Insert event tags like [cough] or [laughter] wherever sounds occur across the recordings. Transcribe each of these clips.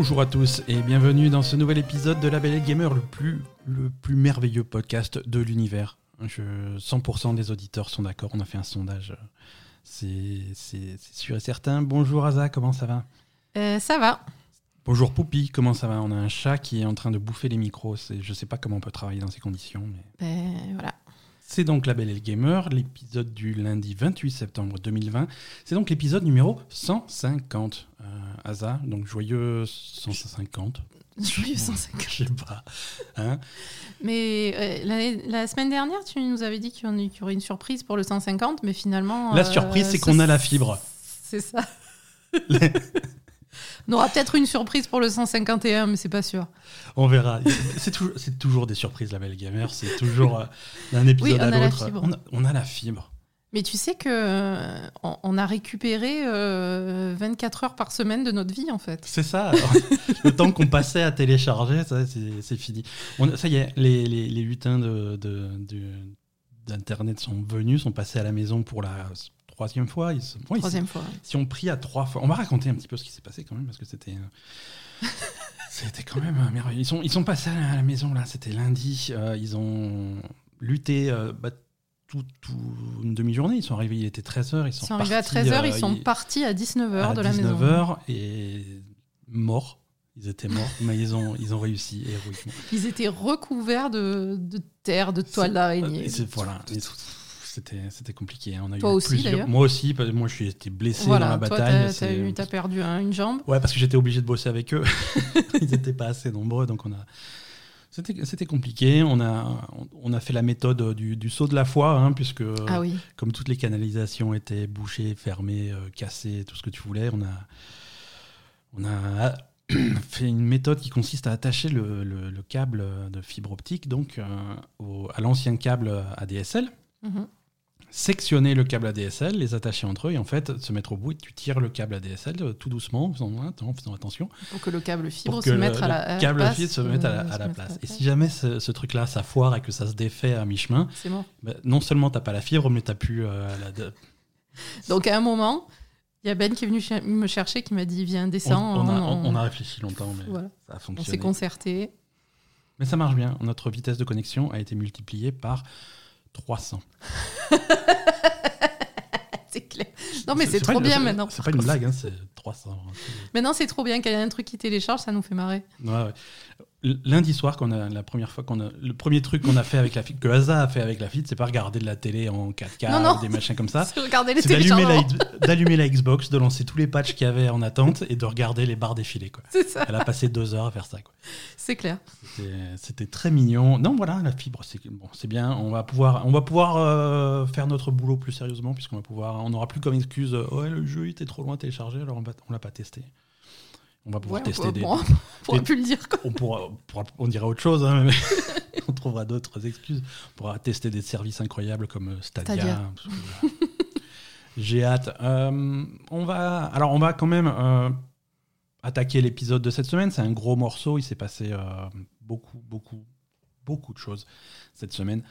Bonjour à tous et bienvenue dans ce nouvel épisode de La Belle Gamer, le plus, le plus merveilleux podcast de l'univers. Je- 100% des auditeurs sont d'accord, on a fait un sondage, c'est c'est- c'est sûr et certain. Bonjour Aza, comment ça va? Euh, ça va. Bonjour Poupi, comment ça va? On a un chat qui est en train de bouffer les micros, c'est- je sais pas comment on peut travailler dans ces conditions. Mais... Ben, voilà. C'est donc La Belle et le Gamer, l'épisode du lundi 28 septembre 2020. C'est donc l'épisode numéro 150. Euh, Asa, donc joyeux 150. [laughs] Joyeux 150. Je sais pas. Hein Mais euh, la semaine dernière, tu nous avais dit qu'il y aurait une surprise pour le 150, mais finalement. La euh, surprise, c'est ça, qu'on a la fibre. C'est ça. [laughs] On aura peut-être une surprise pour le 151, mais c'est pas sûr. On verra. C'est toujours, toujours des surprises, La Belle Gamer. C'est toujours euh, d'un épisode Oui, on à la l'autre. On, a- on a la fibre. Mais tu sais que euh, on, a récupéré euh, 24 heures par semaine de notre vie, en fait. C'est ça. alors. [laughs] le temps qu'on passait à télécharger, ça, c'est c'est fini. On- ça y est, les, les, les lutins de, de- de- d'Internet sont venus, sont passés à la maison pour la troisième fois. Ils, sont- ils- Troisième fois. Si on pris à trois fois. On va raconter un petit peu ce qui s'est passé quand même, parce que c'était. euh, [laughs] c'était quand même euh, merveilleux. Ils sont, ils sont passés à la, à la maison, là, c'était lundi. euh, ils ont lutté euh, bah, tout, tout une demi-journée. Ils sont arrivés, il était 13h. Ils Ils sont, arrivés à partis, 13h, euh, ils sont partis à 19h à de la maison. 19h et morts. Ils étaient morts, mais ils ont, ils ont réussi héroïquement. Ils étaient recouverts de, de terre, de toiles d'araignée. Voilà. Et C'était, c'était compliqué. hein. On a Toi eu aussi, plusieurs-. Moi aussi, parce que moi je suis été blessé Voilà, dans la toi, bataille. t'as- t'as perdu un- une jambe. Ouais, parce que j'étais obligé de bosser avec eux. [laughs] [laughs] Ils n'étaient pas assez nombreux, donc on a. C'était, compliqué. On a, on a fait la méthode du, du saut de la foi, hein, puisque Ah oui. comme toutes les canalisations étaient bouchées, fermées, euh, cassées, tout ce que tu voulais, on a, on a [clears throat] fait une méthode qui consiste à attacher le, le- le câble de fibre optique donc euh, au- à l'ancien câble ADSL Mhm. Sectionner le câble ADSL, les attacher entre eux et en fait se mettre au bout et tu tires le câble ADSL euh, tout doucement en faisant, en faisant attention Pour que le câble fibre se mette à la, la câble place. fibre se mette à la, euh, place. Et si jamais ce, ce truc-là ça foire et que ça se défait à mi-chemin, bah, non seulement t'as pas la fibre mais t'as plus euh, la... de- Donc à un moment, il y a Ben qui est venu me chercher, qui m'a dit Viens, descends. on a, on- on a réfléchi longtemps mais Voilà. ça a on s'est fonctionné. concerté. Mais ça marche bien. Notre vitesse de connexion a été multipliée par 300. [laughs] C'est clair. Non, mais c'est trop une- bien maintenant. C'est pas une blague, hein, c'est 300. Maintenant, c'est trop bien qu'il y ait un truc qui télécharge, ça nous fait marrer. Ouais, ouais. Lundi soir, qu'on a la première fois qu'on a le premier truc qu'on a fait avec la fille, que Asa a fait avec la fille, c'est pas regarder de la télé en 4K Non, des machins comme ça. [laughs] C'est d'allumer la, d'allumer la Xbox, de lancer tous les patchs qu'il y avait en attente et de regarder les barres défiler. Quoi. C'est ça, Elle a passé deux heures à faire ça. Quoi. c'est clair. C'était, très mignon. Non, voilà, la fibre, c'est bon, c'est bien. On va pouvoir, on va pouvoir euh, faire notre boulot plus sérieusement puisqu'on va pouvoir, on n'aura plus comme excuse, euh, ouais, le jeu était trop loin à télécharger, alors on, va, on l'a pas testé. On va pouvoir Ouais, tester des, on pourra des- plus le dire. quoi. on, pourra, on pourra- on dira autre chose, hein, mais [laughs] on trouvera d'autres excuses. On pourra tester des services incroyables comme euh, Stadia. Voilà. J'ai hâte. Euh, on va, alors, on va quand même euh, attaquer l'épisode de cette semaine. C'est un gros morceau. Il s'est passé euh, beaucoup, beaucoup, beaucoup de choses cette semaine.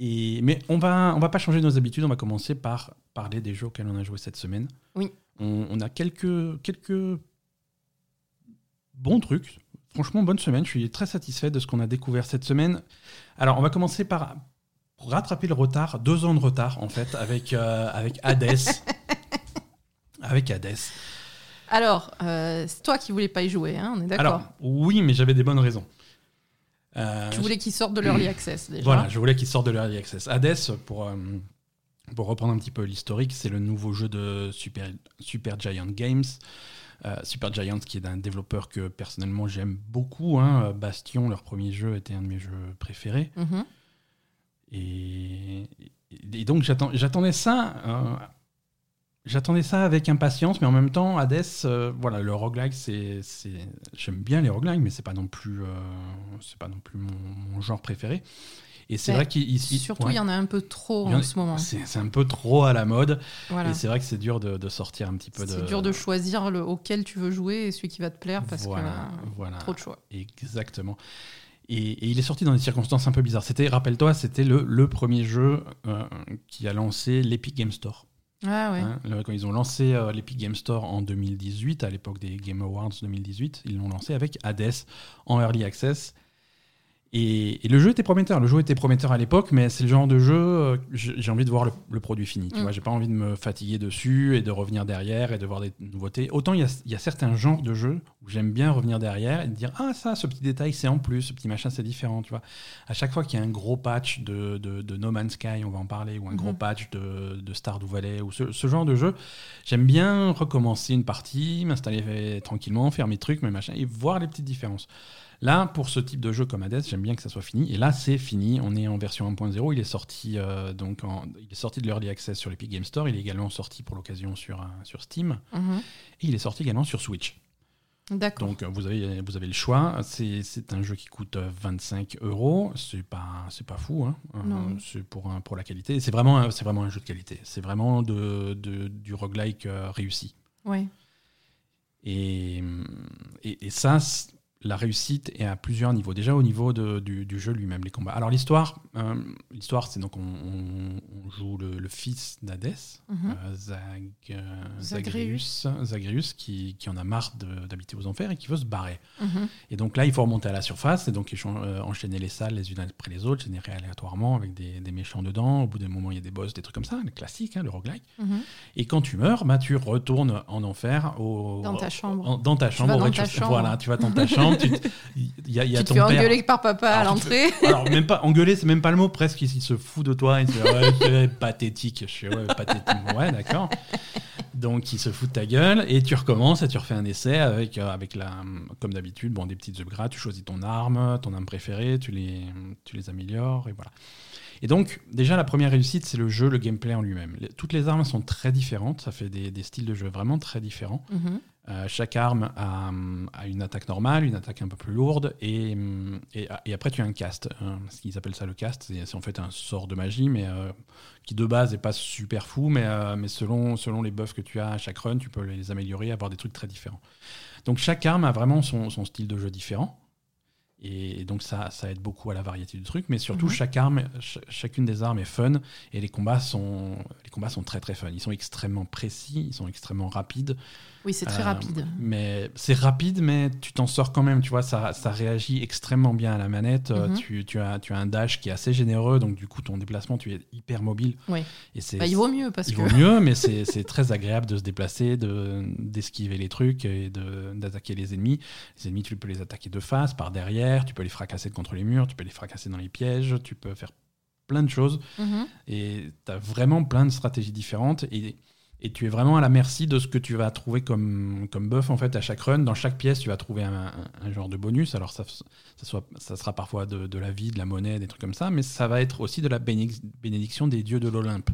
Et, mais on va, on va pas changer nos habitudes. On va commencer par parler des jeux auxquels on a joué cette semaine. Oui. On, on a quelques, quelques bons trucs. Franchement, bonne semaine. Je suis très satisfait de ce qu'on a découvert cette semaine. Alors, on va commencer par rattraper le retard, deux ans de retard en fait, avec, euh, avec Hades. [laughs] avec Hades. Alors, euh, c'est toi qui voulais pas y jouer, hein, on est d'accord. Alors, oui, mais j'avais des bonnes raisons. Euh, Tu voulais qu'ils sortent de [clears throat] l'early access déjà. Voilà, je voulais qu'il sorte de l'Early Access. Hades, pour, euh, pour reprendre un petit peu l'historique, c'est le nouveau jeu de Super, Super Giant Games. Euh, Super Giant, qui est un développeur que personnellement j'aime beaucoup. hein. Bastion, leur premier jeu, était un de mes jeux préférés. Mhm. Et, et donc j'attends- j'attendais ça. euh, J'attendais ça avec impatience, mais en même temps, Hades, euh, voilà, le roguelike, c'est, c'est, j'aime bien les roguelikes, mais c'est pas non plus, euh, c'est pas non plus mon, mon genre préféré. Et c'est Ouais. vrai qu'il il- Surtout, il ouais, y en a un peu trop en ce moment. c'est, un peu trop à la mode, Voilà. et c'est vrai que c'est dur de, de sortir un petit peu de. C'est dur de choisir le, auquel tu veux jouer et celui qui va te plaire parce voilà, que voilà. trop de choix. Exactement. Et, et il est sorti dans des circonstances un peu bizarres. C'était, rappelle-toi, c'était le, le premier jeu euh, qui a lancé l'Epic Game Store. Ah ouais. Hein, le- quand ils ont lancé euh, l'Epic Game Store en 2018, à l'époque des Game Awards 2018, ils l'ont lancé avec Hades en Early Access. Et, et le jeu était prometteur. Le jeu était prometteur à l'époque, mais c'est le genre de jeu, euh, j'ai envie de voir le, le produit fini. Tu Mm. vois, j'ai pas envie de me fatiguer dessus et de revenir derrière et de voir des nouveautés. Autant il y a, il y a certains genres de jeux où j'aime bien revenir derrière et dire ah ça, ce petit détail c'est en plus, ce petit machin c'est différent. Tu vois, à chaque fois qu'il y a un gros patch de, de- de No Man's Sky, on va en parler, ou un gros Mhm. patch de, de Stardew Valley ou ce, ce genre de jeu, j'aime bien recommencer une partie, m'installer tranquillement, faire mes trucs, mes machins et voir les petites différences. Là, pour ce type de jeu comme Hades, j'aime bien que ça soit fini. Et là, c'est fini. On est en version 1.0. Il est sorti euh, donc en- il est sorti de l'early access sur l'Epic Game Store. Il est également sorti pour l'occasion sur euh, sur Steam Mhm. et il est sorti également sur Switch. D'accord. Donc euh, vous avez vous avez le choix. C'est un jeu qui coûte euh, 25 euros. C'est pas pas fou. Hein. C'est pour pour la qualité. C'est vraiment vraiment un jeu de qualité. C'est vraiment de, de- du roguelike réussi. Ouais. Et, et, et ça, la réussite est à plusieurs niveaux. Déjà au niveau de- du, du jeu lui-même, les combats. Alors l'histoire, euh, l'histoire, c'est donc on, on- on joue le, le fils d'Hadès, Mhm. euh, Zag- euh, Zagreus. Zagreus, qui, qui en a marre d'habiter aux enfers et qui veut se barrer. Mhm. Et donc là, il faut remonter à la surface et donc enchaîner les salles les unes après les autres, générer aléatoirement avec des, des méchants dedans. Au bout d'un moment, il y a des boss, des trucs comme ça, le classique, hein, le roguelike. Mhm. Et quand tu meurs, bah, tu retournes en enfer au, Dans ta chambre. en- dans ta chambre. vas au dans rez-de-chaussée. ta chambre. Voilà, tu vas dans ta chambre. [laughs] tu y a, il y a Tu te ton fais père. engueuler par papa à te l'entrée. [laughs] Alors, même pas engueuler, c'est même pas le mot, presque. Il, il se fout de toi. Il se dit, ouais, pathétique. Je suis, ouais, pathétique. Ouais, d'accord. Donc, il se fout de ta gueule et tu recommences et tu refais un essai avec, euh, avec la, comme d'habitude, bon, des petites upgrades. Tu choisis ton arme, ton arme préférée, tu les, tu les améliores et voilà. Et donc, déjà, la première réussite, c'est le jeu, le gameplay en lui-même. Toutes les armes sont très différentes. Ça fait des, des styles de jeu vraiment très différents. Mhm. Euh, chaque arme a, a une attaque normale, une attaque un peu plus lourde, et, et, et après tu as un cast. hein. ce qu'ils appellent ça le cast, c'est c'est en fait un sort de magie, mais euh, qui de base n'est pas super fou, mais, euh, mais selon, selon les buffs que tu as à chaque run, tu peux les améliorer, avoir des trucs très différents. Donc chaque arme a vraiment son, son style de jeu différent. Et donc ça, ça aide beaucoup à la variété du truc, mais surtout Mhm. chaque arme, ch- chacune des armes est fun et les combats sont, les combats sont très très fun. Ils sont extrêmement précis, ils sont extrêmement rapides. Oui, c'est très Euh, rapide. Mais c'est rapide, mais tu t'en sors quand même. Tu vois, ça, ça réagit extrêmement bien à la manette. Euh, Mhm. tu, tu as, tu as un dash qui est assez généreux, donc du coup, ton déplacement, tu es hyper mobile. Oui. Et c'est, Bah, il vaut mieux parce il que. vaut mieux, mais c'est, [laughs] très agréable de se déplacer, de, d'esquiver les trucs et de, d'attaquer les ennemis. Les ennemis, tu peux les attaquer de face, par derrière, tu peux les fracasser contre les murs, tu peux les fracasser dans les pièges, tu peux faire plein de choses. Mhm. Et tu as vraiment plein de stratégies différentes. Et, et tu es vraiment à la merci de ce que tu vas trouver comme, comme buff en fait à chaque run. Dans chaque pièce, tu vas trouver un, un- un genre de bonus. Alors ça, ça, soit, ça sera parfois de, de la vie, de la monnaie, des trucs comme ça, mais ça va être aussi de la bénédic- bénédiction des dieux de l'Olympe.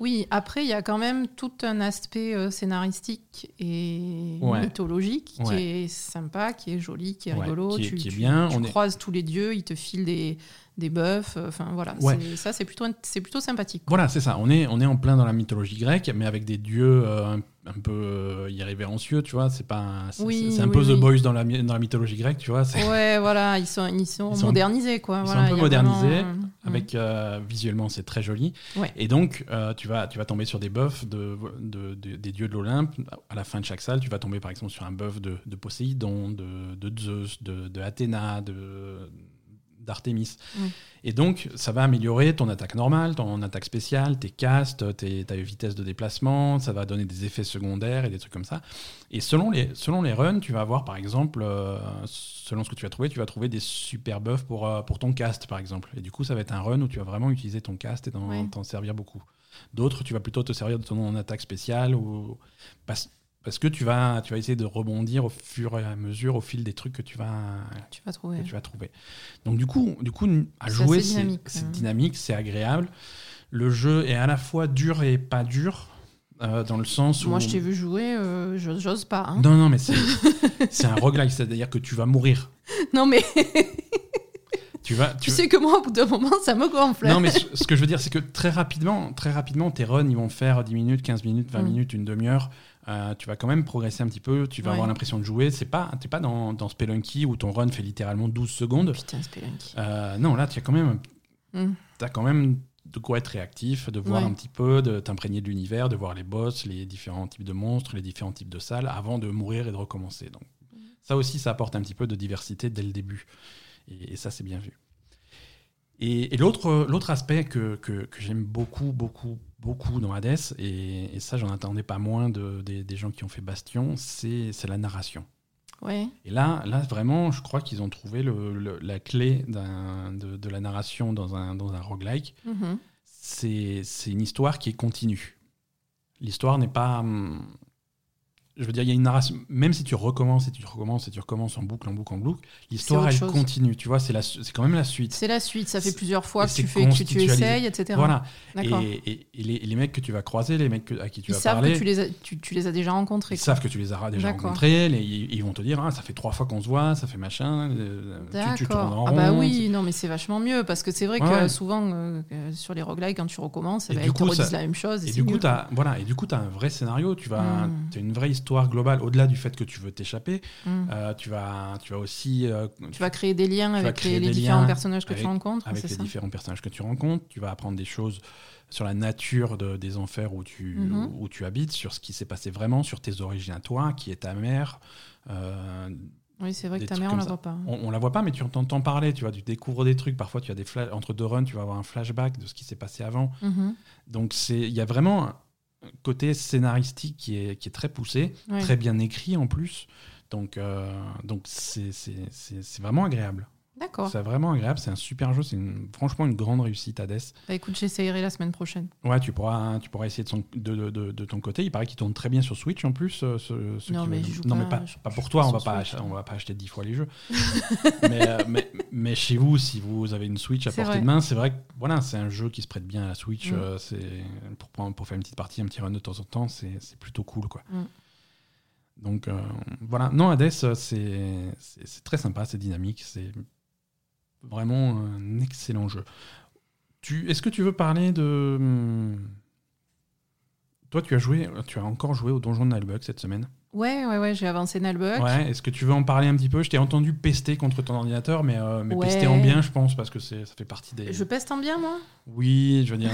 Oui, après, il y a quand même tout un aspect euh, scénaristique et Ouais. mythologique qui Ouais. est sympa, qui est joli, qui est Ouais, rigolo. qui est- tu, qui est bien. tu On est- croises tous les dieux, ils te filent des, des buffs. euh, Enfin, voilà. Ouais. Ça, c'est plutôt, c'est plutôt sympathique. Voilà, c'est ça. On est, on est en plein dans la mythologie grecque, mais avec des dieux euh, un, un peu euh, irrévérencieux, tu vois. C'est pas, un- c'est, Oui, un oui, peu oui. The Boys dans la, dans la mythologie grecque, tu vois. Ouais, voilà, ils sont, ils sont Ils sont- modernisés, quoi. ils sont un peu modernisés, vraiment, euh, Avec euh, visuellement, c'est très joli. Ouais. Et donc, euh, tu, vas, tu vas tomber sur des buffs de, de- de- des dieux de l'Olympe. À la fin de chaque salle, tu vas tomber par exemple sur un buff de, de Poséidon, de, Zeus, de Athéna, de d'Artémis. Mm. Et donc, ça va améliorer ton attaque normale, ton attaque spéciale, tes castes, tes, ta vitesse de déplacement, ça va donner des effets secondaires et des trucs comme ça. Et selon les, selon les runs, tu vas avoir par exemple, euh, selon ce que tu vas trouver, tu vas trouver des super buffs pour, euh, pour ton cast par exemple. Et du coup, ça va être un run où tu vas vraiment utiliser ton cast et t'en Ouais. servir beaucoup. D'autres, tu vas plutôt te servir de ton attaque spéciale ou parce, parce que tu vas, tu vas essayer de rebondir au fur et à mesure, au fil des trucs que tu vas, Tu vas trouver. que tu vas trouver. Donc du coup, du coup à jouer, c'est dynamique, c'est agréable. Le jeu est à la fois dur et pas dur, euh, dans le sens où... Moi, je t'ai vu jouer, euh, je- j'ose pas. hein. Non, non, mais c'est [laughs] c'est un roguelike, c'est-à-dire que tu vas mourir. Non, mais [laughs] Tu vas, tu sais que moi, au bout d'un moment, ça me gonfle. Non, mais ce que je veux dire, c'est que très rapidement, très rapidement, tes runs, ils vont faire 10 minutes, 15 minutes, 20 Mm. minutes, une demi-heure. Euh, tu vas quand même progresser un petit peu, tu vas Ouais. avoir l'impression de jouer. C'est pas, t'es pas dans, dans Spelunky où ton run fait littéralement 12 secondes. Putain, Spelunky. Euh, non, là, tu as quand même, Mm. t'as quand même de quoi être réactif, de voir Ouais. un petit peu, de t'imprégner de l'univers, de voir les boss, les différents types de monstres, les différents types de salles, avant de mourir et de recommencer. Donc, ça aussi, ça apporte un petit peu de diversité dès le début. Et, et ça, c'est bien vu. Et, et l'autre, aspect que, que, que j'aime beaucoup, beaucoup, beaucoup dans Hades, et, et ça, j'en attendais pas moins de, des, des gens qui ont fait Bastion, c'est, la narration. Ouais. Et là, là vraiment, je crois qu'ils ont trouvé le- le- la clé de, de la narration dans un, dans un roguelike. Mhm. C'est c'est une histoire qui est continue. L'histoire n'est pas. Je veux dire, il y a une narration. Même si tu recommences et tu recommences et tu recommences en boucle, en boucle, en boucle, l'histoire, elle chose. continue. Tu vois, c'est quand même la suite. C'est la suite. Ça fait plusieurs fois que tu fais, que tu essayes, etc. Voilà. Et, et- et les, les mecs que tu vas croiser, les mecs que- à qui tu Ils vas savent parler, que tu les, as, tu, tu les as déjà rencontrés. ils quoi. savent que tu les as déjà rencontrés. les- ils, ils vont te dire ah, ça fait trois fois qu'on se voit, ça fait machin. euh, tu, tu tournes en. Ah bah oui, non mais c'est vachement mieux parce que c'est vrai Ouais, que ouais. souvent euh, sur les roguelikes quand tu recommences, eh Et ben, ils te coup, redisent ça- la même chose. Et, du coup, nul, tu as, voilà, et du coup, as un vrai scénario. Tu vas, Mm. as une vraie histoire globale au-delà du fait que tu veux t'échapper. Mm. Euh, tu vas, tu vas aussi euh, Tu vas créer des liens avec les, différents personnages que avec- tu rencontres, avec les ça différents personnages que tu rencontres. Tu vas apprendre des choses sur la nature de- des enfers où tu, Mhm. où, où tu habites, sur ce qui s'est passé vraiment, sur tes origines à toi, qui est ta mère. Euh, Oui, c'est vrai que ta mère, on la voit pas. on, on la voit pas, mais tu entends parler. Tu vois, tu découvres des trucs. Parfois, tu as des entre deux runs, tu vas avoir un flashback de ce qui s'est passé avant. Mhm. Donc c'est, il y a vraiment côté scénaristique qui est, qui est très poussé, Ouais. très bien écrit en plus. Donc euh, donc c'est, c'est, c'est, c'est vraiment agréable. D'accord. C'est vraiment agréable. C'est un super jeu. C'est franchement une grande réussite Hades. Bah, écoute, j'essayerai la semaine prochaine. Ouais, tu pourras, tu pourras essayer de, son- de, de, ton côté. Il paraît qu'il tourne très bien sur Switch en plus. euh, ce- ceux Non, qui mais non, pas- mais pas, pour toi. pas On va pas, hein. on va pas acheter dix fois les jeux. [laughs] mais, euh, mais, mais chez vous, si vous avez une Switch à portée de main, c'est vrai que voilà, c'est un jeu qui se prête bien à la Switch. Mm. euh, c'est pour, prendre- pour faire une petite partie, un petit run de temps en temps, c'est c'est plutôt cool. quoi. Mm. Donc euh, voilà, non, Hades, c'est très sympa, c'est dynamique, c'est vraiment un excellent jeu. Tu, Est-ce que tu veux parler de. hum, Toi, tu as joué, tu as encore joué au Donjon de Nalbug cette semaine. Ouais, ouais, ouais, j'ai avancé Nalbuck. Ouais. Est-ce que tu veux en parler un petit peu? Je t'ai entendu pester contre ton ordinateur, mais, euh, mais Ouais. pester en bien, je pense, parce que c'est- ça fait partie des. Je peste en bien, moi? Oui, je veux dire,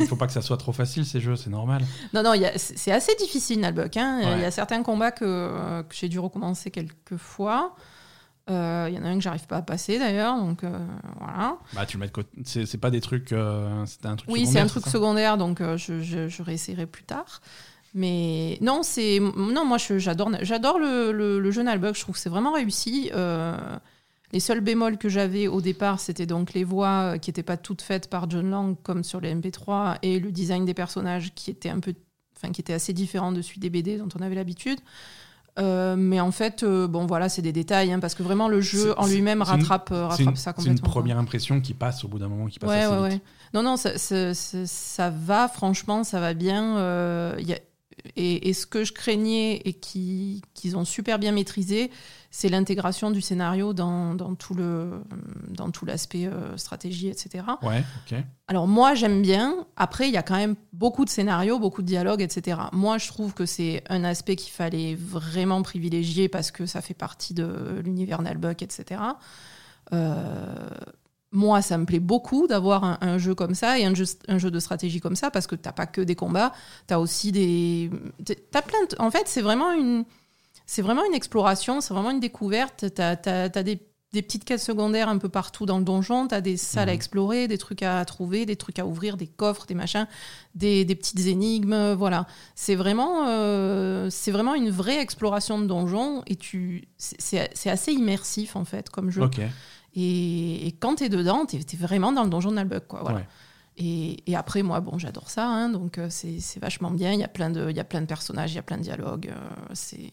il faut pas que ça soit trop facile ces jeux, c'est normal. Non, non, il y a- c'est assez difficile, Nalbuck. hein. Il Ouais. y a certains combats que, que j'ai dû recommencer quelques fois. Euh, Il y en a un que j'arrive pas à passer, d'ailleurs. Donc, euh, voilà. Bah, tu le mets de côté. C'est pas des trucs. euh, un truc. Oui, c'est un truc secondaire, donc euh, je, je, je réessayerai plus tard. Mais non, c'est non, moi je- j'adore j'adore le, le, le jeu Nalbuck. Je trouve que c'est vraiment réussi. Euh, les seuls bémols que j'avais au départ, c'était donc les voix euh, qui n'étaient pas toutes faites par John Lang comme sur les MP3 et le design des personnages qui était un peu, enfin qui était assez différent de celui des BD dont on avait l'habitude. Euh, mais en fait, euh, bon voilà, c'est des détails hein, parce que vraiment le jeu en lui-même une- rattrape, euh, C'est une, rattrape ça c'est une quoi. première impression qui passe au bout d'un moment, qui passe Ouais, assez ouais, vite. ouais. Non, non, ça, ça, ça- ça va, franchement, ça va bien. euh, y a- et, et ce que je craignais et qui- qu'ils ont super bien maîtrisé, c'est l'intégration du scénario dans, dans tout le dans tout l'aspect euh, stratégie, etc. Ouais. Alors moi, j'aime bien. Après, il y a quand même beaucoup de scénarios, beaucoup de dialogues, etc. Moi, je trouve que c'est un aspect qu'il fallait vraiment privilégier parce que ça fait partie de l'univers Nalbuck, etc. Euh, moi, ça me plaît beaucoup d'avoir un, un jeu comme ça et un jeu, un jeu de stratégie comme ça parce que t'as pas que des combats, t'as aussi des, t'as plein. De, en fait, c'est vraiment une, c'est vraiment une exploration, c'est vraiment une découverte. T'as, t'as, t'as des des petites quêtes secondaires un peu partout dans le donjon. Tu as des salles à Mhm. explorer, des trucs à trouver, des trucs à ouvrir, des coffres, des machins, des, des petites énigmes. Voilà. C'est vraiment, euh, c'est vraiment une vraie exploration de donjon et tu, c'est assez immersif en fait comme jeu. Ok. Et, et quand tu es dedans, tu es, vraiment dans le donjon de Nalbuck. Quoi, voilà. Ouais. Et, et après, moi, bon, j'adore ça, hein, donc euh, c'est vachement bien. Il y, a plein de- il y a plein de personnages, il y a plein de dialogues. euh, c'est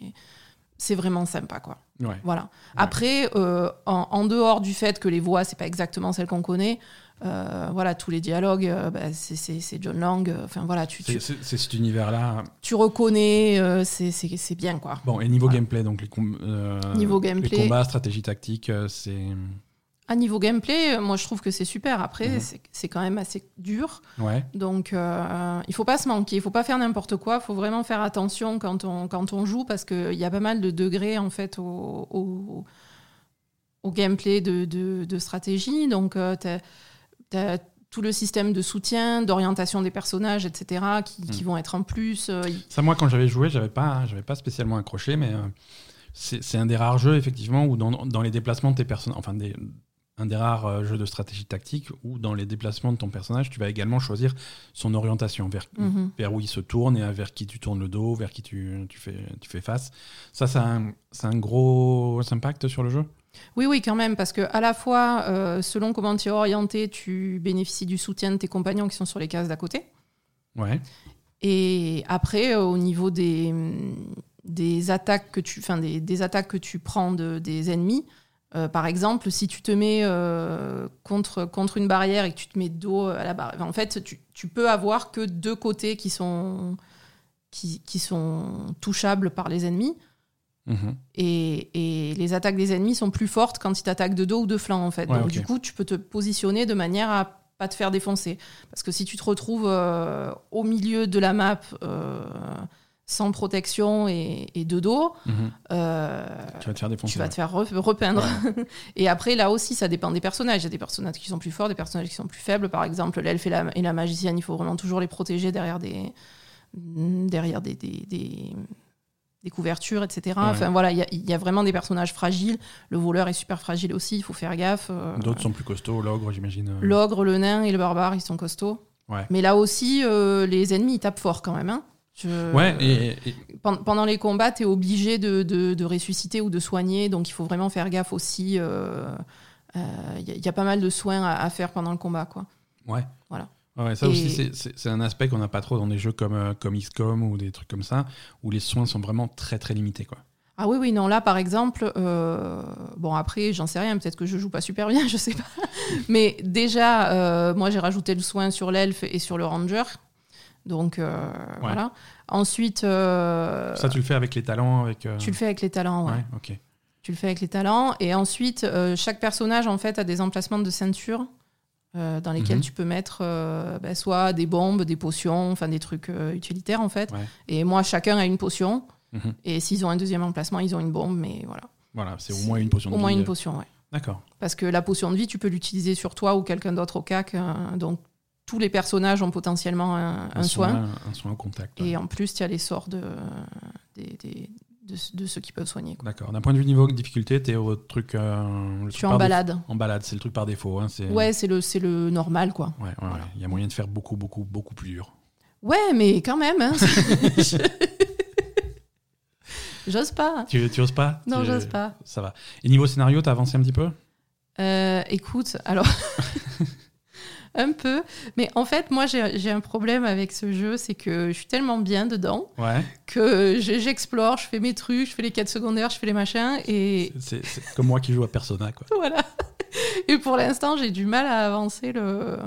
c'est vraiment sympa, quoi. Ouais. Voilà. Après, euh, en, en dehors du fait que les voix, c'est pas exactement celles qu'on connaît, euh, voilà, tous les dialogues, euh, bah, c'est- John Lang. Enfin, voilà, tu, C'est tu, c'est- c'est cet univers-là. tu reconnais, c'est bien, quoi. Bon, et niveau Voilà. gameplay, donc les, com- Niveau les gameplay. combats, stratégie tactique, c'est. À niveau gameplay, euh, moi, je trouve que c'est super. Après, Mhm. c'est- quand même assez dur. Ouais. Donc, euh, il faut pas se manquer, il faut pas faire n'importe quoi. Il faut vraiment faire attention quand on, quand on joue parce qu'il y a pas mal de degrés en fait au, au, au gameplay de, de, de stratégie. Donc, euh, t'as- t'as- tout le système de soutien, d'orientation des personnages, etc., qui, qui Mm. vont être en plus. euh, Ça, moi, quand j'avais joué, j'avais pas, j'avais pas spécialement accroché, mais euh, c'est c'est un des rares jeux, effectivement, où dans, dans les déplacements de tes personnages, enfin, des, un des rares euh, jeux de stratégie tactique, où dans les déplacements de ton personnage, tu vas également choisir son orientation, vers, Mhm. vers où il se tourne et vers qui tu tournes le dos, vers qui tu, tu, fais, tu fais face. Ça, ça a un, ça a un gros impact sur le jeu? Oui, oui, quand même, parce que à la fois, euh, selon comment tu es orienté, tu bénéficies du soutien de tes compagnons qui sont sur les cases d'à côté. Ouais. Et après, euh, au niveau des, des attaques que tu, enfin des, des attaques que tu prends de, des ennemis, euh, par exemple, si tu te mets euh, contre, contre une barrière et que tu te mets dos à la barrière, en fait, tu, tu peux avoir que deux côtés qui sont, qui, qui sont touchables par les ennemis. Mhm. Et, et les attaques des ennemis sont plus fortes quand ils t'attaquent de dos ou de flanc, en fait. Ouais, Donc, du coup, tu peux te positionner de manière à pas te faire défoncer. Parce que si tu te retrouves euh, au milieu de la map euh, sans protection et, et de dos, Mhm. euh, Tu vas te faire défoncer. tu vas te faire re- repeindre. [laughs] et après, là aussi, ça dépend des personnages. Il y a des personnages qui sont plus forts, des personnages qui sont plus faibles. Par exemple, l'elfe et la, et la magicienne, il faut vraiment toujours les protéger derrière des, derrière des, des, des- des couvertures, etc. Ouais. Enfin voilà, il y a- il y, a vraiment des personnages fragiles. Le voleur est super fragile aussi, il faut faire gaffe. Euh, D'autres sont plus costauds, l'ogre, j'imagine. euh. L'ogre, le nain et le barbare, ils sont costauds. Ouais. Mais là aussi, euh, les ennemis, ils tapent fort quand même. hein. Je- Ouais, et, et- Pen- pendant les combats, tu es obligé de, de- de ressusciter ou de soigner, donc il faut vraiment faire gaffe aussi. Il y, a- y a pas mal de soins à, à faire pendant le combat. Quoi. Ouais. Voilà. Ouais, ça Et- aussi, c'est- un aspect qu'on n'a pas trop dans des jeux comme, euh, comme XCOM ou des trucs comme ça, où les soins sont vraiment très très limités. Quoi. Ah oui, oui, non, là par exemple, euh, bon après, j'en sais rien, peut-être que je joue pas super bien, [laughs] je sais pas. Mais déjà, euh, moi j'ai rajouté le soin sur l'elfe et sur le ranger. Donc euh, voilà. Ensuite, euh, Ça, tu le fais avec les talents avec, euh, tu le fais avec les talents, ouais. Ouais, ok. Tu le fais avec les talents. Et ensuite, chaque personnage, en fait, a des emplacements de ceinture euh, dans lesquels Mhm. tu peux mettre euh, bah, soit des bombes, des potions, enfin des trucs euh, utilitaires, en fait. Ouais. Et moi, chacun a une potion. Mhm. Et s'ils ont un deuxième emplacement, ils ont une bombe. Mais voilà. Voilà, c'est au moins une potion de Au moins vie, une euh. potion, ouais. D'accord. Parce que la potion de vie, tu peux l'utiliser sur toi ou quelqu'un d'autre au CAC. donc, tous les personnages ont potentiellement un, un soin. Un soin au contact. ouais. Et en plus, tu as les sorts de, des- des- de, de ceux qui peuvent soigner. D'accord. D'un point de vue niveau de difficulté, t'es au truc. euh, le Je truc en défaut. balade. En balade, c'est le truc par défaut. Hein, Ouais, c'est le, le normal, quoi. Ouais, ouais, Voilà. ouais. Il y a moyen de faire beaucoup, beaucoup, beaucoup plus dur. Ouais, mais quand même. hein. [laughs] J'ose pas. Tu, tu oses pas? Non, Tu- j'ose pas. Ça va. Et niveau scénario, t'as avancé un petit peu? Euh, écoute, alors. [laughs] un peu. Mais en fait, moi, j'ai un problème avec ce jeu, c'est que je suis tellement bien dedans Ouais. que je- j'explore, je fais mes trucs, je fais les quêtes secondaires, je fais les machins, et C'est comme moi qui joue à Persona, quoi. voilà. [laughs] Et pour l'instant, j'ai du mal à avancer le.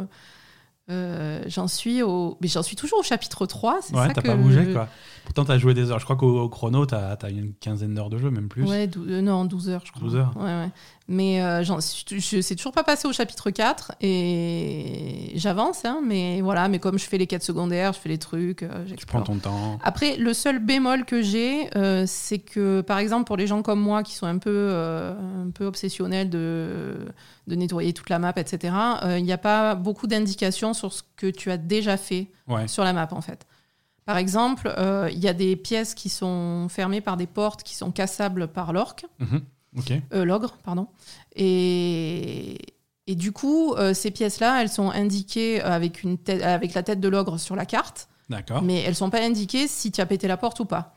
euh, j'en suis au. Mais j'en suis toujours au chapitre 3. C'est Ouais, ça t'as que pas bougé, quoi. Pourtant, t'as joué des heures. Je crois qu'au au chrono, t'as as une quinzaine d'heures de jeu, même plus. Ouais, euh, non, 12 heures, je crois. 12 heures. Ouais, ouais. Mais euh, je sais toujours pas passé au chapitre 4 et j'avance, hein, mais voilà, mais comme je fais les quêtes secondaires, je fais les trucs, euh, Tu prends ton temps. Après, le seul bémol que j'ai, euh, c'est que, par exemple, pour les gens comme moi qui sont un peu, euh, un peu obsessionnels de, de nettoyer toute la map, etc., il n'y a pas beaucoup d'indications sur ce que tu as déjà fait Ouais. sur la map, en fait. Par exemple, euh, il y a des pièces qui sont fermées par des portes qui sont cassables par l'orque, Mhm. Euh, l'ogre, pardon. Et, et du coup, euh, ces pièces-là, elles sont indiquées avec, une avec la tête de l'ogre sur la carte, D'accord. mais elles sont pas indiquées si tu as pété la porte ou pas.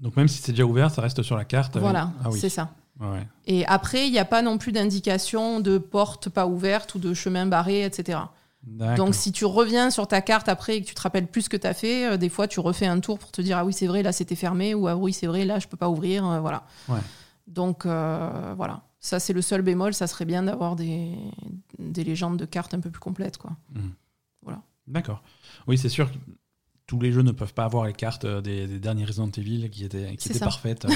Donc, même si c'est déjà ouvert, ça reste sur la carte. avec- Voilà, Ah oui. c'est ça. Ouais. Et après, il n'y a pas non plus d'indication de porte pas ouverte ou de chemin barré, etc. Donc si tu reviens sur ta carte après et que tu te rappelles plus ce que tu as fait, euh, des fois tu refais un tour pour te dire ah oui c'est vrai là c'était fermé ou ah oui c'est vrai là je peux pas ouvrir, euh, voilà. Ouais. Donc euh, voilà, ça c'est le seul bémol, ça serait bien d'avoir des, des légendes de cartes un peu plus complètes quoi. D'accord. Oui, c'est sûr que tous les jeux ne peuvent pas avoir les cartes des, des derniers Resident Evil qui étaient, qui étaient parfaites.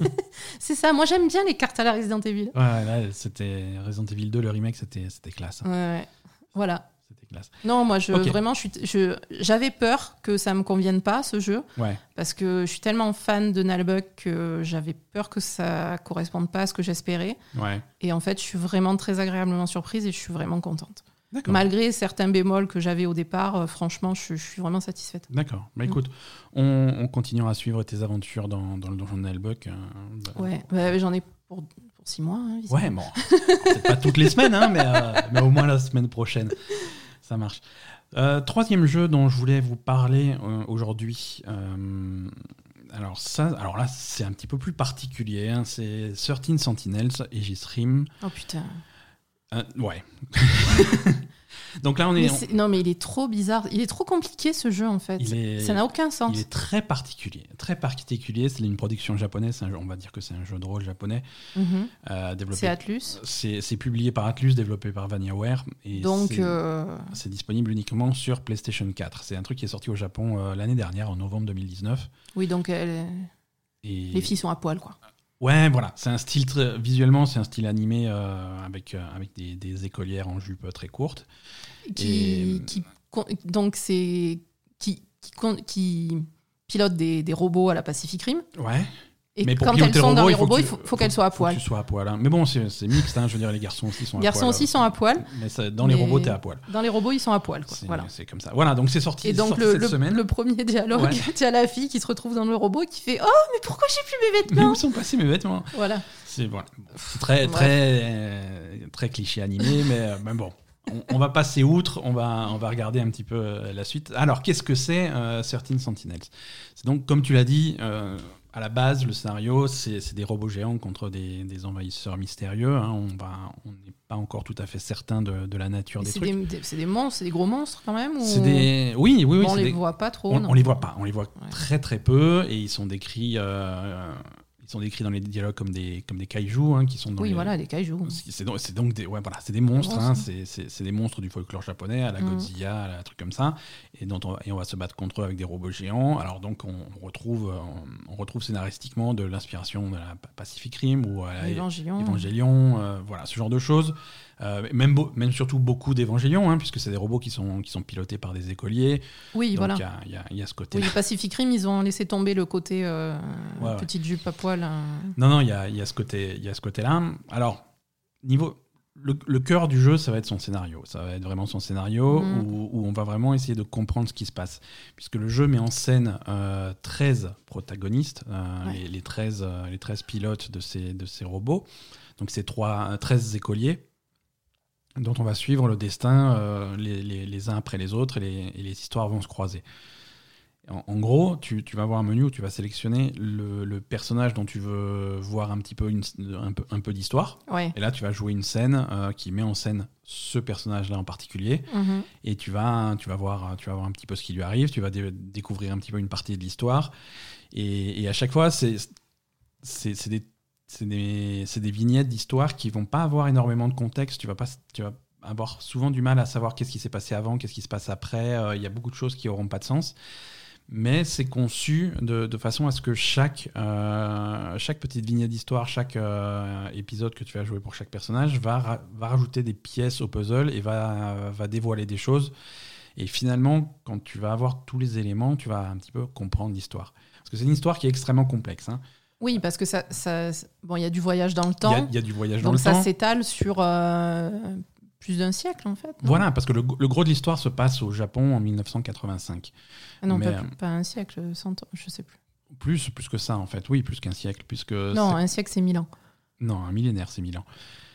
[laughs] C'est ça, moi j'aime bien les cartes à la Resident Evil. ouais, là, c'était Resident Evil 2, le remake, c'était c'était classe. Ouais, ouais. Voilà. C'était classe. Non, moi je vraiment je j'avais peur que ça me convienne pas ce jeu Ouais. parce que je suis tellement fan de Nalbuck que j'avais peur que ça corresponde pas à ce que j'espérais. Ouais. Et en fait, je suis vraiment très agréablement surprise et je suis vraiment contente. D'accord. Malgré certains bémols que j'avais au départ, euh, franchement, je, je suis vraiment satisfaite. D'accord. Bah Mm. écoute, on, on continuera à suivre tes aventures dans, dans le donjon de Nalbuck. euh, bah, Ouais, bah, j'en ai pour, pour six mois. hein, Ouais, bon. Peut-être pas toutes les semaines, hein, mais, euh, mais au moins la semaine prochaine. [laughs] Ça marche. Euh, troisième jeu dont je voulais vous parler euh, aujourd'hui. euh, alors, ça, alors là, c'est un petit peu plus particulier. hein, c'est 13 Sentinels Aegis Rim. Oh putain. Ouais. [laughs] Donc là, on Mais est. non, mais il est trop bizarre. Il est trop compliqué ce jeu en fait. Est- Ça n'a aucun sens. Il est très particulier, très particulier. C'est une production japonaise. c'est un jeu- on va dire que c'est un jeu de rôle japonais euh, développé. C'est Atlus. C'est publié par Atlus, développé par VaniaWare. Et Donc, c'est- euh, disponible uniquement sur PlayStation 4. C'est un truc qui est sorti au Japon euh, l'année dernière, en novembre 2019. oui, donc elle- Et... les filles sont à poil quoi. Ouais, voilà. C'est un style très- visuellement, c'est un style animé euh, avec euh, avec des, des écolières en jupe très courtes. Qui, Et- qui con- donc c'est qui, qui pilote des, des robots à la Pacific Rim. Ouais. Et Mais pour quand elles le sont dans les robots, il faut, faut qu'elles soient à Faut poil. que tu sois à poil. hein. Mais bon, c'est mixte. hein. Je veux dire, les garçons aussi sont Les à garçons poil. aussi sont à poil. Mais ça- dans les Mais robots, t'es à poil. Dans les robots, ils sont à poil. Quoi. Voilà. c'est comme ça. Voilà, donc c'est sorti, Et donc sorti le, cette le- semaine. le premier dialogue, Ouais. [laughs] tu as la fille qui se retrouve dans le robot et qui fait Oh, mais pourquoi j'ai plus mes Mais vêtements où sont passés mes vêtements? Voilà. C'est voilà. Très, très, euh, très cliché animé, [laughs] mais, euh, mais bon. On, on va passer outre, on va, on va regarder un petit peu euh, la suite. Alors, qu'est-ce que c'est euh, 13 Sentinels? C'est donc, comme tu l'as dit, euh, à la base, le scénario, c'est des robots géants contre des, des envahisseurs mystérieux. hein. On va- on n'est pas encore tout à fait certain de, de la nature des trucs. c'est des monstres, c'est des gros monstres quand même ou... C'est des... Oui, oui, oui. Bon, on les des- voit pas trop. on, on les voit pas, on les voit Ouais. très très peu et ils sont décrits, euh, sont décrits dans les dialogues comme des comme des kaijus hein, qui sont dans Oui, les- voilà, les kaijus. c'est donc, c'est donc des, ouais, voilà, c'est des monstres, hein, c'est- des monstres du folklore japonais, à la Mm. Godzilla, à la truc comme ça, et, dont on, et on va se battre contre eux avec des robots géants. Alors donc on, on retrouve, on, retrouve scénaristiquement de l'inspiration de la Pacific Rim ou à la. Évangélion, euh, voilà, ce genre de choses. Euh, même, surtout beaucoup d'Évangélion, hein, puisque c'est des robots qui sont, qui sont pilotés par des écoliers. Oui, donc voilà. il y a- y, y ce côté. Oui, Pacific Rim, ils ont laissé tomber le côté euh, Ouais, ouais. petite jupe à poil. hein. Non, non, il y a, y a ce côté, il y a ce côté-là. Alors, niveau le, le cœur du jeu, ça va être son scénario. Ça va être vraiment son scénario Mhm. où, où on va vraiment essayer de comprendre ce qui se passe, puisque le jeu met en scène euh, 13 protagonistes, euh, Ouais. les, les 13, euh, les 13 pilotes de ces, de ces robots. Donc, c'est trois, euh, 13 écoliers dont on va suivre le destin euh, les, les- les uns après les autres et les, et les histoires vont se croiser. En, en gros, tu, tu vas avoir un menu où tu vas sélectionner le, le personnage dont tu veux voir un petit peu, une- un peu, un peu d'histoire. Ouais. Et là, tu vas jouer une scène euh, qui met en scène ce personnage-là en particulier. Mhm. Et tu vas, tu, vas voir, tu vas voir un petit peu ce qui lui arrive. Tu vas dé- découvrir un petit peu une partie de l'histoire. Et, et à chaque fois, c'est c'est des, c'est des, vignettes d'histoire qui vont pas avoir énormément de contexte. Tu vas, pas, avoir souvent du mal à savoir qu'est-ce qui s'est passé avant, qu'est-ce qui se passe après. Euh, Il y a beaucoup de choses qui auront pas de sens. Mais c'est conçu de, façon à ce que chaque, euh, petite vignette d'histoire, chaque euh, épisode que tu vas jouer pour chaque personnage va, ra- va rajouter des pièces au puzzle et va, va dévoiler des choses. Et finalement, quand tu vas avoir tous les éléments, tu vas un petit peu comprendre l'histoire. Parce que c'est une histoire qui est extrêmement complexe. hein. Oui, parce que ça, ça bon, il y a du voyage dans le temps, il y a du voyage dans donc le ça temps. s'étale sur euh, plus d'un siècle en fait. Voilà, parce que le, le gros de l'histoire se passe au Japon en 1985. Ah non, mais, pas, euh, pas un siècle, cent ans, je sais plus. Plus, plus que ça, en fait. Oui, plus qu'un siècle. Puisque non, un siècle c'est 1000 ans. non, un millénaire, c'est mille ans.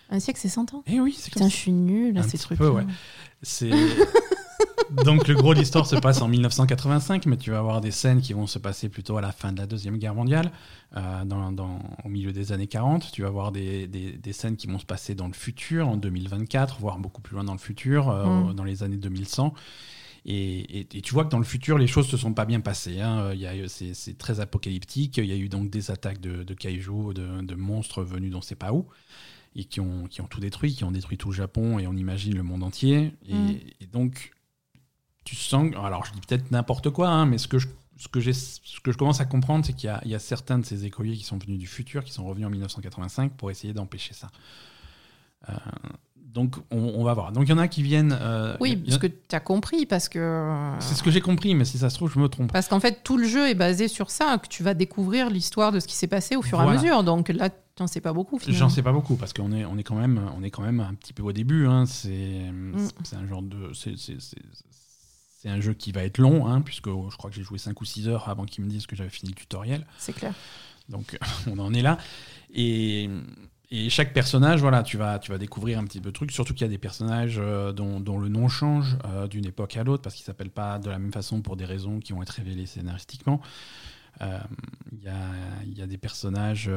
Un siècle c'est 100 ans? Eh oui, c'est Putain, comme je suis nulle à Un ces trucs. peu, ouais. C'est [laughs] donc le gros de l'histoire se passe en 1985, mais tu vas avoir des scènes qui vont se passer plutôt à la fin de la deuxième guerre mondiale, euh, dans, dans- au milieu des années 40. Tu vas avoir des, des- des scènes qui vont se passer dans le futur, en 2024, voire beaucoup plus loin dans le futur, euh, Mm. dans les années 2100. Et, et- et tu vois que dans le futur, les choses se sont pas bien passées. hein. C'est très apocalyptique. Il y a eu donc des attaques de, de kaiju, de, de monstres venus d'on sait pas où, et qui ont, qui ont tout détruit, qui ont détruit tout le Japon, et on imagine le monde entier. Et, Mm. et donc, tu sens. Alors, je dis peut-être n'importe quoi, hein, mais ce que je. Ce que, j'ai- ce que je commence à comprendre, c'est qu'il y a, il y a certains de ces écoliers qui sont venus du futur, qui sont revenus en 1985 pour essayer d'empêcher ça. Euh, donc on, on va voir. Donc il y en a qui viennent. euh, Oui, a- que tu as compris, parce que. C'est ce que j'ai compris, mais si ça se trouve, je me trompe. Parce qu'en fait, tout le jeu est basé sur ça, que tu vas découvrir l'histoire de ce qui s'est passé au fur et Voilà. à mesure. Donc là, tu n'en sais pas beaucoup, finalement. J'en sais pas beaucoup parce qu'on est, on est quand même, on est quand même un petit peu au début. hein. C'est, Mm. c'est un genre de, c'est un jeu qui va être long, hein, puisque je crois que j'ai joué 5 ou 6 heures avant qu'ils me disent que j'avais fini le tutoriel. C'est clair. Donc [laughs] on en est là. Et, et chaque personnage, voilà, tu vas, tu vas découvrir un petit peu de trucs. Surtout qu'il y a des personnages euh, dont, dont le nom change euh, d'une époque à l'autre parce qu'ils s'appellent pas de la même façon pour des raisons qui vont être révélées scénaristiquement. Euh, Il y, a, il y a des personnages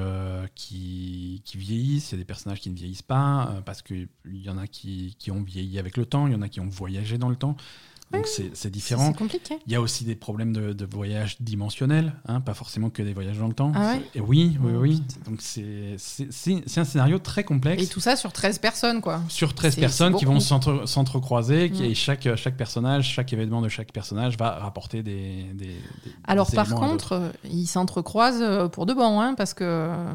qui, qui vieillissent, il y a des personnages qui ne vieillissent pas, parce qu'il y en a qui, qui ont vieilli avec le temps, il y en a qui ont voyagé dans le temps. Donc c'est différent. c'est compliqué. Il y a aussi des problèmes de, de voyage dimensionnel, hein, pas forcément que des voyages dans le temps. Ah ouais et oui, oui, Oh, oui. Donc c'est un scénario très complexe Et tout ça sur 13 personnes, quoi. sur 13 C'est- personnes qui vont s'entre- s'entrecroiser, qui- Mm. et chaque, chaque personnage, chaque événement de chaque personnage va rapporter des. des- des- Alors des par contre, euh, ils s'entrecroisent euh, pour de bon, hein, parce que euh,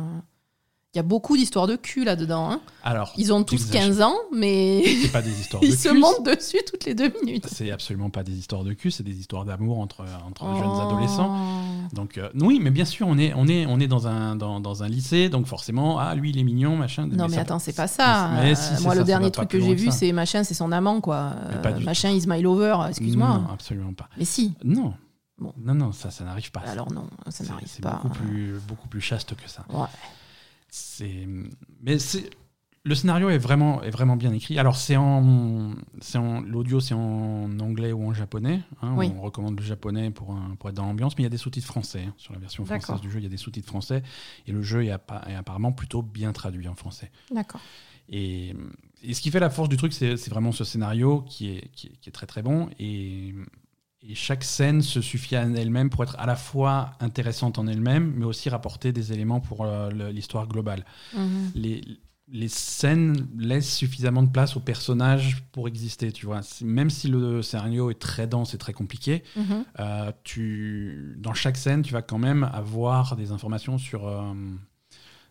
il y a beaucoup d'histoires de cul là-dedans. hein. Alors, Ils ont tous T'exagères. 15 ans, mais c'est pas des histoires [laughs] de ils se cul, montent dessus toutes les deux minutes. C'est absolument pas des histoires de cul, c'est des histoires d'amour entre, entre jeunes Oh. adolescents. Donc euh, oui, mais bien sûr, on est, on est, on est dans, un, dans, dans un lycée, donc forcément, ah lui il est mignon, machin. Non mais ça- attends, c'est pas ça. Mais si, Euh, c'est Moi, le ça dernier truc que j'ai vu, c'est machin, c'est son amant, quoi. Mais Euh, machin is my lover, excuse-moi. Non, absolument pas. Mais si. Non. Bon. Non, non, ça, ça n'arrive pas. Alors non, ça C'est- n'arrive C'est pas. beaucoup plus, beaucoup plus chaste que ça. Ouais. C'est, mais c'est, le scénario est vraiment, est vraiment bien écrit. Alors c'est en, c'est en, l'audio c'est en anglais ou en japonais. hein. Oui. On recommande le japonais pour, un- pour être dans l'ambiance, mais il y a des sous-titres français hein. sur la version française du jeu. Il y a des sous-titres français et le jeu est, appa- est apparemment plutôt bien traduit en français. D'accord. Et, et ce qui fait la force du truc, c'est c'est vraiment ce scénario qui est, qui est, qui est très très bon. Et, et chaque scène se suffit à elle-même pour être à la fois intéressante en elle-même, mais aussi rapporter des éléments pour euh, l'histoire globale. Mhm. Les, les scènes laissent suffisamment de place aux personnages pour exister, tu vois. Même si le scénario est très dense et très compliqué, Mhm. euh, tu, dans chaque scène, tu vas quand même avoir des informations sur, euh,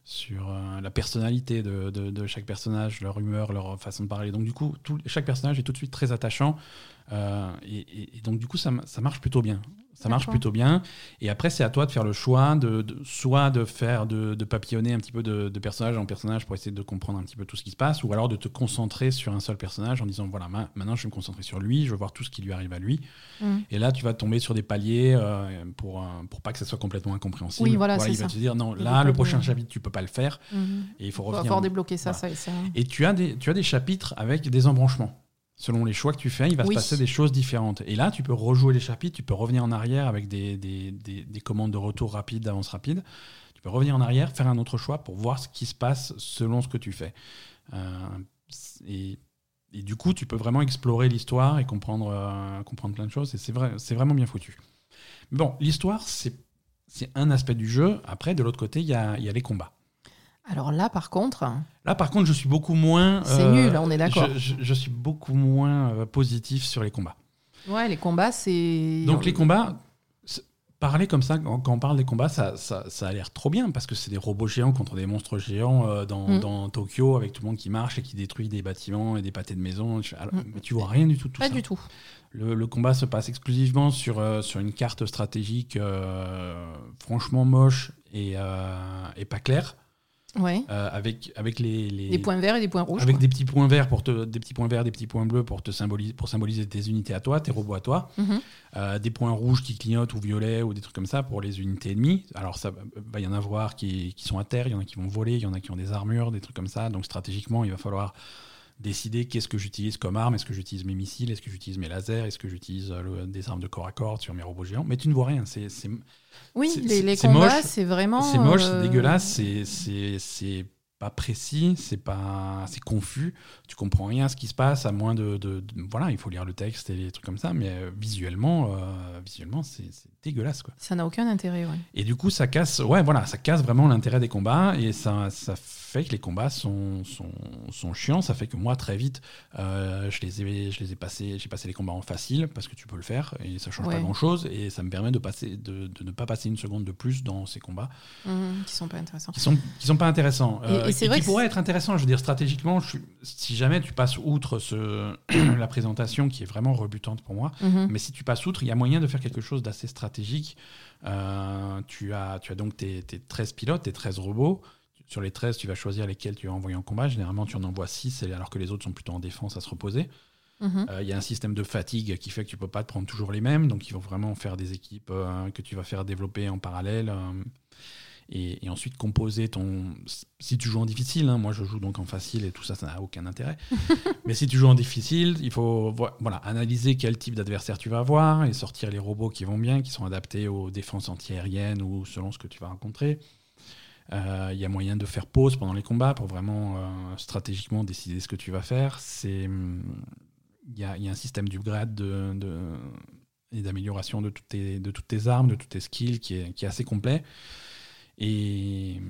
sur euh, la personnalité de, de- de chaque personnage, leur humeur, leur façon de parler. Donc du coup, tout- chaque personnage est tout de suite très attachant. Euh, et, donc du coup, ça, marche plutôt bien. Ça marche plutôt bien. Et après, c'est à toi de faire le choix de, de- soit de faire de, de papillonner un petit peu de, de personnage en personnage pour essayer de comprendre un petit peu tout ce qui se passe, ou alors de te concentrer sur un seul personnage en disant voilà, ma- maintenant je vais me concentrer sur lui, je veux voir tout ce qui lui arrive à lui. Mhm. Et là, tu vas tomber sur des paliers euh, pour, euh, pour pas que ça soit complètement incompréhensible. Oui, voilà, c'est il va ça. te dire non, là, le prochain chapitre, tu peux pas le faire. Mhm. Et il faut Faut revenir. débloqué ça, Voilà. ça et ça. Et tu as, des, tu as des chapitres avec des embranchements. Selon les choix que tu fais, il va Oui. se passer des choses différentes. Et là, tu peux rejouer les chapitres, tu peux revenir en arrière avec des, des, des- des commandes de retour rapide, d'avance rapide. Tu peux revenir en arrière, faire un autre choix pour voir ce qui se passe selon ce que tu fais. Euh, et, et du coup, tu peux vraiment explorer l'histoire et comprendre, euh, comprendre plein de choses. Et c'est vrai, c'est vraiment bien foutu. Bon, l'histoire, c'est c'est un aspect du jeu. Après, de l'autre côté, il y a, il y a les combats. Alors là, par contre, Là, par contre, je suis beaucoup moins. c'est euh, nul, on est d'accord. je, je- je suis beaucoup moins euh, positif sur les combats. Ouais, les combats, c'est. Donc, les combats, parler comme ça, quand, on parle des combats, ça, ça, ça a l'air trop bien parce que c'est des robots géants contre des monstres géants euh, dans, Mm. dans Tokyo avec tout le monde qui marche et qui détruit des bâtiments et des pâtés de maison. Alors, Mm. Mais tu vois rien du tout tout Pas ça. du tout. Le, le combat se passe exclusivement sur, euh, sur une carte stratégique euh, franchement moche et, et pas claire, Ouais. euh, avec, avec les, les- Des points verts et des points rouges. avec quoi. des petits points verts pour te, des petits points verts, des petits points bleus pour te symboliser, pour symboliser tes unités à toi, tes robots à toi, Mhm. Euh, des points rouges qui clignotent ou violets ou des trucs comme ça pour les unités ennemies. Alors ça va y en avoir qui, qui sont à terre, il y en a qui vont voler, il y en a qui ont des armures, des trucs comme ça. Donc stratégiquement, il va falloir décider qu'est-ce que j'utilise comme arme. Est-ce que j'utilise mes missiles Est-ce que j'utilise mes lasers Est-ce que j'utilise euh, des armes de corps à corps sur mes robots géants Mais tu ne vois rien. C'est c'est- Oui, C'est- les, combats, moche. c'est vraiment. c'est moche, euh, c'est dégueulasse, c'est- c'est c'est pas précis, c'est pas c'est confus. Tu comprends rien à ce qui se passe à moins de, de- de- voilà, il faut lire le texte et les trucs comme ça. Mais euh, visuellement, euh, visuellement, c'est c'est dégueulasse quoi. Ça n'a aucun intérêt, ouais. Et du coup, ça casse, ouais, voilà, ça casse vraiment l'intérêt des combats et ça, ça fait que les combats sont, sont, sont chiants. Ça fait que moi, très vite, euh, je les ai, je les ai passés, j'ai passé les combats en facile parce que tu peux le faire et ça change pas grand chose et ça me permet de passer, de, de ne pas passer une seconde de plus dans ces combats Mhm, qui sont pas intéressants. qui sont, qui sont pas intéressants. Et- Euh, et c'est vrai qui que pourrait être intéressant. Je veux dire, stratégiquement, je si jamais tu passes outre ce, [clears throat] la présentation qui est vraiment rebutante pour moi, Mhm. mais si tu passes outre, il y a moyen de faire quelque chose d'assez stratégique. Euh, tu, as, tu as donc tes, tes 13 pilotes, tes 13 robots. Sur les 13, tu vas choisir lesquels tu vas envoyer en combat. Généralement, tu en envoies 6, alors que les autres sont plutôt en défense à se reposer. Mhm. Euh, Il y a un système de fatigue qui fait que tu peux pas te prendre toujours les mêmes, donc il faut vraiment faire des équipes euh, que tu vas faire développer en parallèle. euh, et, et ensuite composer ton. Si tu joues en difficile, hein, moi je joue donc en facile et tout ça, ça n'a aucun intérêt. [laughs] Mais si tu joues en difficile, il faut vo- voilà, analyser quel type d'adversaire tu vas avoir et sortir les robots qui vont bien, qui sont adaptés aux défenses antiaériennes ou selon ce que tu vas rencontrer. Euh, Il y a moyen de faire pause pendant les combats pour vraiment euh, stratégiquement décider ce que tu vas faire. C'est hum, il y a, il y a un système d'upgrade de, de- et d'amélioration de, toutes tes- de toutes tes armes, de toutes tes skills qui est, qui est assez complet. Et,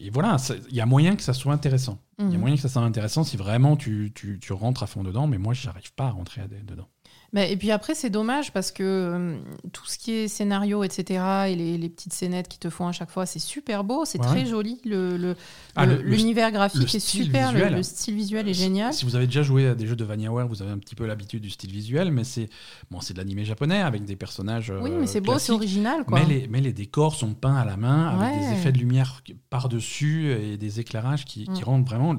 et voilà, il y a moyen que ça soit intéressant. Il y a Mhm. moyen que ça soit intéressant si vraiment tu, tu, tu rentres à fond dedans, mais moi, j'arrive pas à rentrer à- dedans. Et puis après, c'est dommage parce que euh, tout ce qui est scénario, etc., et les, les petites scénettes qui te font à chaque fois, c'est super beau, c'est Ouais. très joli. Le, le- Ah, le- L'univers graphique est super, le, style visuel est génial. Si vous avez déjà joué à des jeux de Vanillaware, vous avez un petit peu l'habitude du style visuel, mais c'est bon, de l'animé japonais avec des personnages. Oui, euh, mais c'est beau, c'est original, quoi. Mais les, mais les décors sont peints à la main avec des effets de lumière par-dessus et des éclairages qui, qui Mm. rendent vraiment.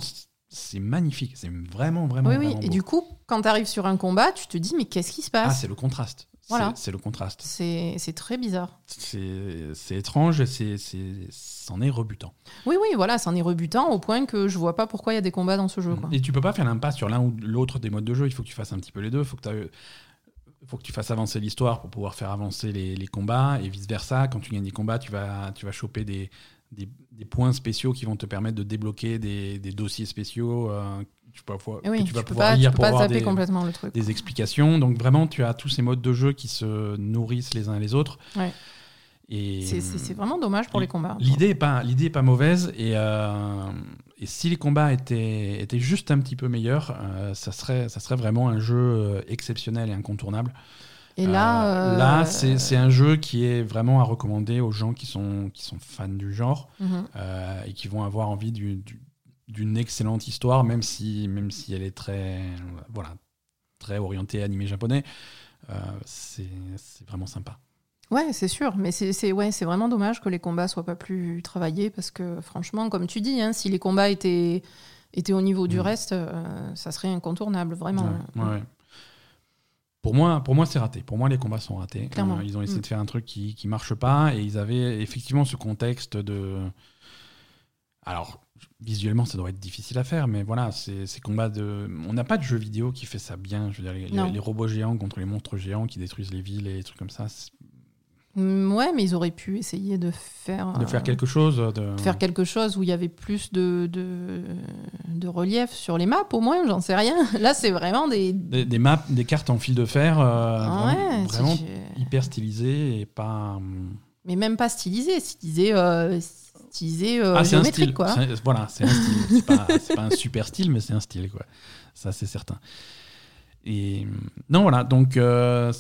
C'est magnifique, c'est vraiment, vraiment. oui, oui. vraiment Et beau. du coup, quand tu arrives sur un combat, tu te dis, mais qu'est-ce qui se Ah, passe c'est le contraste. C'est- Voilà. C'est le contraste. C'est c'est très bizarre. C'est c'est étrange, c'est c'est- c'en est rebutant. Oui, oui, voilà, c'en est rebutant au point que je vois pas pourquoi il y a des combats dans ce jeu. Quoi. Et tu peux pas faire l'impasse sur l'un ou l'autre des modes de jeu. Il faut que tu fasses un petit peu les deux. Il faut que tu faut que tu fasses avancer l'histoire pour pouvoir faire avancer les, les combats et vice versa. Quand tu gagnes des combats, tu vas, tu vas choper des, des, des points spéciaux qui vont te permettre de débloquer des, des dossiers spéciaux euh, tu, peux avoir- Et oui, que tu, vas pouvoir pas, tu lire peux pour pas avoir des, complètement le truc. des explications. Donc vraiment, tu as tous ces modes de jeu qui se nourrissent les uns les autres. Ouais. Et C'est- vraiment dommage pour les combats. L'idée est pas, pas mauvaise et, euh, et si les combats étaient, étaient juste un petit peu meilleurs, euh, ça serait, ça serait vraiment un jeu euh, exceptionnel et incontournable. Et là, Euh, là, c'est c'est un jeu qui est vraiment à recommander aux gens qui sont, qui sont fans du genre mhm. et qui vont avoir envie du- du- d'une excellente histoire, même si, même si elle est très, voilà, très orientée animé japonais. Euh, c'est vraiment sympa. Ouais, c'est sûr, mais c'est ouais, vraiment dommage que les combats soient pas plus travaillés parce que franchement, comme tu dis, hein, si les combats étaient, étaient au niveau du Mm. reste, euh, ça serait incontournable, vraiment. Ouais. Pour moi, pour moi c'est raté. Pour moi, les combats sont ratés. Clairement. Euh, ils ont essayé Mm. de faire un truc qui qui marche pas et ils avaient effectivement ce contexte de. Alors, visuellement, ça doit être difficile à faire, mais voilà, c'est ces combats de. On n'a pas de jeu vidéo qui fait ça bien. Je veux dire, les, les robots géants contre les monstres géants qui détruisent les villes et des trucs comme ça. Mm, Ouais, mais ils auraient pu essayer de faire, De euh, faire quelque chose. De... faire quelque chose où il y avait plus de, de, de relief sur les maps, au moins, j'en sais rien. [laughs] Là, c'est vraiment des. Des, des maps, des cartes en fil de fer, euh, ouais, vraiment, vraiment hyper stylisées et pas. hum, mais même pas stylisé, stylisé, euh, stylisé euh, Ah, c'est un géométrique, style. quoi. Voilà, c'est un style. C'est pas, [laughs] pas un super style, mais c'est un style, quoi. Ça, c'est certain. Et non, voilà. Donc, euh,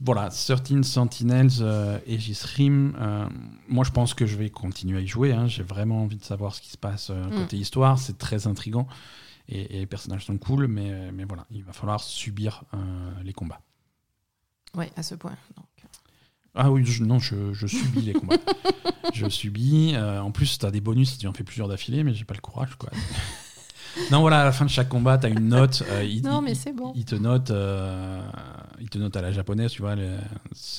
voilà, 13 Sentinels euh, Aegis Rim. euh, moi, je pense que je vais continuer à y jouer. hein. J'ai vraiment envie de savoir ce qui se passe euh, Mm. côté histoire. C'est très intriguant. Et, et les personnages sont cool, mais, euh, mais voilà, il va falloir subir euh, les combats. Ouais, à ce point. Donc, Ah oui, je- non, je, je subis les combats. [laughs] je subis. euh, en plus, tu as des bonus si tu en fais plusieurs d'affilée, mais j'ai pas le courage. Quoi. [laughs] non, voilà, à la fin de chaque combat, tu as une note. euh, il, Non, mais c'est bon. Il te note, euh, il te note à la japonaise, tu vois.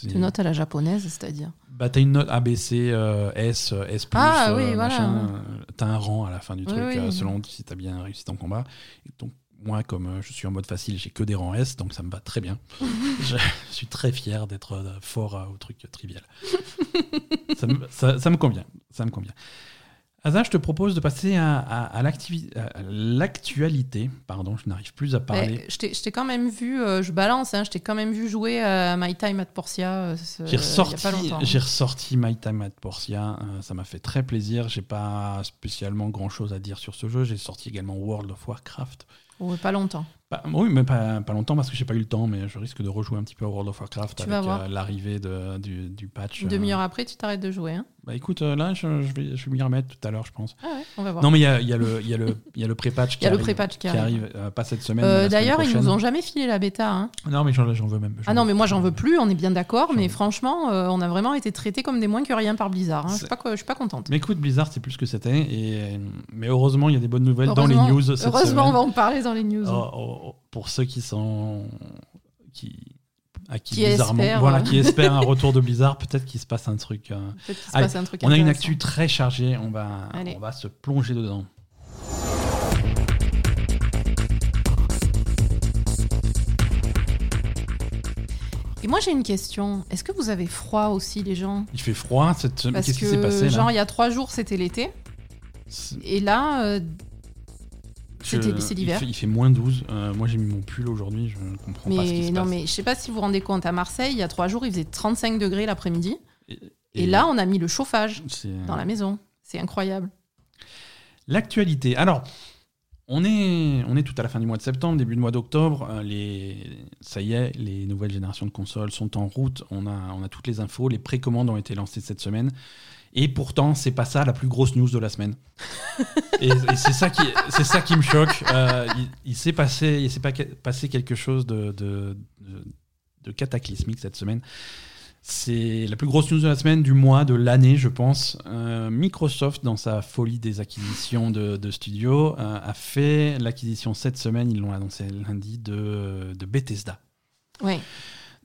Tu notes à la japonaise, c'est-à-dire. Bah, t'as une note ABC, S, S+, Ah, oui, voilà. machin, t'as un rang à la fin du Oui, truc, oui. selon si t'as bien réussi ton combat. Et donc, moi, comme euh, je suis en mode facile, j'ai que des rangs S, donc ça me va très bien. [laughs] je, suis très fier d'être euh, fort euh, au truc trivial. ça, me, ça- ça me convient, ça me convient. Asa, je te propose de passer à, l'actualité. Pardon, je n'arrive plus à parler. Je t'ai quand même vu, euh, je balance, hein, je t'ai quand même vu jouer à My Time at Portia J'ai ressorti, j'ai ressorti My Time at Portia. euh, ça m'a fait très plaisir. J'ai pas spécialement grand chose à dire sur ce jeu. J'ai sorti également World of Warcraft. Ouais, pas longtemps. Bah, oui, mais pas, pas longtemps parce que j'ai pas eu le temps, mais je risque de rejouer un petit peu à World of Warcraft Tu avec euh, l'arrivée de- du, du patch. Une euh. demi-heure après, tu t'arrêtes de jouer. Hein Bah écoute, euh, là, je, je vais, je vais m'y remettre tout à l'heure, je pense. ah ouais, on va voir. Non, mais il y a, y a le, y a le, y a le pré-patch qui [laughs] Il y a le arrive. pré-patch qui qui arrive. euh, pas cette semaine. D'ailleurs, ils nous ont jamais filé la bêta. hein. Non, mais j'en veux même. Ah non, mais moi j'en veux plus, on est bien d'accord, mais veux- franchement, on a vraiment été traités comme des moins que rien par Blizzard. hein. Je suis pas, je suis pas contente. Mais écoute, Blizzard, c'est plus ce que c'était. Et... Mais heureusement, il y a des bonnes nouvelles dans les news. Cette Heureusement, on va en parler dans les news. Oh, oh, pour ceux qui sont. Qui... À qui, espèrent, voilà, qui espèrent un [laughs] retour de Blizzard, peut-être qu'il se passe un truc. euh. Peut-être qu'il se Allez, passe un truc On a une actu très chargée, on va, Allez. on va se plonger dedans. Et moi j'ai une question. Est-ce que vous avez froid aussi, les gens? Il fait froid cette semaine. Qu'est-ce que, qui s'est passé là? genre, il y a trois jours, c'était l'été. Et là, euh, c'est l'hiver. il fait moins 12. Euh, moi j'ai mis mon pull aujourd'hui, je ne comprends pas ce qui se non, passe. mais je sais pas si vous vous rendez compte, à Marseille, il y a trois jours, il faisait 35 degrés l'après-midi. Et, Et, là, on a mis le chauffage c'est- dans la maison. C'est incroyable. L'actualité. Alors, on est, on est tout à la fin du mois de septembre, début du mois d'octobre. Euh, les, ça y est, les nouvelles générations de consoles sont en route. On a, on a toutes les infos. Les précommandes ont été lancées cette semaine. Et pourtant, c'est pas ça la plus grosse news de la semaine. et et c'est ça qui, c'est ça qui me choque. Euh, il il s'est passé, il s'est pas- passé quelque chose de, de, de- de cataclysmique cette semaine. C'est la plus grosse news de la semaine, du mois, de l'année, je pense. Euh, Microsoft, dans sa folie des acquisitions de, de studios, euh, a fait l'acquisition cette semaine, ils l'ont annoncé lundi, de, de Bethesda. Oui.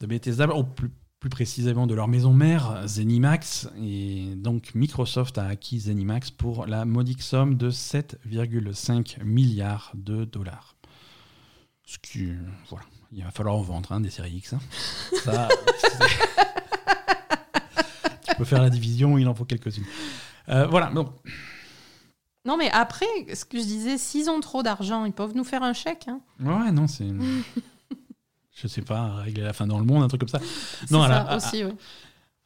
De Bethesda, ou plus, plus précisément de leur maison mère, Zenimax. Et donc Microsoft a acquis Zenimax pour la modique somme de 7,5 milliards de dollars. Ce qui, voilà, il va falloir en vendre hein, des séries X. hein. Ça, [laughs] tu peux faire la division, il en faut quelques-unes. Euh, voilà, bon, Non, mais après, ce que je disais, s'ils ont trop d'argent, ils peuvent nous faire un chèque. hein. ouais, non, c'est. [laughs] Je sais pas, régler la fin dans le monde, un truc comme ça. Non, ça à la- aussi, oui.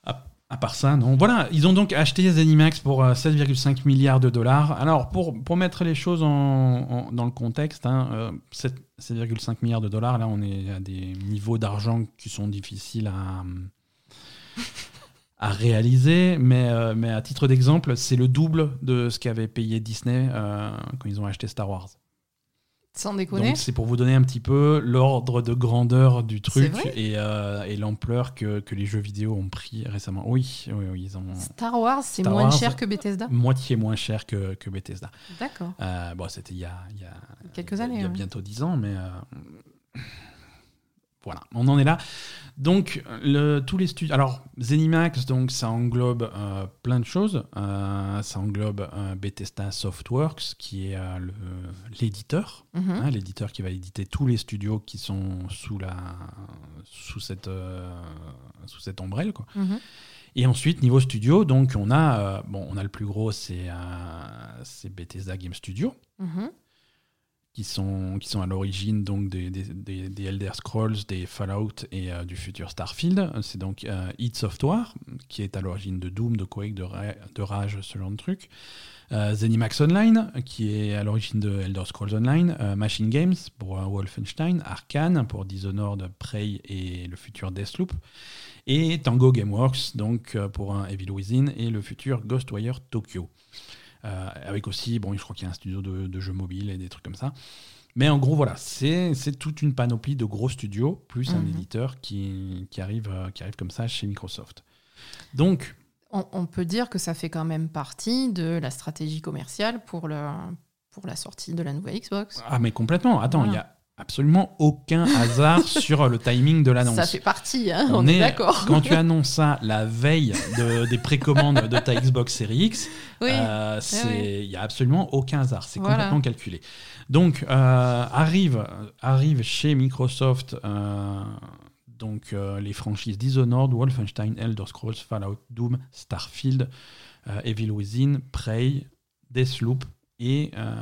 À, à part ça, non. Voilà, ils ont donc acheté Zenimax pour euh, 7,5 milliards de dollars. Alors, pour, pour mettre les choses en, en- dans le contexte, hein, euh, 7 7,5 milliards de dollars, là, on est à des niveaux d'argent qui sont difficiles à, [laughs] à réaliser. Mais, euh, mais à titre d'exemple, c'est le double de ce qu'avait payé Disney euh, quand ils ont acheté Star Wars. Sans déconner. C'est pour vous donner un petit peu l'ordre de grandeur du truc et, euh, et l'ampleur que, que les jeux vidéo ont pris récemment. Oui, oui, oui ils ont Star Wars, c'est moins Wars. cher que Bethesda. moitié moins cher que, que Bethesda. D'accord. Euh, bon, c'était il y a, il y a Quelques il y a- années. Il y a ouais. bientôt 10 ans, mais euh, voilà, on en est là. Donc, le, tous les studios. Alors, Zenimax, donc, ça englobe euh, plein de choses. Euh, ça englobe euh, Bethesda Softworks, qui est l'éditeur. Mhm. hein, l'éditeur qui va éditer tous les studios qui sont sous, la, sous, cette, sous cette ombrelle. Quoi. Mhm. Et ensuite, niveau studio, donc on a, bon, on a le plus gros, c'est c'est Bethesda Game Studio, Mhm. Qui sont, qui sont à l'origine donc des, Elder Scrolls, des Fallout et euh, du futur Starfield. C'est donc euh, id Software, qui est à l'origine de Doom, de Quake, de, Ra- de Rage, ce genre de trucs. Euh, Zenimax Online, qui est à l'origine de Elder Scrolls Online, euh, Machine Games pour Wolfenstein, Arkane pour Dishonored, Prey et le futur Deathloop, et Tango Gameworks donc pour un Evil Within et le futur Ghostwire Tokyo. Euh, avec aussi, bon, je crois qu'il y a un studio de, de jeux mobiles et des trucs comme ça. Mais en gros, voilà, c'est toute une panoplie de gros studios, plus un Mhm. éditeur qui, qui, arrive, euh, qui arrive comme ça chez Microsoft. Donc, On, on peut dire que ça fait quand même partie de la stratégie commerciale pour, le, pour la sortie de la nouvelle Xbox. ah mais complètement, attends, il Voilà. n'y a absolument aucun hasard [laughs] sur le timing de l'annonce. Ça fait partie, hein, on, est, d'accord. Quand tu [laughs] annonces ça la veille de- des précommandes de ta Xbox Series X, Oui. euh, il oui. n'y a absolument aucun hasard. C'est Voilà. complètement calculé. Donc, euh, arrive, arrive chez Microsoft euh, donc, euh, les franchises Dishonored, Wolfenstein, Elder Scrolls, Fallout, Doom, Starfield, euh, Evil Within, Prey, Deathloop et euh,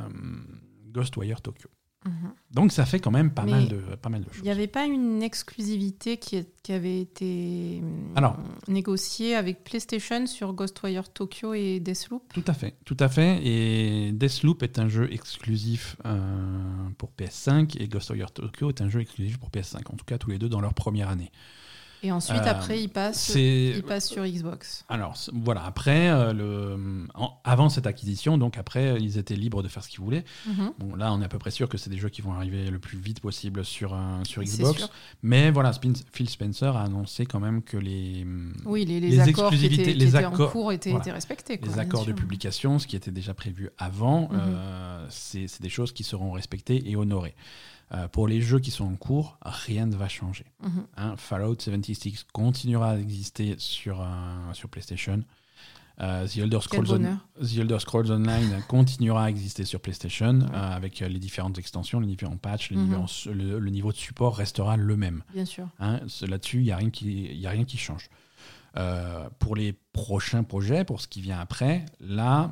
Ghostwire Tokyo. Mhm. Donc ça fait quand même pas, Mais mal, de, pas mal de Il choses. n'y avait pas une exclusivité qui, est- qui avait été Alors. négociée avec PlayStation sur Ghostwire Tokyo et Deathloop? Tout à fait, tout à fait. Et Deathloop est un jeu exclusif euh, pour PS5 et Ghostwire Tokyo est un jeu exclusif pour PS5. En tout cas, tous les deux dans leur première année. Et ensuite, Euh, après, il passe, il passe sur Xbox. alors voilà. Après, euh, le... en- avant cette acquisition, donc après, ils étaient libres de faire ce qu'ils voulaient. Mhm. Bon, là, on est à peu près sûr que c'est des jeux qui vont arriver le plus vite possible sur, euh, sur Xbox. Mais voilà, Spin- Phil Spencer a annoncé quand même que les, Oui, les, les Les accords qui exclusivités, étaient, les accords- en cours étaient, voilà. étaient respectés. quoi, les accords de publication, ce qui était déjà prévu avant, Mhm. euh, c'est des choses qui seront respectées et honorées. Euh, pour les jeux qui sont en cours, rien ne va changer. Mhm. hein. Fallout 76 continuera à exister sur, euh, sur PlayStation. Euh, The, Elder Scrolls On-. The Elder Scrolls Online [laughs] continuera à exister sur PlayStation avec les différentes extensions, les différents patchs, les Mhm. différents- le, le niveau de support restera le même. Bien sûr. Hein, Là-dessus, il n'y a, rien qui- il y a rien qui change. Pour les prochains projets, pour ce qui vient après, là,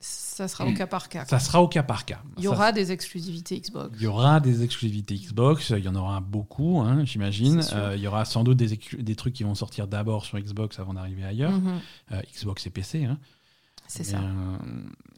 Ça sera au cas par cas. ça sera au cas par cas. Il y Ça- aura des exclusivités Xbox. il y aura des exclusivités Xbox, il y en aura beaucoup, hein, j'imagine. Euh, il y aura sans doute des, trucs qui vont sortir d'abord sur Xbox avant d'arriver ailleurs. Mhm. Euh, Xbox et PC. hein. C'est ça. euh,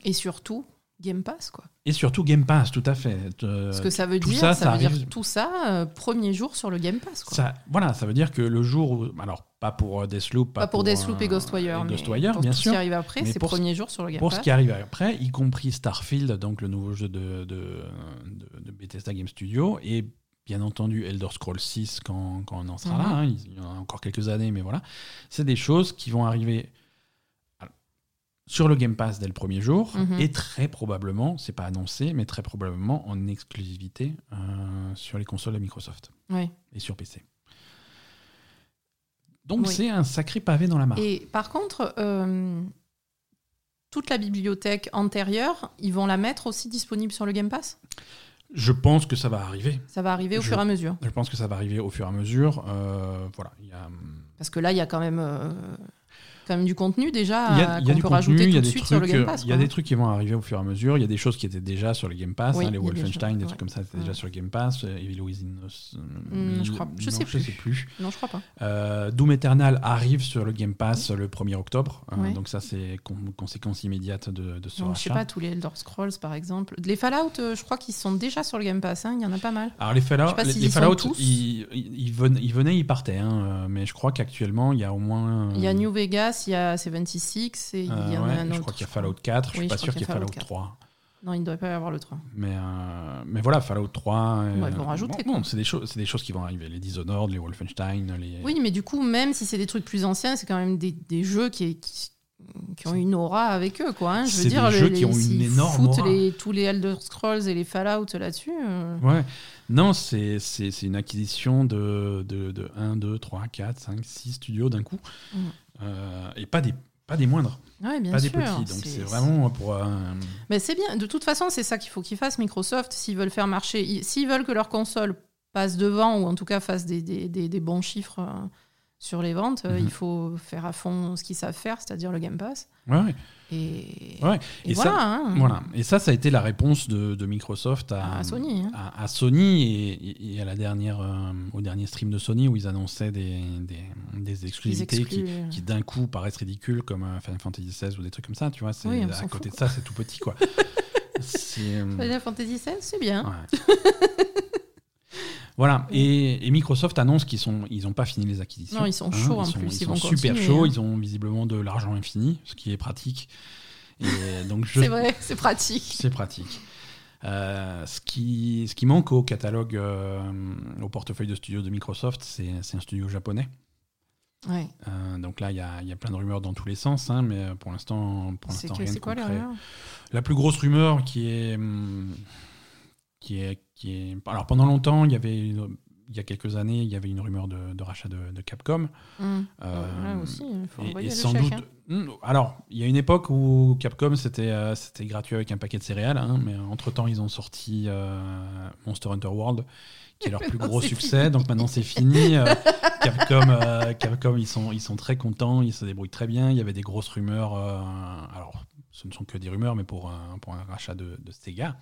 Et surtout, Game Pass, quoi. et surtout Game Pass, tout à fait. Euh, Ce que ça veut dire, ça, ça, ça veut arrive- dire tout ça, euh, premier jour sur le Game Pass, quoi. ça, voilà, ça veut dire que le jour où. Alors, pas pour euh, Deathloop, pas, Pas pour Deathloop et Ghostwire, mais Ghostwire, pour bien tout ce sûr. qui arrive après, c'est pour ce- premier jour sur le Game Pour Pass. ce qui arrive après, y compris Starfield, donc le nouveau jeu de, de, de- de Bethesda Game Studio, et bien entendu Elder Scrolls 6 quand, quand on en sera Mhm. là, hein, il y en a encore quelques années, mais voilà, c'est des choses qui vont arriver sur le Game Pass dès le premier jour, Mhm. et très probablement, c'est pas annoncé, mais très probablement en exclusivité euh, sur les consoles de Microsoft et sur PC. Donc Oui. c'est un sacré pavé dans la mare. Et par contre, euh, toute la bibliothèque antérieure, ils vont la mettre aussi disponible sur le Game Pass? Je pense que ça va arriver. Ça va arriver au Je- fur et à mesure. Je pense que ça va arriver au fur et à mesure. Euh, voilà, y a, Parce que là, il y a quand même, quand même du contenu déjà qu'on peut rajouter tout de suite trucs, sur le Game Pass. il y a des trucs qui vont arriver au fur et à mesure. Il y a des choses qui étaient déjà sur le Game Pass, Oui, hein, les des Wolfenstein, choses, des ouais. trucs comme ça, c'était Ouais. déjà sur le Game Pass. euh, Evil Within euh, je crois- je non, sais je sais plus. Non, je crois pas. Euh, Doom Eternal arrive sur le Game Pass le 1er octobre. Euh, Ouais. donc ça, c'est con- conséquence immédiate de, de ce Non, je sais rachat. pas, tous les Elder Scrolls par exemple. Les Fallout, euh, je crois qu'ils sont déjà sur le Game Pass, hein, il y en a pas mal. Alors les Fallout, les, sont Fallout, ils, ils, ils venaient, ils ils partaient. hein, euh, mais je crois qu'actuellement, il y a au moins... Il y a New Vegas, il y a 76 et il y Euh, en ouais, a un autre. je crois qu'il y a Fallout 4, je Oui, suis pas je sûr qu'il y ait Fallout Fallout 3. Non, il ne doit pas y avoir le 3. Mais, euh, mais voilà, Fallout 3. euh, Ouais, ils vont rajouter, bon, bon, c'est des, choses- c'est des choses qui vont arriver. Les Dishonored, les Wolfenstein, les. Oui, mais du coup, même si c'est des trucs plus anciens, c'est quand même des, des jeux qui, qui, qui ont une aura avec eux, quoi. hein. Je veux dire, des jeux les- qui ont une énorme aura. les- tous les Elder Scrolls et les Fallout là-dessus. euh, Ouais. Non, c'est une acquisition de, de, de 1, 2, 3, 4, 5, 6 studios d'un coup. Mm. Euh, et pas des, pas des moindres, Ouais, bien pas sûr. des petits. Donc c'est- c'est vraiment pour. Mais c'est bien. De toute façon, c'est ça qu'il faut qu'ils fassent, Microsoft, s'ils veulent faire marcher. ils- S'ils veulent que leur console passe devant, ou en tout cas fasse des, des, des- des bons chiffres euh, sur les ventes, euh, Mhm. il faut faire à fond ce qu'ils savent faire, c'est-à-dire le Game Pass. ouais. Et, Ouais, et et ça- voilà. hein. Voilà. Et ça, ça a été la réponse de, de Microsoft à, À Sony, hein. à, à Sony et, et- à la dernière, euh, au dernier stream de Sony où ils annonçaient des, des, des Ils exclusivités qui, excluent. qui d'un coup paraissent ridicules comme euh, Final Fantasy XVI ou des trucs comme ça. Tu vois, Oui, à côté de ça, c'est tout petit quoi. [laughs] Euh, Final Fantasy XVI, c'est bien. ouais. [laughs] Voilà, et, et Microsoft annonce qu'ils sont, ils n'ont pas fini les acquisitions. hein. Non, ils sont chauds en sont- plus, Ils, ils sont vont super chauds, hein. ils ont visiblement de l'argent infini, ce qui est pratique. Et donc je, C'est vrai, c'est pratique. c'est pratique. Euh, ce, qui, ce qui manque au catalogue, euh, au portefeuille de studios de Microsoft, c'est un studio japonais. Ouais. Euh, donc là, il y y a plein de rumeurs dans tous les sens, hein, mais pour l'instant, pour l'instant, rien de c'est quoi concret. La plus grosse rumeur qui est, hum, qui est, qui est, alors pendant longtemps, il y avait, une- il y a quelques années, il y avait une rumeur de, de rachat de, de Capcom. Hum. Euh, aussi, il faut et, sans chèque, doute. hein. Hmm, Alors, il y a une époque où Capcom c'était euh, c'était gratuit avec un paquet de céréales, hein, mais entre temps ils ont sorti euh, Monster Hunter World, qui est leur plus [laughs] gros succès. fini. Donc maintenant c'est fini. Capcom, euh, Capcom ils sont ils sont très contents, ils se débrouillent très bien. Il y avait des grosses rumeurs. euh, alors ce ne sont que des rumeurs, mais pour un, pour un rachat de, de Sega.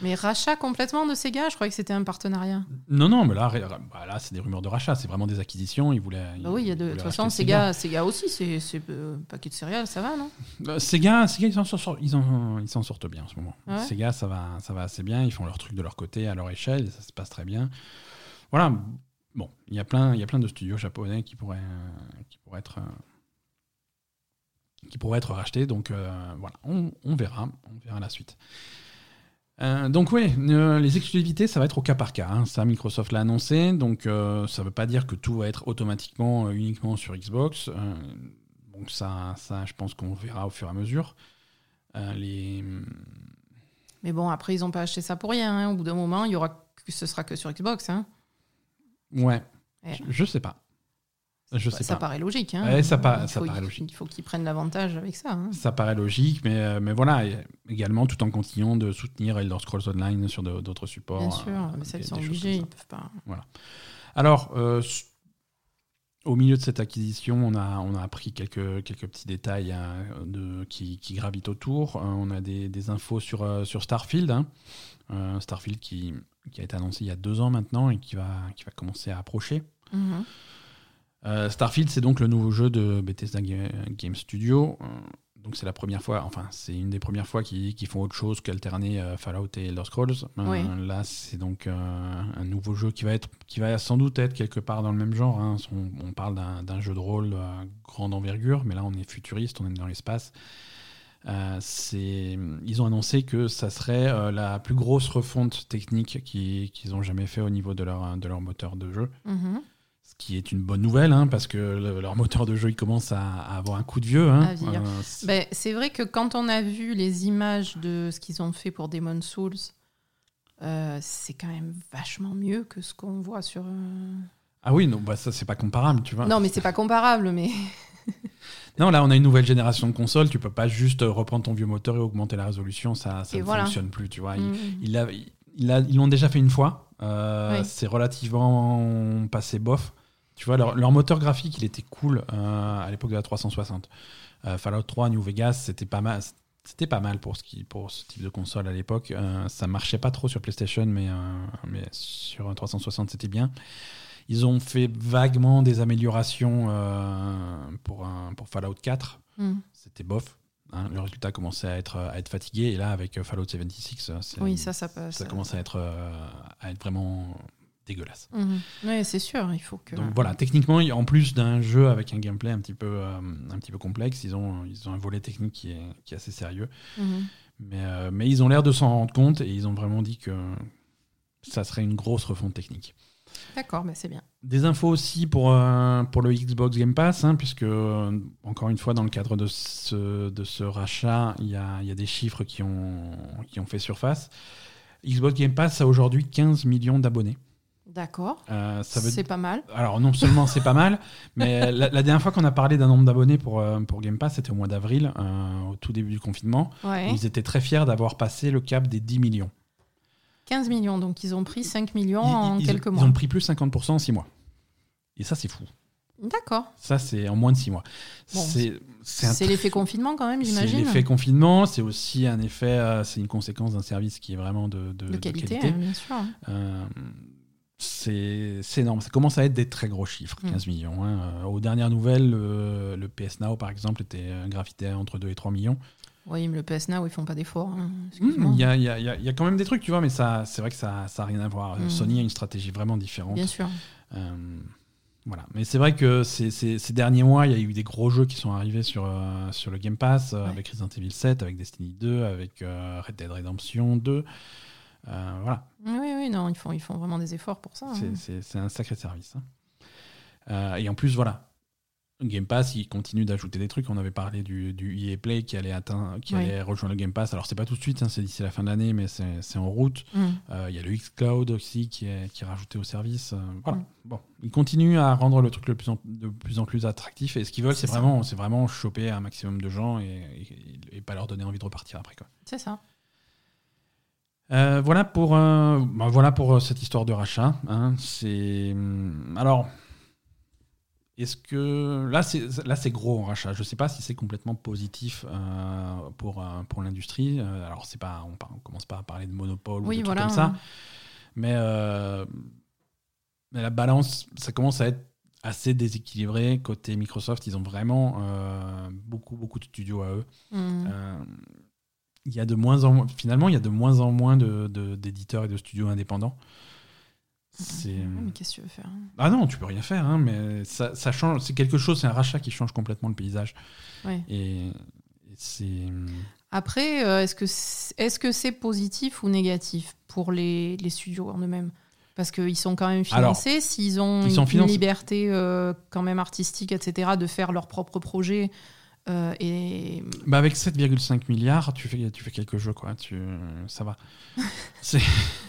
Mais rachat complètement de Sega Je croyais que c'était un partenariat. Non, non, mais là, bah, là c'est des rumeurs de rachat, c'est vraiment des acquisitions. Ils voulaient. Bah oui, il y a de, toute façon, Sega, Sega aussi, c'est euh, paquet de céréales, ça va, non? Euh, Sega, Sega, ils s'en sortent, ils en- ils sortent bien en ce moment. Ouais. Sega, ça va, ça va assez bien. Ils font leur truc de leur côté, à leur échelle, ça se passe très bien. Voilà. Bon, il y a plein, il y a plein de studios japonais qui pourraient, euh, qui pourraient être, euh, qui pourraient être rachetés. Donc euh, voilà, on, on verra, on verra la suite. Euh, donc oui, euh, les exclusivités, ça va être au cas par cas. hein. Ça, Microsoft l'a annoncé. Donc euh, ça ne veut pas dire que tout va être automatiquement uniquement sur Xbox. Donc ça, ça, je pense qu'on verra au fur et à mesure. Les... Mais bon, après, ils n'ont pas acheté ça pour rien. hein. Au bout d'un moment, il y aura que ce sera que sur Xbox. Hein. Ouais, Ouais. je, je sais pas. Je sais ça pas. paraît logique. Hein. Ouais, ça pa- Il ça faut- paraît logique. Il faut qu'ils prennent l'avantage avec ça. hein. Ça paraît logique, mais, euh, mais voilà, et également tout en continuant de soutenir Elder Scrolls Online sur d'autres supports. Bien sûr, euh, mais ça, ils sont obligés, ils ça. peuvent pas. Alors, euh, au milieu de cette acquisition, on a, on a appris quelques, quelques petits détails hein, de, qui, qui gravitent autour. Euh, on a des, des infos sur, euh, sur Starfield. hein. Euh, Starfield qui, qui a été annoncé il y a deux ans maintenant et qui va, qui va commencer à approcher. Mhm. Euh, Starfield, c'est donc le nouveau jeu de Bethesda Ga- Game Studio. Euh, donc c'est la première fois, enfin c'est une des premières fois qu'ils font autre chose qu'alterner euh, Fallout et Elder Scrolls. Euh. Là, c'est donc un nouveau jeu qui va être, qui va sans doute être quelque part dans le même genre. hein. On, on parle d'un jeu de rôle à grande envergure, mais là on est futuriste, on est dans l'espace. Euh, ils ont annoncé que ça serait euh, la plus grosse refonte technique qui- qu'ils ont jamais fait au niveau de leur, de leur moteur de jeu. Mhm. Ce qui est une bonne nouvelle, hein, parce que le- leur moteur de jeu il commence à, à avoir un coup de vieux. Hein. Euh, c'est- Ben, c'est vrai que quand on a vu les images de ce qu'ils ont fait pour Demon Souls, euh, c'est quand même vachement mieux que ce qu'on voit sur. euh, Ah oui, non, bah ça c'est pas comparable, tu vois. Non, mais c'est pas comparable, mais. [laughs] Non, là on a une nouvelle génération de consoles, tu peux pas juste reprendre ton vieux moteur et augmenter la résolution, ça, ça Et ne voilà. fonctionne plus, tu vois. Ils- Mhm. Ils il l'ont déjà fait une fois, euh, Oui. c'est relativement passé bof. Tu vois, leur, leur moteur graphique, il était cool euh, à l'époque de la 360. Euh, Fallout 3, New Vegas, c'était pas mal. C'était pas mal pour ce, qui, pour ce type de console à l'époque. Euh, ça marchait pas trop sur PlayStation, mais, euh, mais sur un 360, c'était bien. Ils ont fait vaguement des améliorations pour, un, pour Fallout 4. Mhm. C'était bof. hein. le résultat commençait à être, à être fatigué. Et là, avec Fallout 76, euh, c'est- Oui, ça, ça passe. ça commence à être, à être vraiment dégueulasse. Mhm. Oui, c'est sûr, il faut que. Donc voilà, techniquement, en plus d'un jeu avec un gameplay un petit peu, euh, un petit peu complexe, ils ont, ils ont un volet technique qui est, qui est assez sérieux. Mhm. Mais, euh, mais ils ont l'air de s'en rendre compte et ils ont vraiment dit que ça serait une grosse refonte technique. D'accord, ben c'est bien. Des infos aussi pour, euh, pour le Xbox Game Pass, hein, puisque, euh, encore une fois, dans le cadre de ce, de ce rachat, il y a, y a des chiffres qui ont, qui ont fait surface. Xbox Game Pass a aujourd'hui 15 millions d'abonnés. D'accord. Euh, C'est pas mal. Alors non seulement c'est pas mal, [laughs] mais la, la dernière fois qu'on a parlé d'un nombre d'abonnés pour, euh, pour Game Pass, c'était au mois d'avril, euh, au tout début du confinement. Ouais. Ils étaient très fiers d'avoir passé le cap des 10 millions. 15 millions, donc ils ont pris 5 millions Ils- en ils- quelques ils mois. ont pris plus 50% en 6 mois. Et ça, c'est fou. D'accord. Ça, c'est en moins de 6 mois. Bon, c'est c'est C'est l'effet confinement quand même, C'est j'imagine. l'effet confinement, c'est aussi un effet, c'est une conséquence d'un service qui est vraiment de, de- De de qualité, qualité. hein, bien sûr. C'est énorme. Ça commence à être des très gros chiffres, Mm. 15 millions. hein. Euh, aux dernières nouvelles, le, le PS Now, par exemple, était graffité entre 2 et 3 millions. Oui, mais le PS Now, ils font pas d'efforts. hein. Mm. Il y, a, y a- y a- il y a quand même des trucs, tu vois, mais ça, c'est vrai que ça n'a rien à voir. Mm. Sony a une stratégie vraiment différente. Bien sûr. Euh, voilà. Mais c'est vrai que ces, ces- ces derniers mois, il y a eu des gros jeux qui sont arrivés sur, euh, sur le Game Pass, euh, Ouais. avec Resident Evil 7, avec Destiny 2, avec Red Dead Redemption 2. Euh, voilà, Oui, oui, non, ils font, ils font vraiment des efforts pour ça. hein. c'est- c'est un sacré service. hein. Euh, et en plus, voilà, Game Pass, il continue d'ajouter des trucs. On avait parlé du, du EA Play qui allait, atteindre, qui Oui. allait rejoindre le Game Pass. Alors, c'est pas tout de suite, hein, c'est d'ici la fin de l'année, mais c'est en route. Mm. Euh, Il y a le xCloud aussi qui est, qui est rajouté au service. euh, voilà. Mm. Bon, ils continuent à rendre le truc le plus en- de plus en plus attractif. Et ce qu'ils veulent, c'est vraiment, c'est vraiment choper un maximum de gens et, et- et pas leur donner envie de repartir après. Quoi. C'est ça. Euh, voilà pour, euh, voilà pour euh, cette histoire de rachat. hein. C'est hum, alors est-ce que là c'est là c'est gros en rachat. Je sais pas si c'est complètement positif euh, pour pour l'industrie. Alors c'est pas on, on commence pas à parler de monopole ou de trucs comme ça, mais euh, mais la balance ça commence à être assez déséquilibré côté Microsoft. Ils ont vraiment beaucoup beaucoup de studios à eux. Hmm. Euh, il y a de moins en moins, finalement, il y a de moins en moins de- de- d'éditeurs et de studios indépendants. Ouais, mais qu'est-ce que tu veux faire ah non, tu peux rien faire, hein, mais ça, ça change. C'est quelque chose, c'est un rachat qui change complètement le paysage. Ouais. Et, et c'est Après, euh, est-ce que c'est est -ce positif ou négatif pour les, les studios en eux-mêmes? Parce qu'ils sont quand même financés, s'ils ont ils une, sont une financés. liberté euh, quand même artistique, etc., de faire leurs propres projets. Euh, et bah avec 7,5 milliards, tu fais, tu fais quelques jeux, quoi. Tu, ça va. [laughs]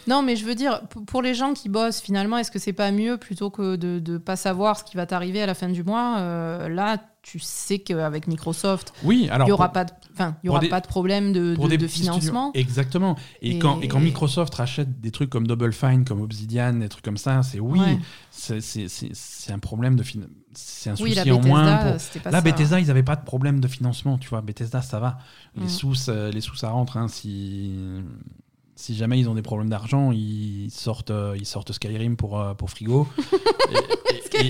Non, mais je veux dire, pour les gens qui bossent, finalement, est-ce que c'est pas mieux plutôt que de ne pas savoir ce qui va t'arriver à la fin du mois euh, Là, tu sais qu'avec Microsoft, Oui, alors il n'y aura, pour- pas de, y aura des- pas de problème de, de- financement. studios. Exactement. Et, Et- Quand, et quand Microsoft rachète des trucs comme Double Fine, comme Obsidian, des trucs comme ça, c'est oui, Ouais. c'est- un problème de fin- C'est un Oui, souci en moins Bethesda, pour, pas Là, ça. Bethesda, ils n'avaient pas de problème de financement, tu vois. Bethesda, ça va. Les Mm. sous, ça- les sous, ça rentre. hein. Si, si jamais ils ont des problèmes d'argent, ils sortent, euh, ils sortent Skyrim pour, euh, pour frigo. [laughs] et, et-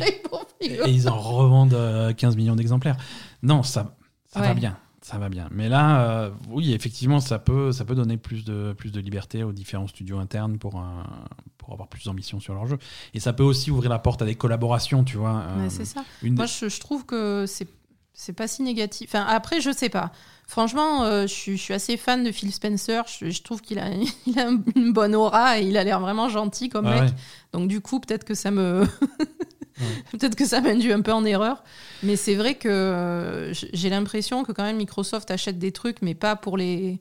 et- et ils en revendent euh, 15 millions d'exemplaires. Non, ça, ça va bien. Ça va bien. Mais là, euh, oui, effectivement, ça peut, ça peut donner plus de, plus de liberté aux différents studios internes pour, pour avoir plus d'ambition sur leur jeu. Et ça peut aussi ouvrir la porte à des collaborations, tu vois. Ouais, c'est ça. une Moi, des- je, je trouve que c'est c'est pas si négatif. Enfin, après, je sais pas. Franchement, euh, je, suis, je suis assez fan de Phil Spencer. Je, je trouve qu'il a, [laughs] il a une bonne aura et il a l'air vraiment gentil comme Ah mec. ouais. Donc du coup, peut-être que ça me, [laughs] peut-être que ça m'induit un peu en erreur. Mais c'est vrai que euh, j'ai l'impression que quand même Microsoft achète des trucs, mais pas pour les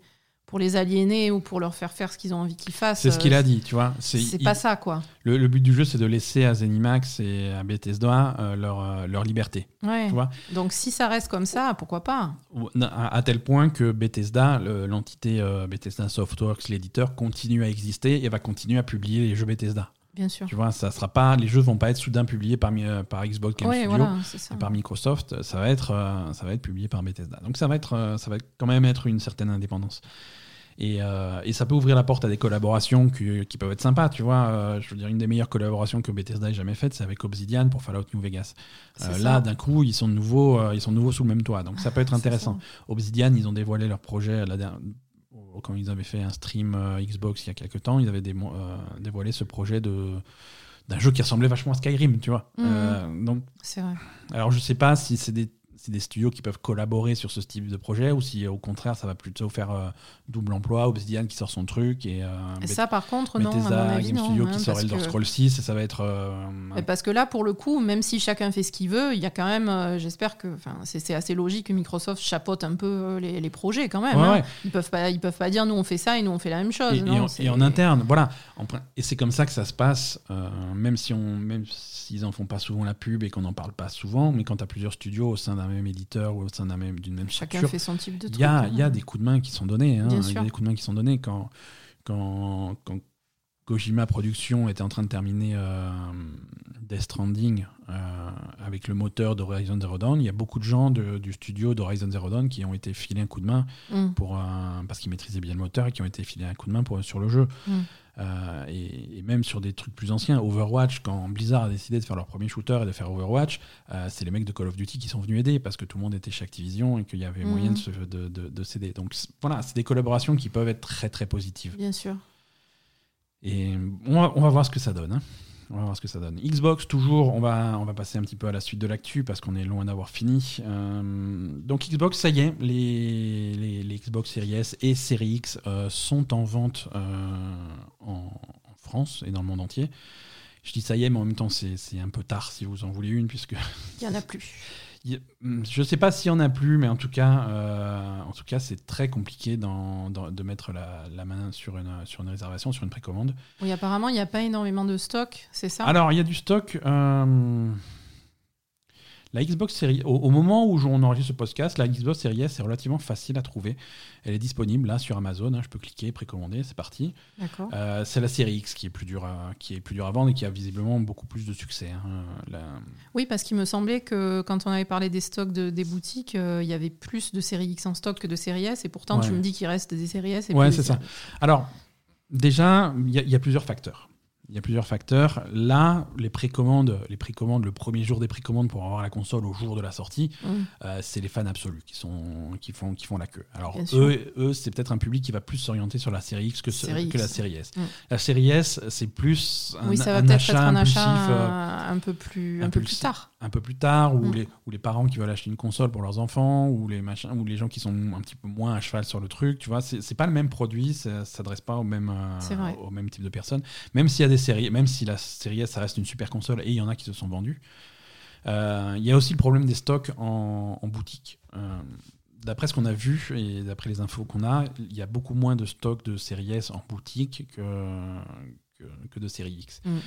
pour les aliéner ou pour leur faire faire ce qu'ils ont envie qu'ils fassent. C'est ce qu'il Euh, a dit, tu vois. C'est pas ça, quoi. Le, le but du jeu, c'est de laisser à Zenimax et à Bethesda euh, leur, euh, leur liberté. Ouais. Tu vois Donc si ça reste comme ça, pourquoi pas? À, à tel point que Bethesda, le- l'entité euh, Bethesda Softworks, l'éditeur, continue à exister et va continuer à publier les jeux Bethesda. Bien sûr. Tu vois, ça sera pas, les jeux vont pas être soudain publiés par, euh, par Xbox Game Ouais, Studio voilà, et par Microsoft. Ça va être, euh, ça va être publié par Bethesda. Donc ça va être, euh, ça va quand même être une certaine indépendance. Et, euh, et ça peut ouvrir la porte à des collaborations qui, qui peuvent être sympas, tu vois. Euh, je veux dire, une des meilleures collaborations que Bethesda ait jamais faites, c'est avec Obsidian pour Fallout New Vegas. Euh, là, d'un coup, ils sont de nouveau, euh, ils sont sous le même toit, donc ça peut être intéressant. Obsidian, ils ont dévoilé leur projet la dernière- quand ils avaient fait un stream Xbox il y a quelques temps, ils avaient démo- dévoilé ce projet de d'un jeu qui ressemblait vachement à Skyrim, tu vois. Mhm. Donc, C'est vrai. alors je sais pas si c'est des c'est des studios qui peuvent collaborer sur ce type de projet ou si au contraire ça va plutôt faire euh, double emploi, Obsidian qui sort son truc et, euh, Et ça, par contre, non, à mon Bethesda avis, Game non. Studio hein, qui sort Elder que- Scrolls 6 et ça va être euh, parce que là, pour le coup, même si chacun fait ce qu'il veut, il y a quand même, euh, j'espère que, c'est assez logique que Microsoft chapeaute un peu les, les projets quand même. Ouais, hein. ouais. Ils peuvent pas, ils peuvent pas dire nous on fait ça et nous on fait la même chose. et, en, c'est- et en interne, voilà. Et c'est comme ça que ça se passe, même si on, même s'ils en font pas souvent la pub et qu'on n'en parle pas souvent, mais quand tu as plusieurs studios au sein d'un même éditeur ou au sein d'un même d'une même Chacun structure, fait son type de il truc. y a, hein. il y a des coups de main qui sont donnés. hein. Il y a des coups de main qui sont donnés quand quand, quand Kojima Productions était en train de terminer euh, Death Stranding euh, avec le moteur d'Horizon Zero Dawn, il y a beaucoup de gens de- du studio d'Horizon Zero Dawn qui ont été filés un coup de main Mm. pour parce qu'ils maîtrisaient bien le moteur et qui ont été filés un coup de main pour, sur le jeu. Mm. Euh, et, et même sur des trucs plus anciens, Overwatch, quand Blizzard a décidé de faire leur premier shooter et de faire Overwatch, euh, c'est les mecs de Call of Duty qui sont venus aider parce que tout le monde était chez Activision et qu'il y avait Mhm. moyen de, se- de, de- de s'aider. Donc voilà, c'est des collaborations qui peuvent être très très positives. Bien sûr. Et on va, on va voir ce que ça donne. hein. On va voir ce que ça donne. Xbox, toujours, on va, on va passer un petit peu à la suite de l'actu parce qu'on est loin d'avoir fini. Euh, donc Xbox, ça y est, les, les, Xbox Series S et Series X euh, sont en vente euh, en, en France et dans le monde entier. Je dis ça y est, mais en même temps, c'est un peu tard si vous en voulez une, puisque Il y en a plus. Il- je sais pas s'il y en a plus, mais en tout cas, euh, en tout cas, c'est très compliqué de mettre la, la main sur une, sur une réservation, sur une précommande. Oui, apparemment, il n'y a pas énormément de stock, c'est ça? Alors, il y a du stock. euh, La Xbox Series, au, au moment où on enregistre ce podcast, la Xbox Series S est relativement facile à trouver. Elle est disponible là sur Amazon. hein, je peux cliquer, précommander, c'est parti. Euh, c'est la série X qui est plus dure à, qui est plus dure à vendre et qui a visiblement beaucoup plus de succès. hein. La- Oui, parce qu'il me semblait que quand on avait parlé des stocks de- des boutiques, euh, il y avait plus de série X en stock que de série S. Et pourtant, Ouais. tu me dis qu'il reste des séries S. Et Ouais, c'est ça. Alors, déjà, il y, a- il y a plusieurs facteurs. Il y a plusieurs facteurs. Là, les précommandes, les précommandes, le premier jour des précommandes pour avoir la console au jour de la sortie, Mm. euh, c'est les fans absolus qui, sont, qui, font, qui font la queue. Alors, Bien sûr. eux, eux c'est peut-être un public qui va plus s'orienter sur la série X que, ce- Série que la série S. Mm. La série S, c'est plus un, oui, ça va un achat être un impulsif, achat euh, un, un peu plus, un peu plus impulsif. tard. Un peu plus tard, ou, Mm. les, ou les parents qui veulent acheter une console pour leurs enfants, ou les, machins, ou les gens qui sont un petit peu moins à cheval sur le truc. Tu vois, c'est pas le même produit, ça s'adresse pas au même, euh, au même type de personnes. Même s'il y a des séries, même si la série S, ça reste une super console, et il y en a qui se sont vendus. Euh, Il y a aussi le problème des stocks en, en boutique. Euh, D'après ce qu'on a vu et d'après les infos qu'on a, il y a beaucoup moins de stocks de série S en boutique que, que, que de série X. Mm.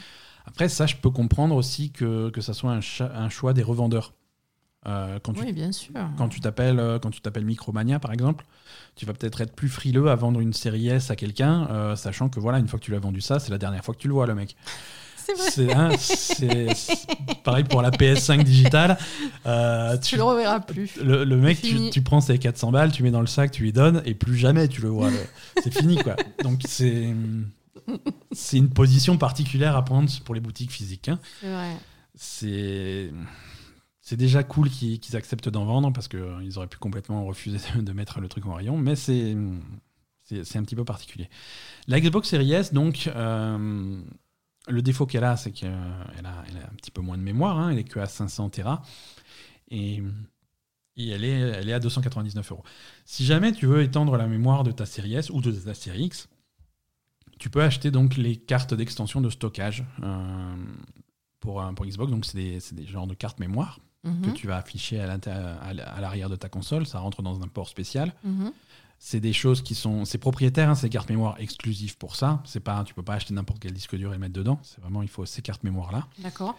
Après, ça, je peux comprendre aussi que, que ça soit un, choix des revendeurs. Euh, quand, tu, Oui, bien sûr. quand tu t'appelles euh, quand tu t'appelles Micromania, par exemple, tu vas peut-être être plus frileux à vendre une série S à quelqu'un, euh, sachant que voilà, une fois que tu l'as vendu ça, c'est la dernière fois que tu le vois, le mec. [laughs] C'est vrai. C'est hein, pareil pour la PS5 digitale. Euh, Tu le reverras plus. le, le mec, tu, tu prends ses 400 balles, tu mets dans le sac, tu lui donnes, et plus jamais tu le vois. C'est fini, quoi. Donc, c'est. C'est une position particulière à prendre pour les boutiques physiques. hein. C'est déjà cool qu'ils acceptent d'en vendre parce qu'ils auraient pu complètement refuser de, mettre le truc en rayon, mais c'est un petit peu particulier. La Xbox Series S, donc, euh, le défaut qu'elle a, c'est qu'elle a, elle a un petit peu moins de mémoire, hein, elle est que à 500 Tera, et, et elle, est, elle est à 299 euros. Si jamais tu veux étendre la mémoire de ta série S ou de ta série X, tu peux acheter donc les cartes d'extension de stockage euh, pour, un- pour Xbox, donc c'est des, des genres de cartes mémoire que Mhm, tu vas afficher à l'arrière de ta console, ça rentre dans un port spécial. mhm. C'est des choses qui sont, c'est propriétaire, hein, c'est des cartes mémoire exclusives pour ça. C'est pas, tu peux pas acheter n'importe quel disque dur et le mettre dedans. C'est vraiment, il faut ces cartes mémoire là. D'accord.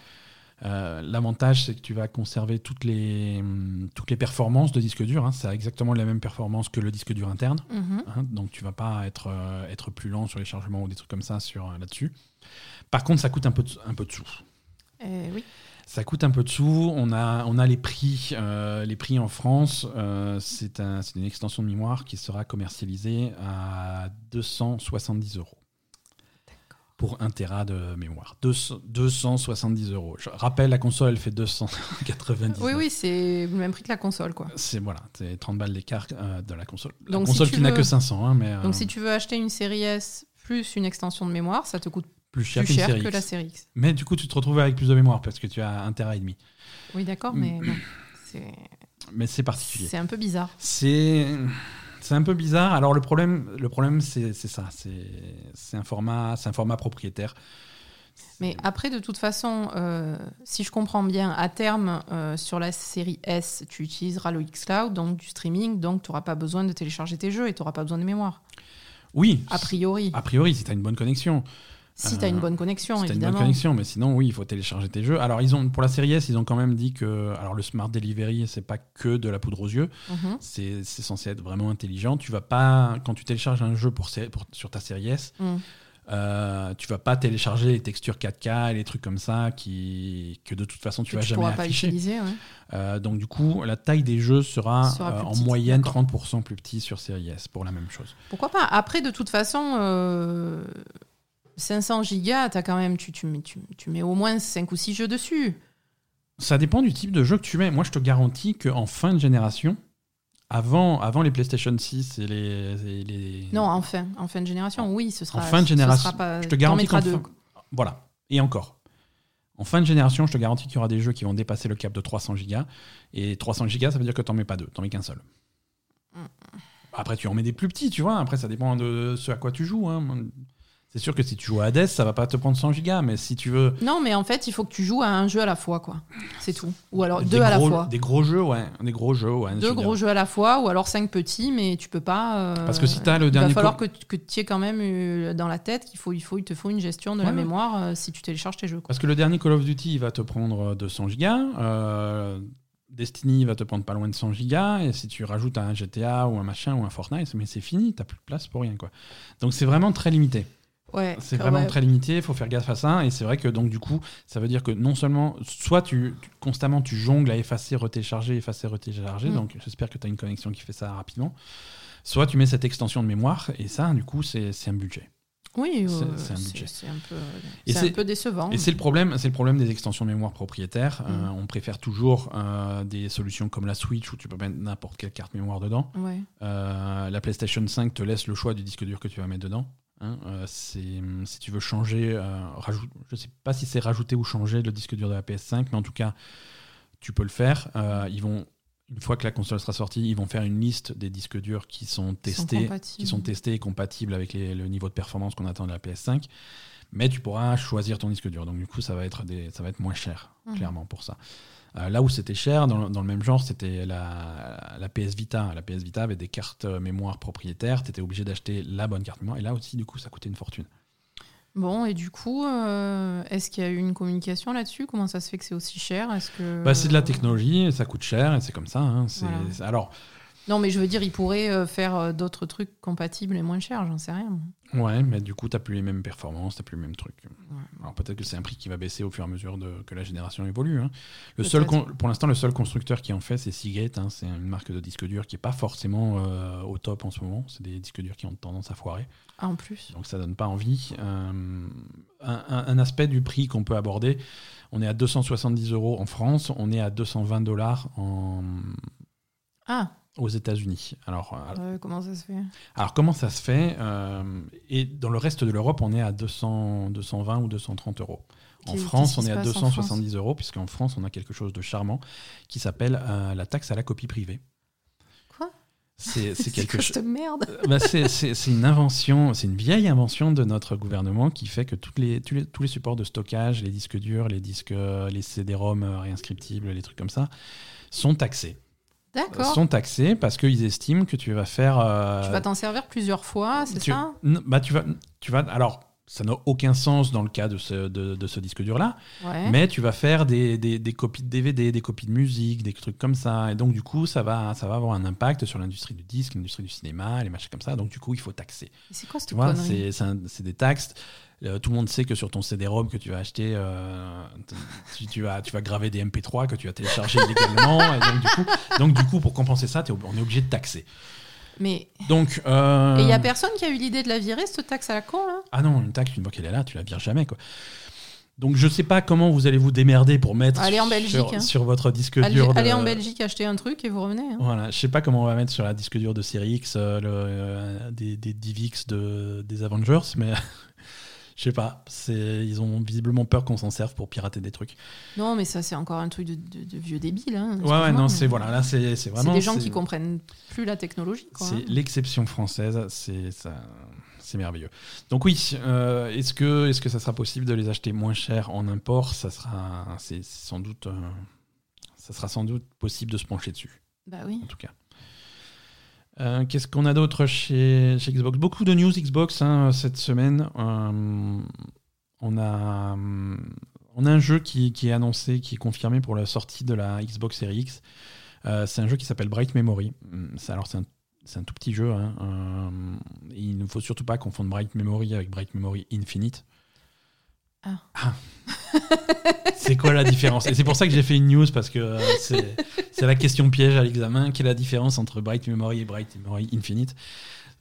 Euh, L'avantage, c'est que tu vas conserver toutes les, hum, toutes les performances de disque dur. hein. Ça a exactement la même performance que le disque dur interne. Mhm. hein. donc tu vas pas être, euh, être plus lent sur les chargements ou des trucs comme ça sur euh, là-dessus. Par contre, ça coûte un peu de, un peu de sous. Eh oui. Ça coûte un peu de sous. On a, on a les prix, euh, les prix en France. euh, c'est un- c'est une extension de mémoire qui sera commercialisée à 270 euros pour un Tera de mémoire. 200 270 euros. Je rappelle, la console, elle fait 290. Oui, oui, c'est le même prix que la console, quoi. C'est voilà, c'est 30 balles d'écart euh, de la console. La Donc, si console tu qui n'a que 500, hein, mais euh, Donc, si tu veux acheter une série S plus une extension de mémoire, ça te coûte plus cher plus que la série X. Mais du coup, tu te retrouves avec plus de mémoire parce que tu as un Tera et demi. Oui, d'accord, mais [clears throat] c'est Mais c'est particulier. c'est un peu bizarre. C'est c'est un peu bizarre. Alors le problème, le problème c'est ça. C'est un format, un format propriétaire. Mais après, de toute façon, euh, si je comprends bien, à terme, euh, sur la série S, tu utiliseras le xCloud, donc du streaming, donc tu n'auras pas besoin de télécharger tes jeux et tu n'auras pas besoin de mémoire. Oui. A priori. A priori, si tu as une bonne connexion. Si tu as euh, une bonne connexion, Si t'as une évidemment. bonne connexion, mais sinon, oui, il faut télécharger tes jeux. Alors, ils ont, pour la série S, ils ont quand même dit que alors le Smart Delivery, c'est pas que de la poudre aux yeux. Mhm. C'est c'est censé être vraiment intelligent. Tu vas pas, quand tu télécharges un jeu pour, sur ta série S, Mm. euh, tu vas pas télécharger les textures 4K et les trucs comme ça qui, que de toute façon tu Que vas tu jamais pas afficher. utiliser. ouais. Euh, donc du coup, la taille des jeux sera, euh, en moyenne d'accord. 30% plus petit sur série S pour la même chose. Pourquoi pas? Après, de toute façon, 500 gigas, as quand même, tu, tu, mets, tu, tu mets au moins 5 ou 6 jeux dessus. Ça dépend du type de jeu que tu mets. Moi, je te garantis qu'en fin de génération, avant, avant les PlayStation 6 et les, et les- Non, en fin, en fin de génération, oui, ce sera. En fin de ce génération, sera pas- je te t'en garantis mettras qu'en deux. fin- Voilà. Et encore. En fin de génération, je te garantis qu'il y aura des jeux qui vont dépasser le cap de 300 gigas. Et 300 gigas, ça veut dire que tu n'en mets pas deux, tu n'en mets qu'un seul. Mm. Après, tu en mets des plus petits, tu vois. Après, ça dépend de ce à quoi tu joues. hein. C'est sûr que si tu joues à Hades, ça va pas te prendre 100 gigas, mais si tu veux. Non, mais en fait, il faut que tu joues à un jeu à la fois, quoi. C'est tout. Ou alors des deux à la fois. Des gros jeux, ouais. Des gros jeux, ouais. Deux gros jeux à la fois, ou alors cinq petits, mais tu peux pas. euh, Parce que si t'as le Il dernier va falloir que, que tu aies quand même eu dans la tête qu'il faut, il faut, il te faut une gestion de Ouais, la ouais. mémoire euh, si tu télécharges tes jeux. quoi. Parce que le dernier Call of Duty, il va te prendre 200 gigas. euh, Destiny va te prendre pas loin de 100 gigas. Et si tu rajoutes un GTA ou un machin ou un Fortnite, mais c'est fini, t'as plus de place pour rien. Quoi. Donc c'est vraiment très limité. Ouais, C'est vraiment très limité, il faut faire gaffe à ça. Et c'est vrai que donc du coup, ça veut dire que non seulement, soit tu, tu- constamment tu jongles à effacer, retélécharger, effacer, retélécharger. Mm. Donc j'espère que tu as une connexion qui fait ça rapidement. Soit tu mets cette extension de mémoire et ça, du coup, c'est un budget. Oui, C'est- un budget. c'est un un peu décevant. Et c'est le problème, c'est le problème des extensions de mémoire propriétaires. Mm. Euh, on préfère toujours euh, des solutions comme la Switch où tu peux mettre n'importe quelle carte mémoire dedans. Ouais. Euh, la PlayStation 5 te laisse le choix du disque dur que tu vas mettre dedans. Hein. Euh, c'est- si tu veux changer, euh, rajoute, je sais pas si c'est rajouter ou changer le disque dur de la PS5, mais en tout cas, tu peux le faire. Euh, ils vont, une fois que la console sera sortie, ils vont faire une liste des disques durs qui sont testés, qui sont testés et compatibles avec les- le niveau de performance qu'on attend de la PS5. Mais tu pourras choisir ton disque dur. Donc du coup, ça va être, des, ça va être moins cher, Mhm. clairement, pour ça. Euh, là où c'était cher, dans, le- dans le même genre, c'était la, la PS Vita. La PS Vita avait des cartes euh, mémoire propriétaires. Tu étais obligé d'acheter la bonne carte mémoire. Et là aussi, du coup, ça coûtait une fortune. Bon, et du coup, euh, est-ce qu'il y a eu une communication là-dessus? Comment ça se fait que c'est aussi cher? Est-ce que Bah, c'est de la technologie, et ça coûte cher, et c'est comme ça. hein. C'est- Voilà. c'est- Alors, Non, mais je veux dire, ils pourraient euh, faire euh, d'autres trucs compatibles et moins chers, j'en sais rien. ouais, mais du coup, tu plus les mêmes performances, tu plus les mêmes trucs. Alors peut-être que c'est un prix qui va baisser au fur et à mesure de, que la génération évolue. hein. Le seul pour l'instant, le seul constructeur qui en fait, c'est Seagate. hein. C'est une marque de disques durs qui n'est pas forcément euh, au top en ce moment. C'est des disques durs qui ont tendance à foirer. Ah, en plus. Donc ça donne pas envie. Euh, un, un- un aspect du prix qu'on peut aborder, on est à 270 euros en France, on est à 220 dollars en, Ah, aux États-Unis. Alors, euh, euh, comment ça se fait? alors comment ça se fait Euh, Et dans le reste de l'Europe, on est à 200, 220 ou 230 euros. En France, on est à passe en 270 euros, puisqu'en France, on a quelque chose de charmant qui s'appelle euh, la taxe à la copie privée. Quoi? [laughs] C'est quelque chose. merde? Bah, c'est une invention, c'est une vieille invention de notre gouvernement qui fait que toutes les, tous, les, tous les supports de stockage, les disques durs, les disques, les CD-ROM réinscriptibles, les trucs comme ça, sont taxés. Sont taxés parce qu'ils estiment que tu vas faire. euh, Tu vas t'en servir plusieurs fois, c'est tu- ça? bah, tu vas, tu vas. Alors, ça n'a aucun sens dans le cas de ce, de, de ce disque dur-là, Ouais. mais tu vas faire des, des- des copies de DVD, des copies de musique, des trucs comme ça. Et donc, du coup, ça va, ça va avoir un impact sur l'industrie du disque, l'industrie du cinéma, les machins comme ça. Donc, du coup, il faut taxer. C'est quoi cette Tu vois, c'est des taxes. Euh, tout le monde sait que sur ton CD-ROM que tu vas acheter, euh, tu, tu vas, tu vas graver des MP3 que tu vas télécharger illégalement. et donc, du coup, donc, du coup, pour compenser ça, on est obligé de taxer. Mais Donc, euh, et il y a personne qui a eu l'idée de la virer cette taxe à la con là Ah non, une taxe, une fois qu'elle est là, tu la vires jamais. Quoi. Donc je sais pas comment vous allez vous démerder pour mettre Allez en sur, Belgique, hein. sur votre disque allez, dur. de- allez en Belgique acheter un truc et vous revenez. hein. Voilà, je sais pas comment on va mettre sur la disque dur de série X euh, le, euh, des, des DivX de, des Avengers, mais je sais pas. Ils ont visiblement peur qu'on s'en serve pour pirater des trucs. Non, mais ça c'est encore un truc de, de- de vieux débile. Hein, Ouais, ouais, non, c'est voilà, là c'est, vraiment. C'est des gens qui comprennent plus la technologie. C'est hein. l'exception française, c'est ça, c'est merveilleux. Donc oui, euh, est-ce que est-ce que ça sera possible de les acheter moins cher en import? Ça sera, c'est sans doute, euh, ça sera sans doute possible de se pencher dessus, Bah oui. en tout cas. Euh, Qu'est-ce qu'on a d'autre chez, chez Xbox? Beaucoup de news Xbox hein, cette semaine. Euh, on a on a un jeu qui, qui est annoncé, qui est confirmé pour la sortie de la Xbox Series X. Euh, c'est un jeu qui s'appelle Bright Memory. C'est- Alors c'est un, tout petit jeu. hein. Il ne faut surtout pas confondre Bright Memory avec Bright Memory Infinite. Ah. [laughs] c'est quoi la différence? Et c'est pour ça que j'ai fait une news parce que euh, c'est c'est la question piège à l'examen. Quelle est la différence entre Bright Memory et Bright Memory Infinite?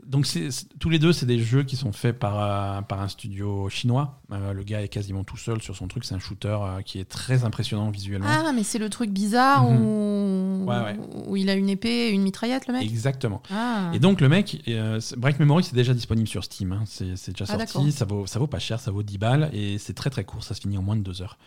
Donc c'est- tous les deux, c'est des jeux qui sont faits par, euh, par un studio chinois. Euh, le gars est quasiment tout seul sur son truc. C'est un shooter euh, qui est très impressionnant visuellement. Ah, mais c'est le truc bizarre Mhm. où... Ouais, ouais. où il a une épée et une mitraillette, le mec? Exactement. Ah. Et donc le mec, euh, Bright Memory, c'est déjà disponible sur Steam. hein. C'est déjà Ah, sorti. Ça vaut, ça vaut pas cher, ça vaut 10 balles et c'est très très court. Ça se finit en moins de 2 heures.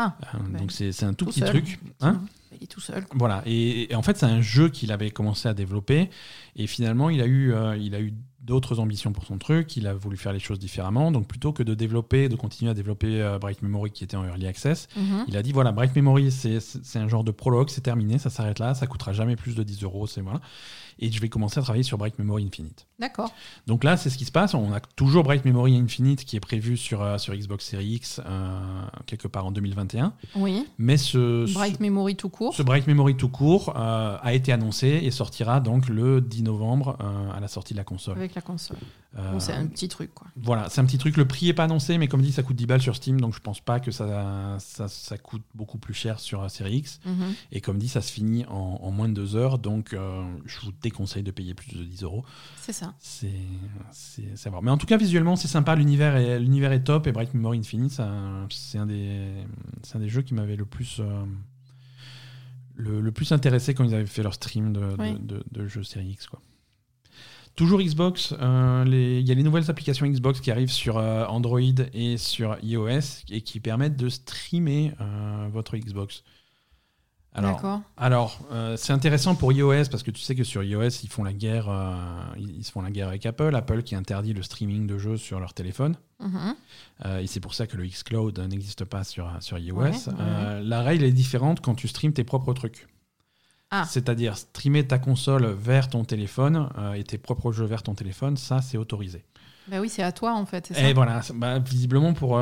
Ah, Euh, bah, donc c'est un tout, tout petit seul. truc. Hein Il est tout seul. voilà. Et, et en fait, c'est un jeu qu'il avait commencé à développer. Et finalement, il a eu, euh, il a eu d'autres ambitions pour son truc, il a voulu faire les choses différemment. Donc plutôt que de développer, de continuer à développer euh, Bright Memory qui était en early access, Mhm. il a dit voilà, Bright Memory c'est c'est un genre de prologue, c'est terminé, ça s'arrête là, ça coûtera jamais plus de 10 euros, c'est voilà. Et je vais commencer à travailler sur Bright Memory Infinite. D'accord. Donc là, c'est ce qui se passe. On a toujours Bright Memory Infinite qui est prévu sur, euh, sur Xbox Series X euh, quelque part en 2021. Oui. Mais ce, ce- Bright Memory tout court. ce Bright Memory tout court euh, a été annoncé et sortira donc le 10 novembre à la sortie de la console. Avec la console. Bon, c'est un petit truc, quoi. Voilà, c'est un petit truc. Le prix est pas annoncé, mais comme dit, ça coûte 10 balles sur Steam, donc je pense pas que ça, ça, ça coûte beaucoup plus cher sur Series X. Mhm. Et comme dit, ça se finit en, en moins de deux heures, donc je vous déconseille de payer plus de 10 euros. C'est ça. C'est à voir. Mais en tout cas, visuellement, c'est sympa. L'univers est, l'univers est top. Et Bright Memory Infinite, c'est un, des, c'est un des jeux qui m'avait le plus. euh, le, le plus intéressé quand ils avaient fait leur stream de, de, Oui. de- de jeux série X. Quoi. Toujours Xbox, euh, il y a les nouvelles applications Xbox qui arrivent sur euh, Android et sur iOS et qui permettent de streamer euh, votre Xbox. Alors, euh, c'est intéressant pour iOS parce que tu sais que sur iOS, ils font la guerre, euh, ils se font la guerre avec Apple. Apple qui interdit le streaming de jeux sur leur téléphone. Mhm. Euh, et c'est pour ça que le xCloud n'existe pas sur, sur iOS. Ouais, ouais, la règle est différente quand tu streames tes propres trucs. Ah. C'est-à-dire streamer ta console vers ton téléphone et tes propres jeux vers ton téléphone, ça c'est autorisé. Bah oui, c'est à toi, en fait. ça Et voilà, bah, visiblement pour.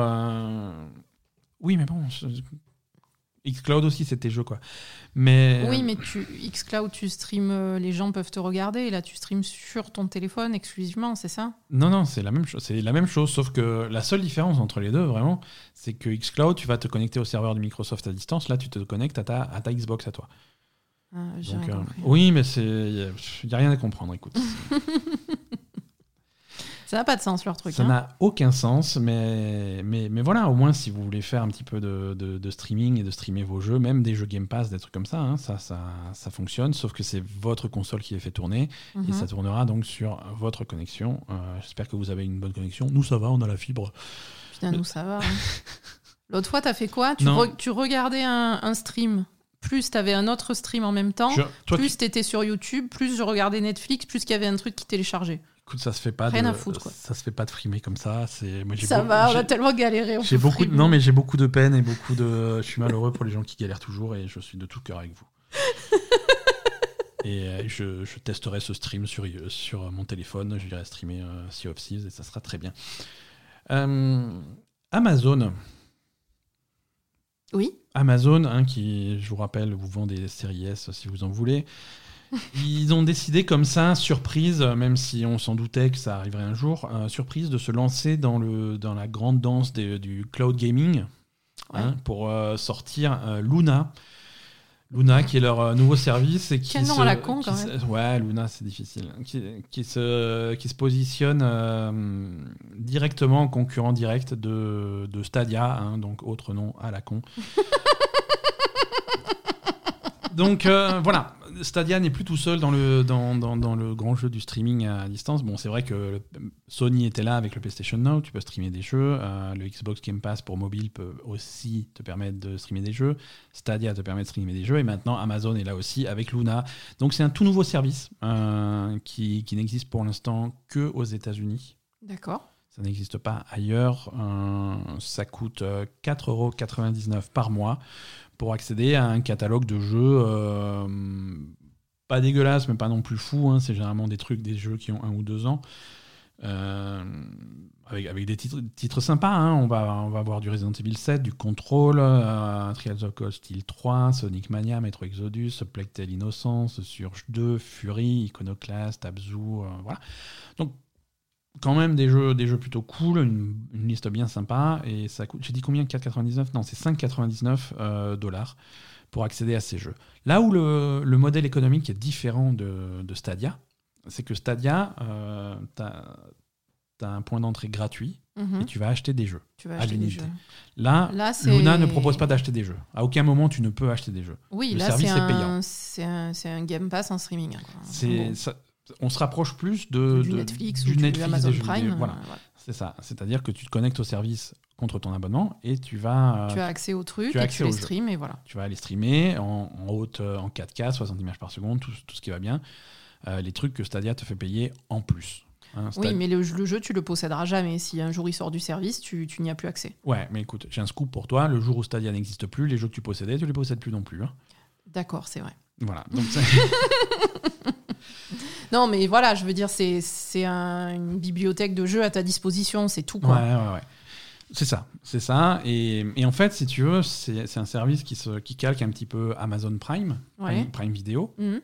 Oui, mais bon. xCloud aussi, c'est tes jeux, quoi. Mais. Oui, mais tu, xCloud, tu streams, euh, les gens peuvent te regarder, et là, tu streams sur ton téléphone exclusivement, c'est ça? Non, non, c'est la même chose. C'est la même chose, sauf que la seule différence entre les deux, vraiment, c'est que xCloud, tu vas te connecter au serveur de Microsoft à distance. Là, tu te connectes à ta, à ta Xbox à toi. Ah, J'ai Donc, euh, oui, mais c'est, il n'y a rien à comprendre. Écoute, [laughs] Ça n'a pas de sens, leur truc. ça hein. n'a aucun sens, mais, mais, mais voilà, au moins, si vous voulez faire un petit peu de, de- de streaming et de streamer vos jeux, même des jeux Game Pass, des trucs comme ça, hein, ça, ça, ça fonctionne. Sauf que c'est votre console qui les fait tourner et Mhm. ça tournera donc sur votre connexion. Euh, j'espère que vous avez une bonne connexion. Nous, ça va, on a la fibre. Putain, nous, ça va. hein. [laughs] L'autre fois, t'as fait quoi? Tu, re- tu regardais un, un stream, plus t'avais un autre stream en même temps, Je- plus t'étais sur YouTube, plus je regardais Netflix, plus qu'il y avait un truc qui téléchargeait. Écoute, ça se fait pas Rien de, à foutre, quoi. ça se fait pas de frimer comme ça. C'est Ça va, on a tellement galéré. J'ai beaucoup frimer. non mais j'ai beaucoup de peine et beaucoup de je suis malheureux pour les gens qui galèrent toujours et je suis de tout cœur avec vous. [laughs] et euh, je, je testerai ce stream sur sur mon téléphone, je dirai streamer euh, Sea of Thieves et ça sera très bien. Euh, Amazon, Oui, Amazon, hein, qui, je vous rappelle, vous vend des séries S si vous en voulez. Ils ont décidé comme ça, surprise, même si on s'en doutait que ça arriverait un jour, euh, surprise de se lancer dans, le, dans la grande danse des- du cloud gaming hein, pour euh, sortir euh, Luna. Luna, qui est leur nouveau service et qui Quel nom à la con, quand se- Ouais, Luna, c'est difficile. Qui, qui se, qui se positionne euh, directement en concurrent direct de, de Stadia, hein, donc autre nom à la con. [laughs] donc euh, voilà, Stadia n'est plus tout seul dans le, grand jeu du streaming à distance. Bon, c'est vrai que Sony était là avec le PlayStation Now, tu peux streamer des jeux. euh, le Xbox Game Pass pour mobile peut aussi te permettre de streamer des jeux. Stadia te permet de streamer des jeux. Et maintenant, Amazon est là aussi avec Luna. Donc c'est un tout nouveau service euh, qui, qui n'existe pour l'instant que aux États-Unis. d'accord. Ça n'existe pas ailleurs. Euh, ça coûte euh, 4,99€ par mois pour accéder à un catalogue de jeux euh, pas dégueulasse, mais pas non plus fou. hein. C'est généralement des trucs, des jeux qui ont un ou deux ans. Euh, avec, avec des titres, titres sympas. hein. On, va, on va avoir du Resident Evil 7, du Control, euh, Trials of Cold Steel 3, Sonic Mania, Metro Exodus, Plague Tale Innocence, Surge 2, Fury, Iconoclast, Abzu. euh, voilà. Donc, quand même des jeux, des jeux plutôt cool, une, une liste bien sympa. Et ça coûte, j'ai dit combien 4,99 Non, c'est 5,99 euh, dollars pour accéder à ces jeux. Là où le, le modèle économique est différent de, de Stadia, c'est que Stadia, euh, tu as, un point d'entrée gratuit Mhm. et tu vas acheter des jeux. Tu vas à l'unité. Là, Luna ne propose pas d'acheter des jeux. À aucun moment, tu ne peux acheter des jeux. Oui, Le là, service payant. un, c'est un, Game Pass en streaming. hein. C'est, Bon. On se rapproche plus de, du de- Netflix du ou du Netflix Amazon des jeux Prime. euh, Voilà, c'est ça. C'est-à-dire que tu te connectes au service contre ton abonnement et tu vas, euh, Tu as accès au truc tu as accès tu les streams et voilà. tu vas aller streamer en, en haute, euh, en 4K, 60 images par seconde, tout, tout ce qui va bien. Euh, les trucs que Stadia te fait payer en plus. hein, Oui, mais le, le jeu, tu le posséderas jamais. Si un jour il sort du service, tu, tu n'y as plus accès. Ouais, mais écoute, j'ai un scoop pour toi. Le jour où Stadia n'existe plus, les jeux que tu possédais, tu les possèdes plus non plus. hein. D'accord, c'est vrai. Voilà. Donc, [laughs] [laughs] Non, mais voilà, je veux dire, c'est c'est un- une bibliothèque de jeux à ta disposition, c'est tout. ouais, Quoi. ouais, ouais. C'est ça, c'est ça. Et, et en fait, si tu veux, c'est un service qui, se, qui calque un petit peu Amazon Prime, Ouais. Prime, Prime Video, Mhm.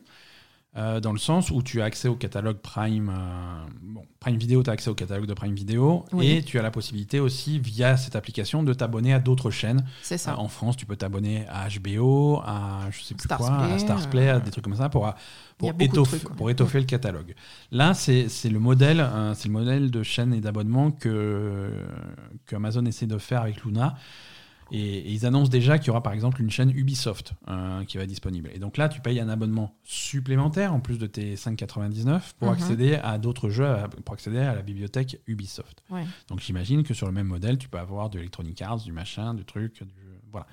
Euh, dans le sens où tu as accès au catalogue Prime. euh, bon, Prime Video, tu as accès au catalogue de Prime Video, Oui. et tu as la possibilité aussi, via cette application, de t'abonner à d'autres chaînes. C'est ça. Euh, en France, tu peux t'abonner à HBO, à je sais plus Stars quoi, à Play, Stars Play, à des trucs comme ça pour, pour, étoffer, trucs, quoi. pour étoffer le catalogue. Là, c'est le modèle, c'est le modèle de chaîne et d'abonnement que, que Amazon essaie de faire avec Luna. Et, et ils annoncent déjà qu'il y aura par exemple une chaîne Ubisoft euh, qui va être disponible. Et donc là, tu payes un abonnement supplémentaire en plus de tes 5,99 pour Mhm. accéder à d'autres jeux, pour accéder à la bibliothèque Ubisoft. Ouais. Donc j'imagine que sur le même modèle, tu peux avoir de Electronic Arts, du machin, du truc, du... voilà.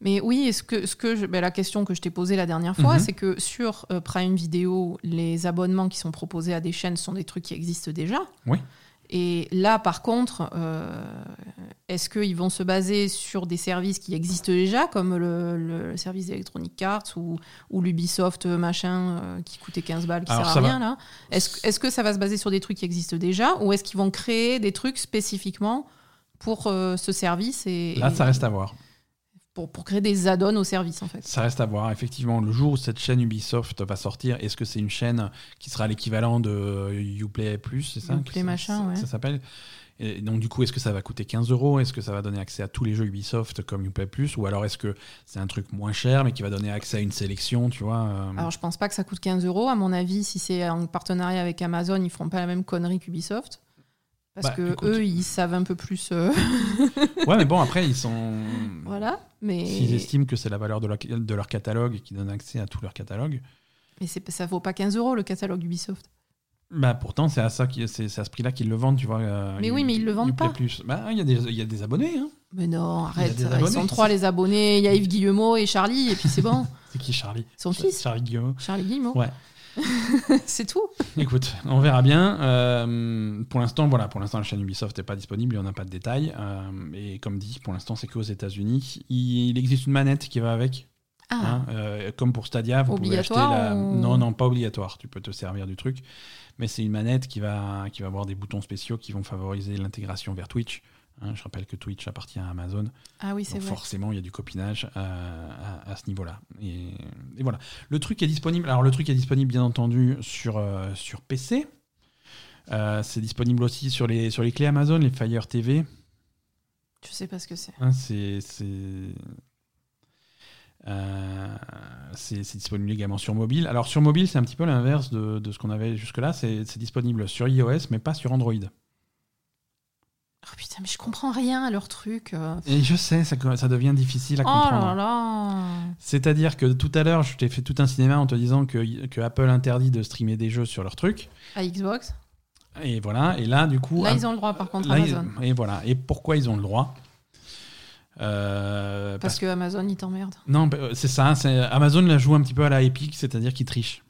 Mais oui, que, ce que je- ben, la question que je t'ai posée la dernière fois, Mhm. c'est que sur euh, Prime Video, les abonnements qui sont proposés à des chaînes sont des trucs qui existent déjà. Oui. Et là, par contre, euh, est-ce qu'ils vont se baser sur des services qui existent déjà, comme le, le service d'Electronic Arts ou, ou l'Ubisoft machin euh, qui coûtait 15 balles, qui Alors, sert à va. rien là Est-ce que ça va se baser sur des trucs qui existent déjà, ou est-ce qu'ils vont créer des trucs spécifiquement pour euh, ce service et, Là, et ça reste à voir. Pour, pour créer des add-ons au service en fait Ça reste à voir. Effectivement, le jour où cette chaîne Ubisoft va sortir, est-ce que c'est une chaîne qui sera l'équivalent de Uplay Plus, c'est ça Uplay machin, ça, ouais. ça s'appelle? Et donc du coup, est-ce que ça va coûter 15 euros? Est-ce que ça va donner accès à tous les jeux Ubisoft comme Uplay Plus? Ou alors est-ce que c'est un truc moins cher mais qui va donner accès à une sélection, tu vois euh, Alors, je pense pas que ça coûte 15 euros. À mon avis, si c'est en partenariat avec Amazon, ils feront pas la même connerie qu'Ubisoft. Parce Bah, que écoute. eux, ils savent un peu plus. euh, [laughs] Ouais, mais bon, après, ils sont... voilà. Mais, S'ils estiment que c'est la valeur de leur, de leur catalogue et qu'ils donnent accès à tout leur catalogue, mais ça vaut pas 15 euros le catalogue Ubisoft. bah pourtant c'est à ça qui c'est à ce prix-là qu'ils le vendent, tu vois. euh, Mais oui, mais ils le vendent pas. Plus. Bah il y a des il y a des abonnés. Hein. Mais non, Il arrête. Ils sont trois les abonnés. Il y a Yves Guillemot et Charlie, et puis c'est bon. [laughs] C'est qui Charlie? Son fils. Charlie Guillaume. Charlie Guillemot. Ouais. [laughs] c'est tout. Écoute, on verra bien. Euh, pour l'instant, voilà, pour l'instant, la chaîne Ubisoft n'est pas disponible, il n'y en a pas de détails. Euh, et comme dit, pour l'instant, c'est qu'aux États-Unis. Il, il existe une manette qui va avec. Ah, hein, euh, comme pour Stadia, vous pouvez acheter la. ou- Non, non, pas obligatoire. Tu peux te servir du truc. Mais c'est une manette qui va, qui va avoir des boutons spéciaux qui vont favoriser l'intégration vers Twitch. Hein, je rappelle que Twitch appartient à Amazon. ah oui, c'est vrai. forcément, il y a du copinage à, à ce niveau-là. Et, et voilà. Le truc est disponible. Alors le truc est disponible bien entendu sur euh, sur PC. Euh, c'est disponible aussi sur les sur les clés Amazon, les Fire TV. Je sais pas ce que c'est. Hein, c'est euh, c'est disponible également sur mobile. Alors sur mobile, c'est un petit peu l'inverse de, de ce qu'on avait jusque-là. C'est c'est disponible sur iOS, mais pas sur Android. Oh putain, mais je comprends rien à leur truc. euh. Et je sais, ça, ça devient difficile à Oh comprendre. là là. C'est-à-dire que tout à l'heure, je t'ai fait tout un cinéma en te disant que, que Apple interdit de streamer des jeux sur leur truc. À Xbox. Et voilà. Et là, du coup. Là, ils ont le droit, par contre, là, ils- Amazon. Et voilà. Et pourquoi ils ont le droit? Euh, Parce que Amazon, ils t'emmerdent. Non, bah, c'est ça. Amazon la joue un petit peu à la Epic, c'est-à-dire qu'ils trichent.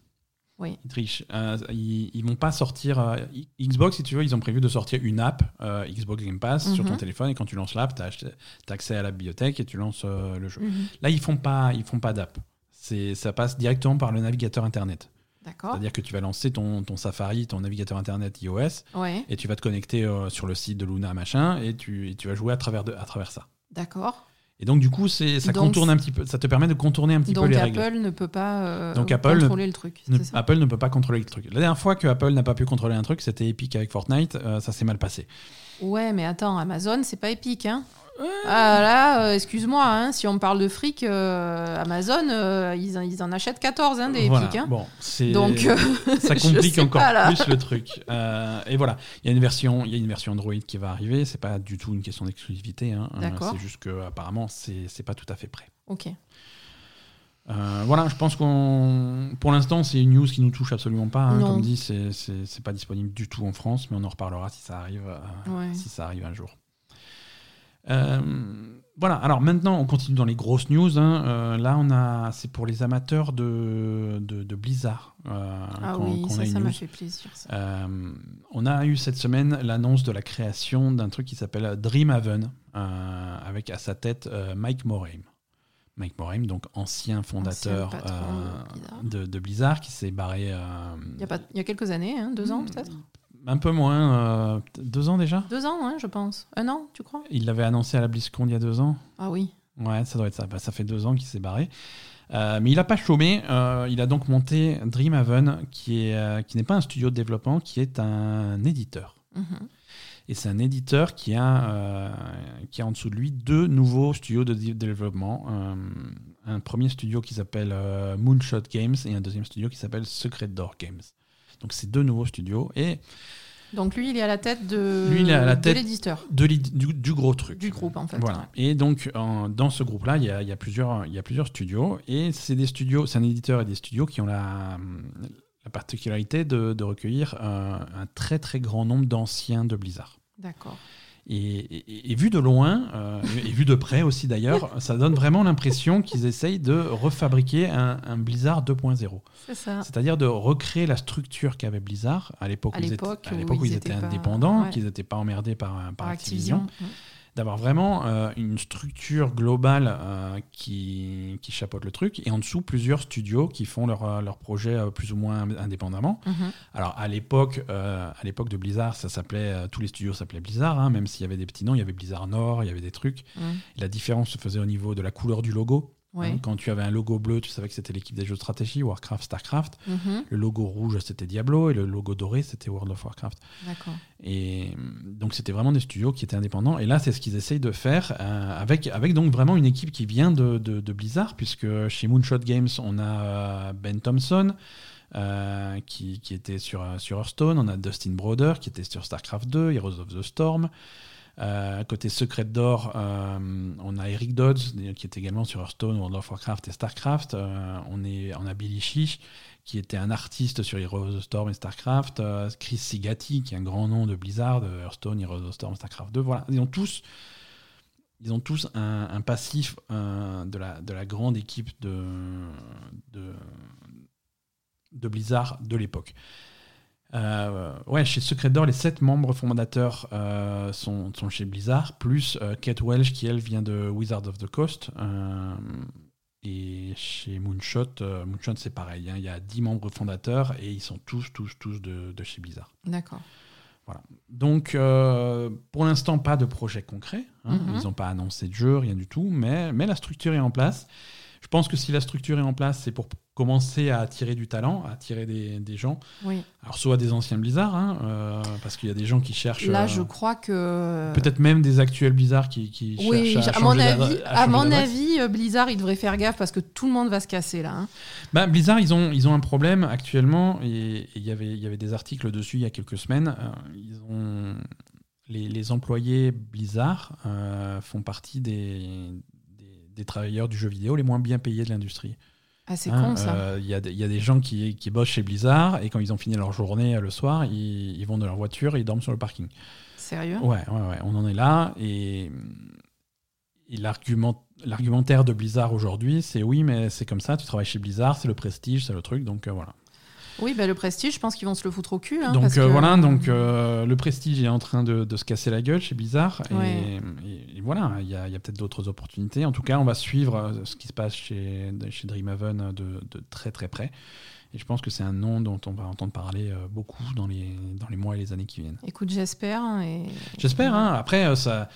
Oui. Ils trichent. Euh, ils, ils vont pas sortir. euh, Xbox, si tu veux, ils ont prévu de sortir une app, euh, Xbox Game Pass, sur ton Mhm. téléphone. Et quand tu lances l'app, tu as, accès à la bibliothèque et tu lances le jeu. Mhm. Là, ils font pas, ils font pas d'app. C'est, ça passe directement par le navigateur internet. D'accord. C'est-à-dire que tu vas lancer ton, ton Safari, ton navigateur internet iOS, Ouais, et tu vas te connecter sur le site de Luna machin, et tu, et tu vas jouer à travers, de, à travers ça. d'accord. Et donc du coup, c'est, ça Donc, contourne un petit peu, ça te permet de contourner un petit peu Donc les Apple règles. ne peut pas euh, Donc Apple contrôler le truc. Ne- c'est ça Apple ne peut pas contrôler le truc. La dernière fois que Apple n'a pas pu contrôler un truc, c'était Epic avec Fortnite, euh, ça s'est mal passé. Ouais, mais attends, Amazon, c'est pas épique, hein Ah là, euh, excuse-moi, hein, si on parle de fric, euh, Amazon, euh, ils, en- ils en achètent 14 hein, des Voilà. Hein. Bon, Donc, [laughs] ça complique encore pas, plus le truc. Et voilà, il y a une version, il y a une version Android qui va arriver. C'est pas du tout une question d'exclusivité. C'est juste que apparemment, c'est pas tout à fait prêt. ok. Euh, voilà, je pense qu'on, pour l'instant, c'est une news qui nous touche absolument pas. hein. Comme dit, c'est pas disponible du tout en France, mais on en reparlera si ça arrive, euh, Ouais. si ça arrive un jour. Euh, voilà, alors maintenant on continue dans les grosses news. hein. Euh, là, on a, c'est pour les amateurs de, de, de Blizzard. euh, Ah oui, ça, m'a fait plaisir. ça. Euh, on a eu cette semaine l'annonce de la création d'un truc qui s'appelle Dreamhaven, avec à sa tête Mike Morhaime. Mike Morhaime, donc ancien fondateur de Blizzard. de, de Blizzard, qui s'est barré Il y, a pas, il y a quelques années, hein, deux ans Hmm. peut-être? Un peu moins, euh, deux ans déjà. Deux ans, hein, je pense. Un an, tu crois? Il l'avait annoncé à la BlizzCon il y a deux ans. Ah oui. Ouais, ça doit être ça. Bah, ça fait deux ans qu'il s'est barré. Euh, mais il n'a pas chômé. Euh, il a donc monté Dreamhaven, qui est qui n'est pas un studio de développement, qui est un éditeur. Mhm. Et c'est un éditeur qui a, qui a en dessous de lui deux nouveaux studios de dé- développement. Un premier studio qui s'appelle Moonshot Games et un deuxième studio qui s'appelle Secret Door Games. Donc c'est deux nouveaux studios et Donc lui, il est à la tête de, Lui, il est à la de tête l'éditeur, de du, du gros truc. du groupe en fait. Voilà. Et donc, en- dans ce groupe-là, il y a, il y a plusieurs, il y a plusieurs studios. Et c'est des studios, c'est un éditeur et des studios qui ont la, la particularité de, de recueillir euh, un très très grand nombre d'anciens de Blizzard. D'accord. Et, et- et vu de loin, euh, et vu de près aussi d'ailleurs, ça donne vraiment l'impression qu'ils essayent de refabriquer un, un Blizzard 2.0. C'est ça. C'est-à-dire de recréer la structure qu'avait Blizzard à l'époque où ils étaient, à où l'époque où ils ils étaient étaient pas- indépendants, ouais. qu'ils n'étaient pas emmerdés par, par, Par Activision Activision. D'avoir vraiment euh, une structure globale euh, qui, qui chapeaute le truc, et en dessous plusieurs studios qui font leurs euh, leurs projets euh, plus ou moins indépendamment. Mhm. Alors à l'époque, à l'époque de Blizzard, ça s'appelait tous les studios s'appelaient Blizzard, hein, même s'il y avait des petits noms, il y avait Blizzard Nord, il y avait des trucs. Mhm. La différence se faisait au niveau de la couleur du logo. Ouais. hein. quand tu avais un logo bleu, tu savais que c'était l'équipe des jeux de stratégie, Warcraft, Starcraft. Mhm. Le logo rouge, c'était Diablo, et le logo doré, c'était World of Warcraft. Et donc c'était vraiment des studios qui étaient indépendants. Et là, c'est ce qu'ils essayent de faire euh, avec, avec donc vraiment une équipe qui vient de, de- de Blizzard, puisque chez Moonshot Games, on a euh, Ben Thompson. euh, qui, qui était sur, sur Hearthstone, on a Dustin Broder qui était sur StarCraft 2, Heroes of the Storm. Euh, côté Secret Door, euh, on a Eric Dodds qui est également sur Hearthstone, World of Warcraft et StarCraft. Euh, on, a Billy Chiche qui était un artiste sur Heroes of Storm et StarCraft. Chris Sigati qui est un grand nom de Blizzard, de Hearthstone, Heroes of Storm, StarCraft 2. Voilà, ils ont tous, ils ont tous un, passif de, la, de la grande équipe de Blizzard de l'époque. Euh, ouais, chez Secret Door, les sept membres fondateurs euh, sont, sont chez Blizzard, plus euh, Kate Welch qui elle vient de Wizard of the Coast. et chez Moonshot, Moonshot c'est pareil, hein, il y a 10 membres fondateurs et ils sont tous, tous, tous de, de chez Blizzard. D'accord. Donc, euh, pour l'instant, pas de projet concret. hein. Mhm. Ils n'ont pas annoncé de jeu, rien du tout, mais, mais la structure est en place. Je pense que si la structure est en place, c'est pour commencer à attirer du talent, à attirer des, des gens. Oui. Alors, soit des anciens Blizzard, hein, euh, parce qu'il y a des gens qui cherchent. Là, euh, je crois que. Peut-être même des actuels Blizzard qui, qui Oui, cherchent à, à, mon avis, à mon avis, Blizzard, il devrait faire gaffe parce que tout le monde va se casser là. hein. Bah, Blizzard, ils ont, ils ont un problème actuellement, et il y avait- y avait des articles dessus il y a quelques semaines. euh, ils ont, les, les employés Blizzard euh, font partie des, des, travailleurs du jeu vidéo les moins bien payés de l'industrie. Ah, c'est Hein, con ça. euh, Il y, a des- il y a des gens qui, qui bossent chez Blizzard, et quand ils ont fini leur journée euh, le soir, ils, ils vont dans leur voiture et ils dorment sur le parking. Sérieux? Ouais, ouais, ouais, on en est là. Et, et l'argument, l'argumentaire de Blizzard aujourd'hui, c'est oui, mais c'est comme ça, tu travailles chez Blizzard, c'est le prestige, c'est le truc, donc euh, voilà. Oui, bah, le prestige, je pense qu'ils vont se le foutre au cul. hein, donc parce euh, que- voilà, donc euh, le prestige est en train de, de se casser la gueule chez Blizzard. Et, Ouais. et- et voilà, il y a, peut-être d'autres opportunités. En tout cas, on va suivre euh, ce qui se passe chez, chez Dreamhaven de, de très très près. Et je pense que c'est un nom dont on va entendre parler beaucoup dans les, dans les mois et les années qui viennent. Écoute, j'espère. hein, Et... J'espère. Hein. Après, ça,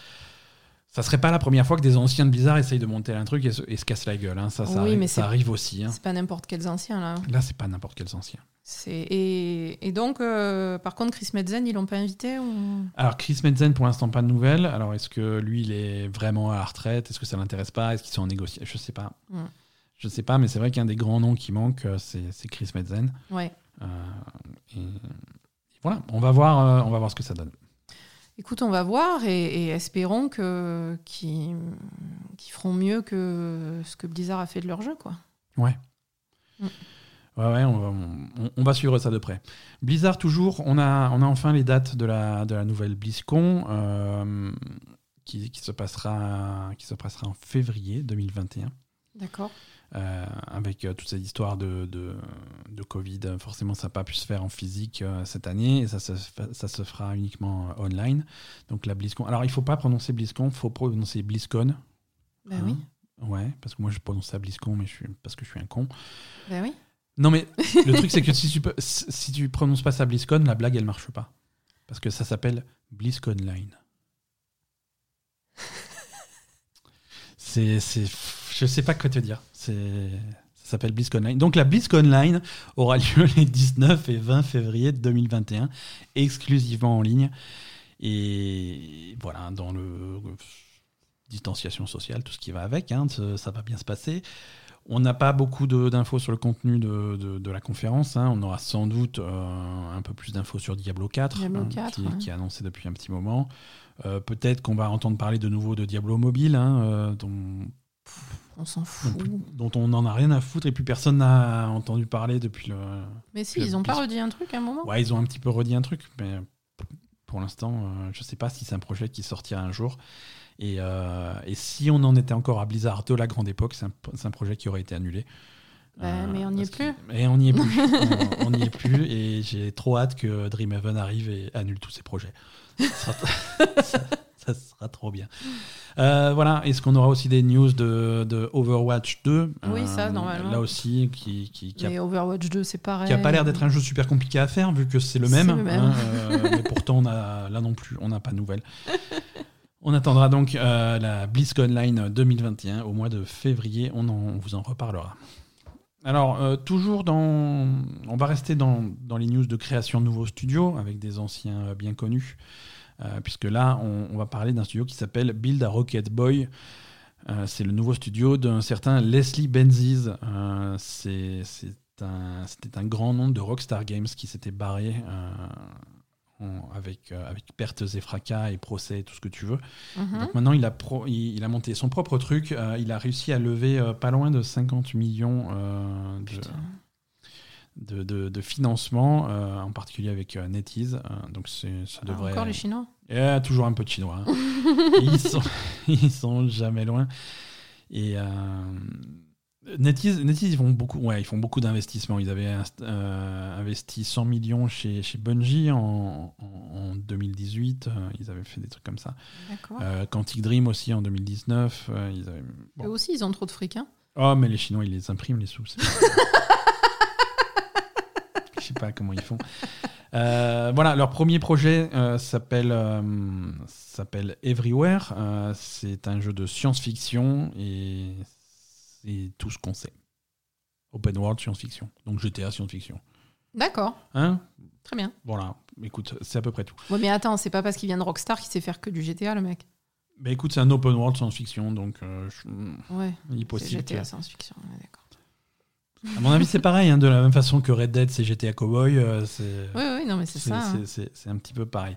ça serait pas la première fois que des anciens de Blizzard essayent de monter un truc et se, et se cassent la gueule. hein. Ça, ça, Oui, arrive, mais ça arrive aussi. hein. C'est pas n'importe quels anciens là. Là, c'est pas n'importe quels anciens. Et, et donc euh, par contre Chris Metzen ils l'ont pas invité ou? Alors, Chris Metzen, pour l'instant, pas de nouvelles. Alors, est-ce que lui, il est vraiment à la retraite? Est-ce que ça l'intéresse pas? Est-ce qu'ils sont en négociation? Je sais pas. Mm. Je sais pas, mais c'est vrai qu'un des grands noms qui manque, euh, c'est Chris Metzen. ouais. Euh, et, et voilà, on va voir, euh, on va voir ce que ça donne. Écoute, on va voir et, et espérons qu'ils feront mieux que ce que Blizzard a fait de leur jeu quoi. Ouais. Mm. Ouais, ouais, on va, on- on va suivre ça de près. Blizzard, toujours, on a, on a enfin les dates de la, de la nouvelle BlizzCon. Euh, qui, qui se passera, qui se passera en février 2021. D'accord. Euh, avec euh, toute cette histoire de, de, de Covid, forcément, ça n'a pas pu se faire en physique euh, cette année et ça se, fa- ça se fera uniquement online. Donc la BlizzCon. Alors, il faut pas prononcer BlizzCon, il faut prononcer BlizzCon. Hein oui. Ouais, parce que moi je prononce ça BlizzCon, mais je suis, parce que je suis un con. Bah oui. Non, mais le truc, c'est que si tu, prononces pas ça BlizzCon, la blague, elle marche pas. Parce que ça s'appelle BlizzConline. C'est, c'est, je sais pas quoi te dire. C'est, ça s'appelle BlizzConline. Donc la BlizzConline aura lieu [laughs] les 19 et 20 février 2021, exclusivement en ligne. Et voilà, dans le distanciation sociale, tout ce qui va avec, hein, ça va bien se passer. On n'a pas beaucoup d'infos sur le contenu de, de- de la conférence. hein. On aura sans doute euh, un peu plus d'infos sur Diablo 4, Diablo hein, 4, qui, ouais. qui est annoncé depuis un petit moment. Euh, Peut-être qu'on va entendre parler de nouveau de Diablo Mobile, hein, euh, dont, On s'en fout. dont on n'en a rien à foutre et plus personne n'a entendu parler depuis le. Mais si, ils ont pas redit un truc à un moment? Ouais, ils ont un petit peu redit un truc, mais pour l'instant, je sais pas si c'est un projet qui sortira un jour. Et, euh, et si on en était encore à Blizzard de la grande époque, c'est un, projet qui aurait été annulé. Bah, mais on n'y est plus. Et [laughs] on n'y est plus. on n'y est plus. Et j'ai trop hâte que Dreamhaven arrive et annule tous ses projets. Ça sera, [laughs] ça- ça sera trop bien. Euh, voilà. Est-ce qu'on aura aussi des news de, de Overwatch 2 Oui, ça, normalement. Là aussi, qui, qui, qui a Mais Overwatch 2, c'est pareil. qui a pas l'air d'être un jeu super compliqué à faire vu que c'est le même. Le même. hein, euh, mais pourtant, on a, là non plus, on n'a pas de nouvelles. [laughs] On attendra donc euh, la BlizzCon Line 2021 au mois de février. On, vous en reparlera. Alors, euh, toujours dans. On va rester dans, les news de création de nouveaux studios avec des anciens euh, bien connus. puisque là, on, va parler d'un studio qui s'appelle Build a Rocket Boy. C'est le nouveau studio d'un certain Leslie Benzies. C'est C'était un grand nom de Rockstar Games qui s'était barré en- avec, euh, avec pertes et fracas et procès et tout ce que tu veux. Mhm. Donc maintenant, il a, pro- il, il a monté son propre truc. euh, il a réussi à lever euh, pas loin de 50 millions de, de, de- de financement, en particulier avec NetEase. donc ça Ah, devrait. Encore les Chinois? Il y a toujours un peu de chinois. hein. [laughs] Ils, sont, [laughs] ils sont jamais loin. Et NetEase, NetEase, ils font beaucoup, ouais, ils font beaucoup d'investissements. Ils avaient euh, investi 100 millions chez, chez Bungie en, en- en 2018. euh, ils avaient fait des trucs comme ça. Euh, Quantic Dream aussi en 2019. euh, ils avaient- bon. Eux aussi, ils ont trop de fric. Hein. Oh, mais les Chinois, ils les impriment, les sous. [laughs] Je sais pas comment ils font. Euh, voilà, leur premier projet euh, s'appelle euh, Everywhere. C'est un jeu de science-fiction et c'est tout ce qu'on sait. Open world science-fiction. Donc GTA science-fiction. D'accord, Hein? Très bien. Voilà. Écoute, c'est à peu près tout. Ouais, mais attends, c'est pas parce qu'il vient de Rockstar qu'il sait faire que du GTA, le mec. Mais écoute, c'est un open world science-fiction, donc euh, je- Ouais. il possible. GTA science-fiction, ouais, d'accord. À mon avis, c'est pareil. hein, de la même façon que Red Dead, c'est GTA Cowboy. euh, c'est Oui, oui, non, mais c'est ça. hein. c'est- un petit peu pareil.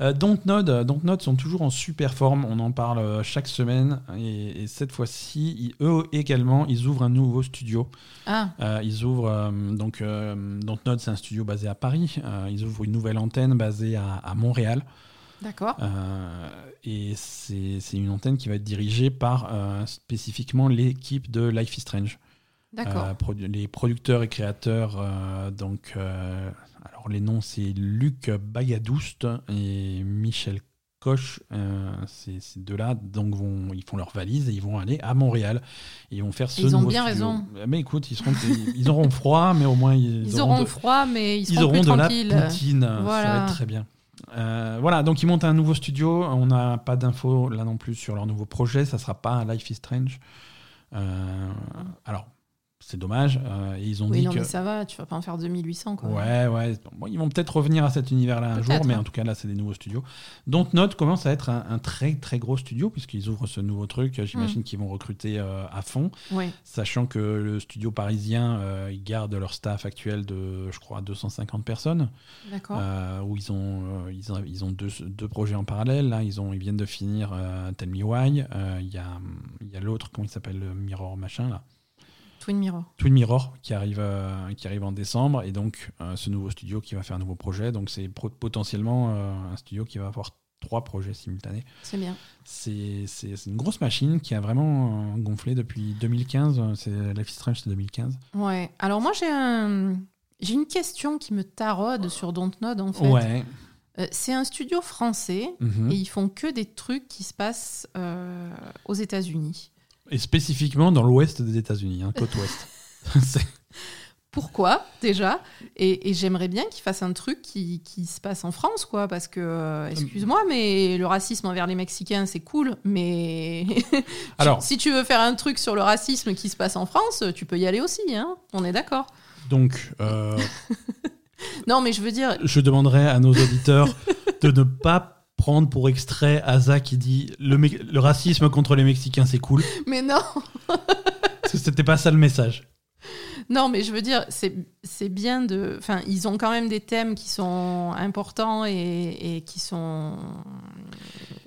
Euh, Dontnod, euh, Dontnod sont toujours en super forme. On en parle euh, chaque semaine. Et, et cette fois-ci, eux également, ils ouvrent un nouveau studio. Ah, Euh, ils ouvrent donc Dontnod, c'est un studio basé à Paris. Ils ouvrent une nouvelle antenne basée à, à Montréal. d'accord. Euh, et c'est c'est une antenne qui va être dirigée par euh, spécifiquement l'équipe de Life is Strange. D'accord. Euh, produ- les producteurs et créateurs, euh, donc, euh, alors les noms c'est Luc Bagadouste et Michel Koch. euh, ces ces deux-là, donc vont, ils font leur valise et ils vont aller à Montréal. Et ils vont faire ce Ils ont bien studio. raison. Mais écoute, ils, seront, ils auront froid, mais au moins ils, Ils, auront de- froid, mais ils ils auront plus de la poutine. Ça va Voilà. être très bien. Euh, voilà, donc ils montent un nouveau studio. On n'a pas d'infos là non plus sur leur nouveau projet. Ça sera pas un Life is Strange. Euh, alors, c'est dommage. Euh, ils ont Oui, dit non, que. mais ça va, tu vas pas en faire 2800, quoi. Ouais, ouais. Bon, ils vont peut-être revenir à cet univers-là un jour, mais hein. en tout cas, là, c'est des nouveaux studios. Dontnod commence à être un, un très, très gros studio, puisqu'ils ouvrent ce nouveau truc. Hmm. J'imagine qu'ils vont recruter euh, à fond, sachant que le studio parisien, euh, ils gardent leur staff actuel de, je crois, 250 personnes. D'accord. Euh, où ils ont, euh, ils ont, ils ont deux, deux projets en parallèle. Là, ils, ont, ils viennent de finir euh, Tell Me Why. Euh, Il y a, y a l'autre, comment il s'appelle, le Mirror machin, là. Twin Mirror. Twin Mirror qui arrive, euh, qui arrive en décembre. Et donc, euh, ce nouveau studio qui va faire un nouveau projet. Donc, c'est potentiellement euh, un studio qui va avoir trois projets simultanés. C'est bien. C'est une grosse machine qui a vraiment gonflé depuis 2015. euh, C'est Life is Strange, c'est 2015. Ouais. Alors moi j'ai un une question qui me taraude sur Dontnod en fait. Ouais. C'est un studio français Mhm. et ils font que des trucs qui se passent aux États-Unis. Et spécifiquement dans l'ouest des États-Unis, hein, côte ouest. [laughs] Pourquoi déjà? Et, et j'aimerais bien qu'ils fassent un truc qui, qui se passe en France, quoi, parce que, euh, excuse-moi, mais le racisme envers les Mexicains, c'est cool, mais [laughs] Alors, si tu veux faire un truc sur le racisme qui se passe en France, tu peux y aller aussi, hein On est d'accord. donc, euh, [laughs] Non, mais je veux dire, je demanderai à nos auditeurs de ne pas prendre pour extrait Asa qui dit le, le racisme contre les Mexicains c'est cool. [laughs] mais non, c'était pas ça le message. non, mais je veux dire, c'est c'est bien de. Enfin, ils ont quand même des thèmes qui sont importants et, et qui sont.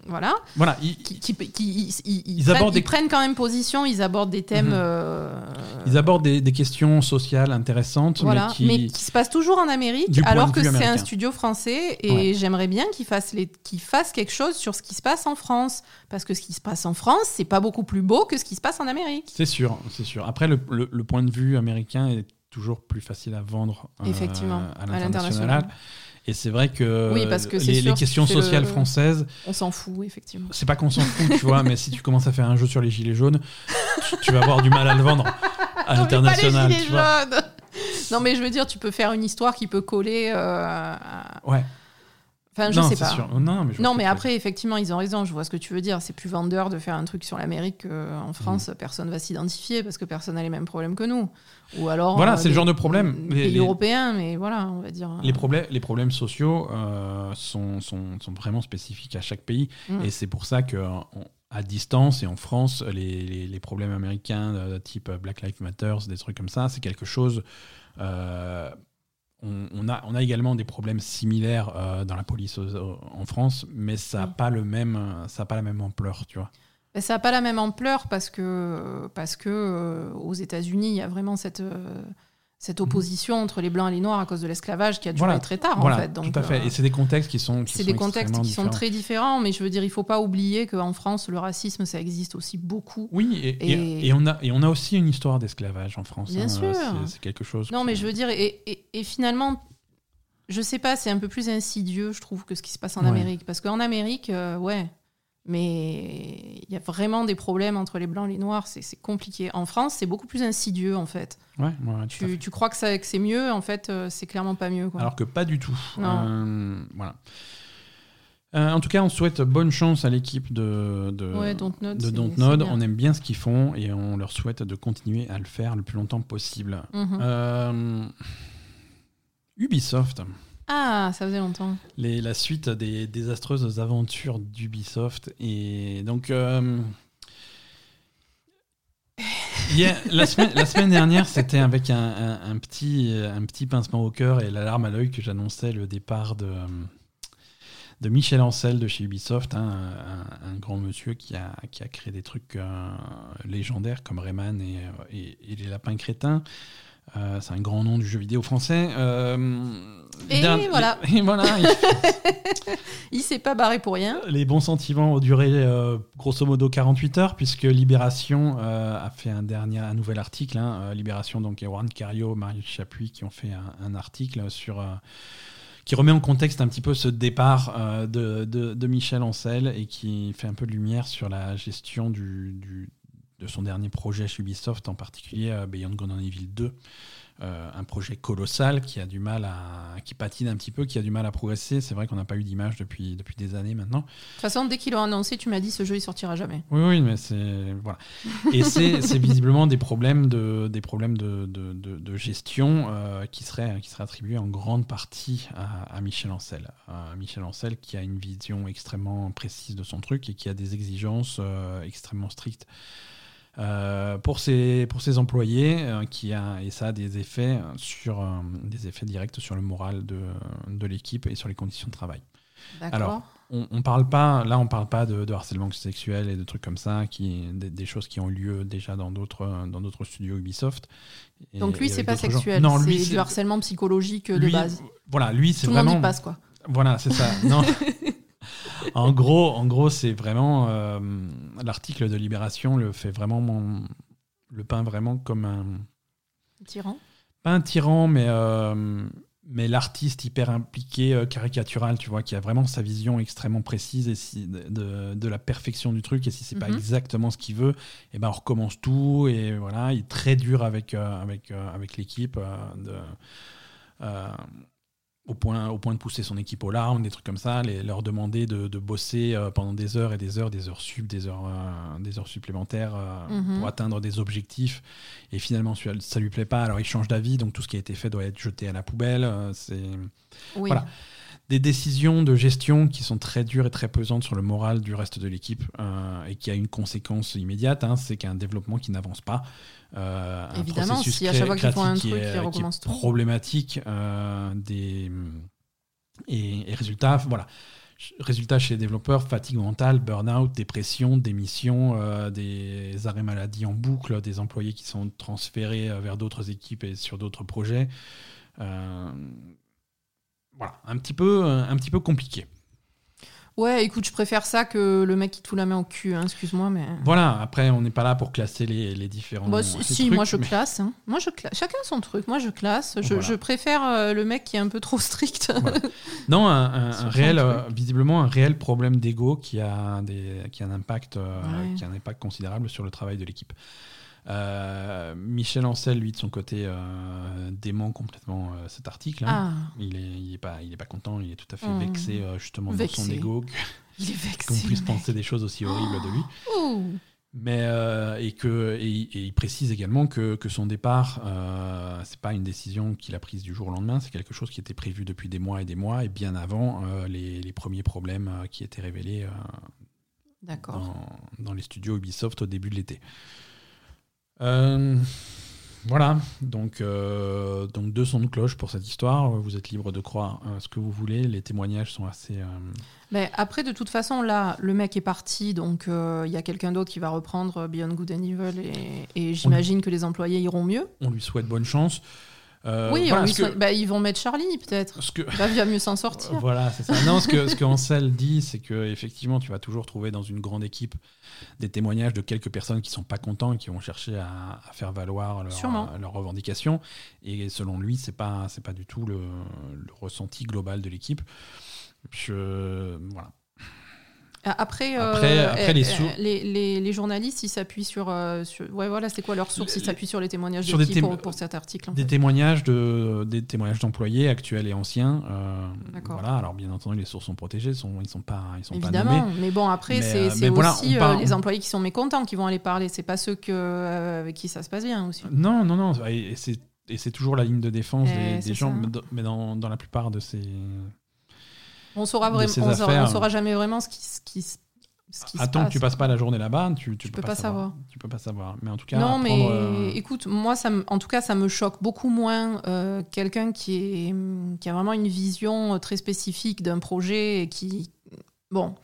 Voilà. Voilà, il- Qui, qui- qui- ils, Ils prennent, abordent des- ils prennent quand même position, ils abordent des thèmes. Mhm. euh, ils abordent des, des questions sociales intéressantes, Voilà, mais qui. se passe toujours en Amérique, alors que c'est un studio français, et Ouais. j'aimerais bien qu'ils fassent, les... qu'ils fassent quelque chose sur ce qui se passe en France, parce que ce qui se passe en France, c'est pas beaucoup plus beau que ce qui se passe en Amérique. C'est sûr, c'est sûr. Après, le, le- le point de vue américain est toujours plus facile à vendre euh, Effectivement, à l'international. Et c'est vrai que, Oui, parce que c'est les, sûr, les questions le- sociales françaises, On s'en fout, effectivement. c'est pas qu'on s'en fout, tu vois, mais si tu commences à faire un jeu sur les gilets jaunes, tu, tu vas avoir du mal à le vendre à l'international. Non, mais je veux dire, tu peux faire une histoire qui peut coller. euh, à- Ouais. Enfin, je non, sais pas. sûr. Non, mais, je Non, après, effectivement, ils ont raison. Je vois ce que tu veux dire. C'est plus vendeur de faire un truc sur l'Amérique qu'en France. Mm. Personne va s'identifier parce que personne n'a les mêmes problèmes que nous. Ou alors. Voilà, euh, c'est le genre de problème. des Les- pays les- européens, mais voilà, on va dire. Les, problèmes, les problèmes sociaux euh, sont, sont, sont vraiment spécifiques à chaque pays. Mm. Et c'est pour ça que on- à distance et en France, les, les- les problèmes américains euh, type Black Lives Matter, des trucs comme ça, c'est quelque chose. euh, on, on a, on a également des problèmes similaires euh, dans la police aux- en France, mais ça n'a Mm. pas, le même, ça a pas la même ampleur, tu vois. Mais ça n'a pas la même ampleur parce que, parce que euh, aux États-Unis, il y a vraiment cette, euh, cette opposition entre les blancs et les noirs à cause de l'esclavage qui a duré Voilà. très tard, voilà, en fait. Donc, tout à fait. euh, Et c'est des contextes qui sont, qui c'est des contextes qui sont très différents, mais je veux dire, il faut pas oublier qu'en France, le racisme, ça existe aussi beaucoup. Oui, et, et- Et- et on a, et on a aussi une histoire d'esclavage en France. Bien hein. sûr. C'est- quelque chose. Non, mais je veux dire, et, finalement, je sais pas, c'est un peu plus insidieux, je trouve, que ce qui se passe en Ouais. Amérique. Parce qu'en Amérique, euh, ouais, mais il y a vraiment des problèmes entre les blancs et les noirs, c'est compliqué. En France, c'est beaucoup plus insidieux, en fait. Ouais, fait. Tu, crois que, ça- que c'est mieux, en fait, euh, c'est clairement pas mieux. Quoi. Alors que pas du tout. Euh, voilà. Euh, en tout cas, on souhaite bonne chance à l'équipe de, de, Ouais, Dontnod, de Dontnod. On aime bien ce qu'ils font et on leur souhaite de continuer à le faire le plus longtemps possible. Mhm. Ubisoft, Ah, ça faisait longtemps. la suite des désastreuses aventures d'Ubisoft. Et donc, euh, la, semaine, dernière, c'était avec un, petit, pincement au cœur et l'alarme à l'œil que j'annonçais le départ de, Michel Ancel de chez Ubisoft, hein, un, grand monsieur qui a, qui créé des trucs euh, légendaires comme Rayman et- et les lapins crétins. Euh, c'est un grand nom du jeu vidéo français. Euh, Et voilà. [laughs] Et voilà. [laughs] Il s'est pas barré pour rien. Les bons sentiments ont duré euh, grosso modo 48 heures, puisque Libération a fait un, dernier, un nouvel article. hein, Libération, donc, et Warren Cario, Marius Chapuis qui ont fait un, un article sur. qui remet en contexte un petit peu ce départ euh, de, de- de Michel Ancel et qui fait un peu de lumière sur la gestion du, du- de son dernier projet chez Ubisoft, en particulier euh, Beyond Good and Evil 2. Euh, un projet colossal qui a du mal à qui patine un petit peu, qui a du mal à progresser. C'est vrai qu'on n'a pas eu d'image depuis depuis des années maintenant. De toute façon, dès qu'ils l'ont annoncé, tu m'as dit ce jeu il sortira jamais. Oui, oui, mais c'est voilà. Et c'est [laughs] c'est visiblement des problèmes de des problèmes de, de, de- de gestion euh, qui seraient qui seraient attribués en grande partie à, à Michel Ancel. À Michel Ancel qui a une vision extrêmement précise de son truc et qui a des exigences euh, extrêmement strictes. Euh, pour ses pour ses employés euh, qui a et ça a des effets sur euh, des effets directs sur le moral de, de l'équipe et sur les conditions de travail. Alors, on, on parle pas, là, on parle pas de, de harcèlement sexuel et de trucs comme ça, qui, des, des choses qui ont eu lieu déjà dans d'autres, dans d'autres studios Ubisoft. Et- Donc lui, c'est pas gens. sexuel, Non, lui, c'est du harcèlement psychologique de lui, base. Voilà, lui, c'est Tout le monde vraiment. y passe, quoi. Voilà, c'est ça. Non. [laughs] en gros, en gros c'est vraiment. euh, L'article de Libération le fait vraiment. mon- le peint vraiment comme un. Tyran. Pas un tyran, mais. euh, mais l'artiste hyper impliqué, euh, caricatural, tu vois, qui a vraiment sa vision extrêmement précise et si, de, la perfection du truc. Et si c'est pas Mhm. exactement ce qu'il veut, et ben on recommence tout. Et voilà, il est très dur avec, euh, avec, euh, avec l'équipe. euh, de, au point, au point de pousser son équipe aux larmes, des trucs comme ça, les- leur demander de, de bosser euh, pendant des heures et des heures, des heures sup, des heures, euh, des heures supplémentaires euh, Mhm. pour atteindre des objectifs. Et finalement, ça lui plaît pas, alors il change d'avis, donc tout ce qui a été fait doit être jeté à la poubelle. c'est Oui. Voilà. Des décisions de gestion qui sont très dures et très pesantes sur le moral du reste de l'équipe euh, et qui a une conséquence immédiate, hein, c'est qu'un développement qui n'avance pas. euh, un Évidemment, processus si à chaque fois qu'ils font un créatif qui truc, est- ils qui est recommencent tout. problématique euh, des et, et résultat voilà résultat chez les développeurs fatigue mentale burn-out dépression démission euh, des arrêts maladie en boucle des employés qui sont transférés euh, vers d'autres équipes et sur d'autres projets Euh, voilà un petit peu un petit peu compliqué Ouais, écoute, je préfère ça que le mec qui te fout la main au cul, hein, excuse-moi, mais. voilà après on n'est pas là pour classer les, les différents Bah, si, ces si, trucs, moi je mais- classe. hein. Moi je classe. Chacun son truc. Moi je classe. Je, Voilà. je préfère euh, le mec qui est un peu trop [laughs] strict. Voilà. Non, un, réel, euh, visiblement un réel problème d'ego qui a des, qui a un impact, euh, Ouais. qui a un impact considérable sur le travail de l'équipe. Euh, Michel Ancel, lui, de son côté, euh, dément complètement euh, cet article. hein. ah, Il est, il est pas, il est pas content. Il est tout à fait Hmm. vexé justement Vexé. dans son ego [laughs] il est qu'on puisse penser des choses aussi horribles de lui. Ouh. Mais et que et, et il précise également que, que son départ, c'est pas une décision qu'il a prise du jour au lendemain, c'est quelque chose qui était prévu depuis des mois et des mois et bien avant les, les premiers problèmes qui étaient révélés dans les studios Ubisoft au début de l'été. Euh, voilà, donc, euh, donc deux sons de cloche pour cette histoire. Vous êtes libre de croire euh, ce que vous voulez. Les témoignages sont assez. euh, Mais après, de toute façon, là, le mec est parti, donc il y a quelqu'un d'autre qui va reprendre Beyond Good and Evil, et, et j'imagine que les employés iront mieux. on lui souhaite bonne chance. Euh, oui, voilà, que- bah, ils vont mettre Charlie, peut-être. que, Là, il va mieux s'en sortir. Voilà, c'est ça. Non, ce que, ce que [laughs] Ansel dit, c'est que effectivement, tu vas toujours trouver dans une grande équipe des témoignages de quelques personnes qui sont pas contents et qui vont chercher à, à faire valoir leur- Sûrement. leurs revendications. Et selon lui, c'est pas, c'est pas du tout le, le ressenti global de l'équipe. Je, voilà. Après, euh, Après- euh, les euh, les, les- les journalistes, ils s'appuient sur, sur- Ouais, voilà, c'est quoi leur source? Ils s'appuient sur les témoignages sur de qui pour, pour cet article en Des fait témoignages de, des témoignages d'employés actuels et anciens. euh, D'accord. voilà. Alors bien entendu, les sources sont protégées, sont, ils sont pas, ils sont pas Évidemment, nommés. mais bon, après, c'est voilà, aussi parle- les employés qui sont mécontents qui vont aller parler. C'est pas ceux que, euh, avec qui ça se passe bien aussi. Non, non, non. Et c'est, toujours la ligne de défense Eh, des, des gens, mais dans, dans la plupart de ces. On saura vraiment, on saura, affaires. on saura jamais vraiment ce qui, ce qui, se- se Attends que tu passes pas la journée là-bas, tu, tu, peux pas savoir. Tu peux pas savoir. Mais en tout cas, Non, mais euh, écoute, moi, ça en tout cas, ça me choque beaucoup moins euh, quelqu'un qui, est, qui a vraiment une vision euh, très spécifique d'un projet et qui. Bon,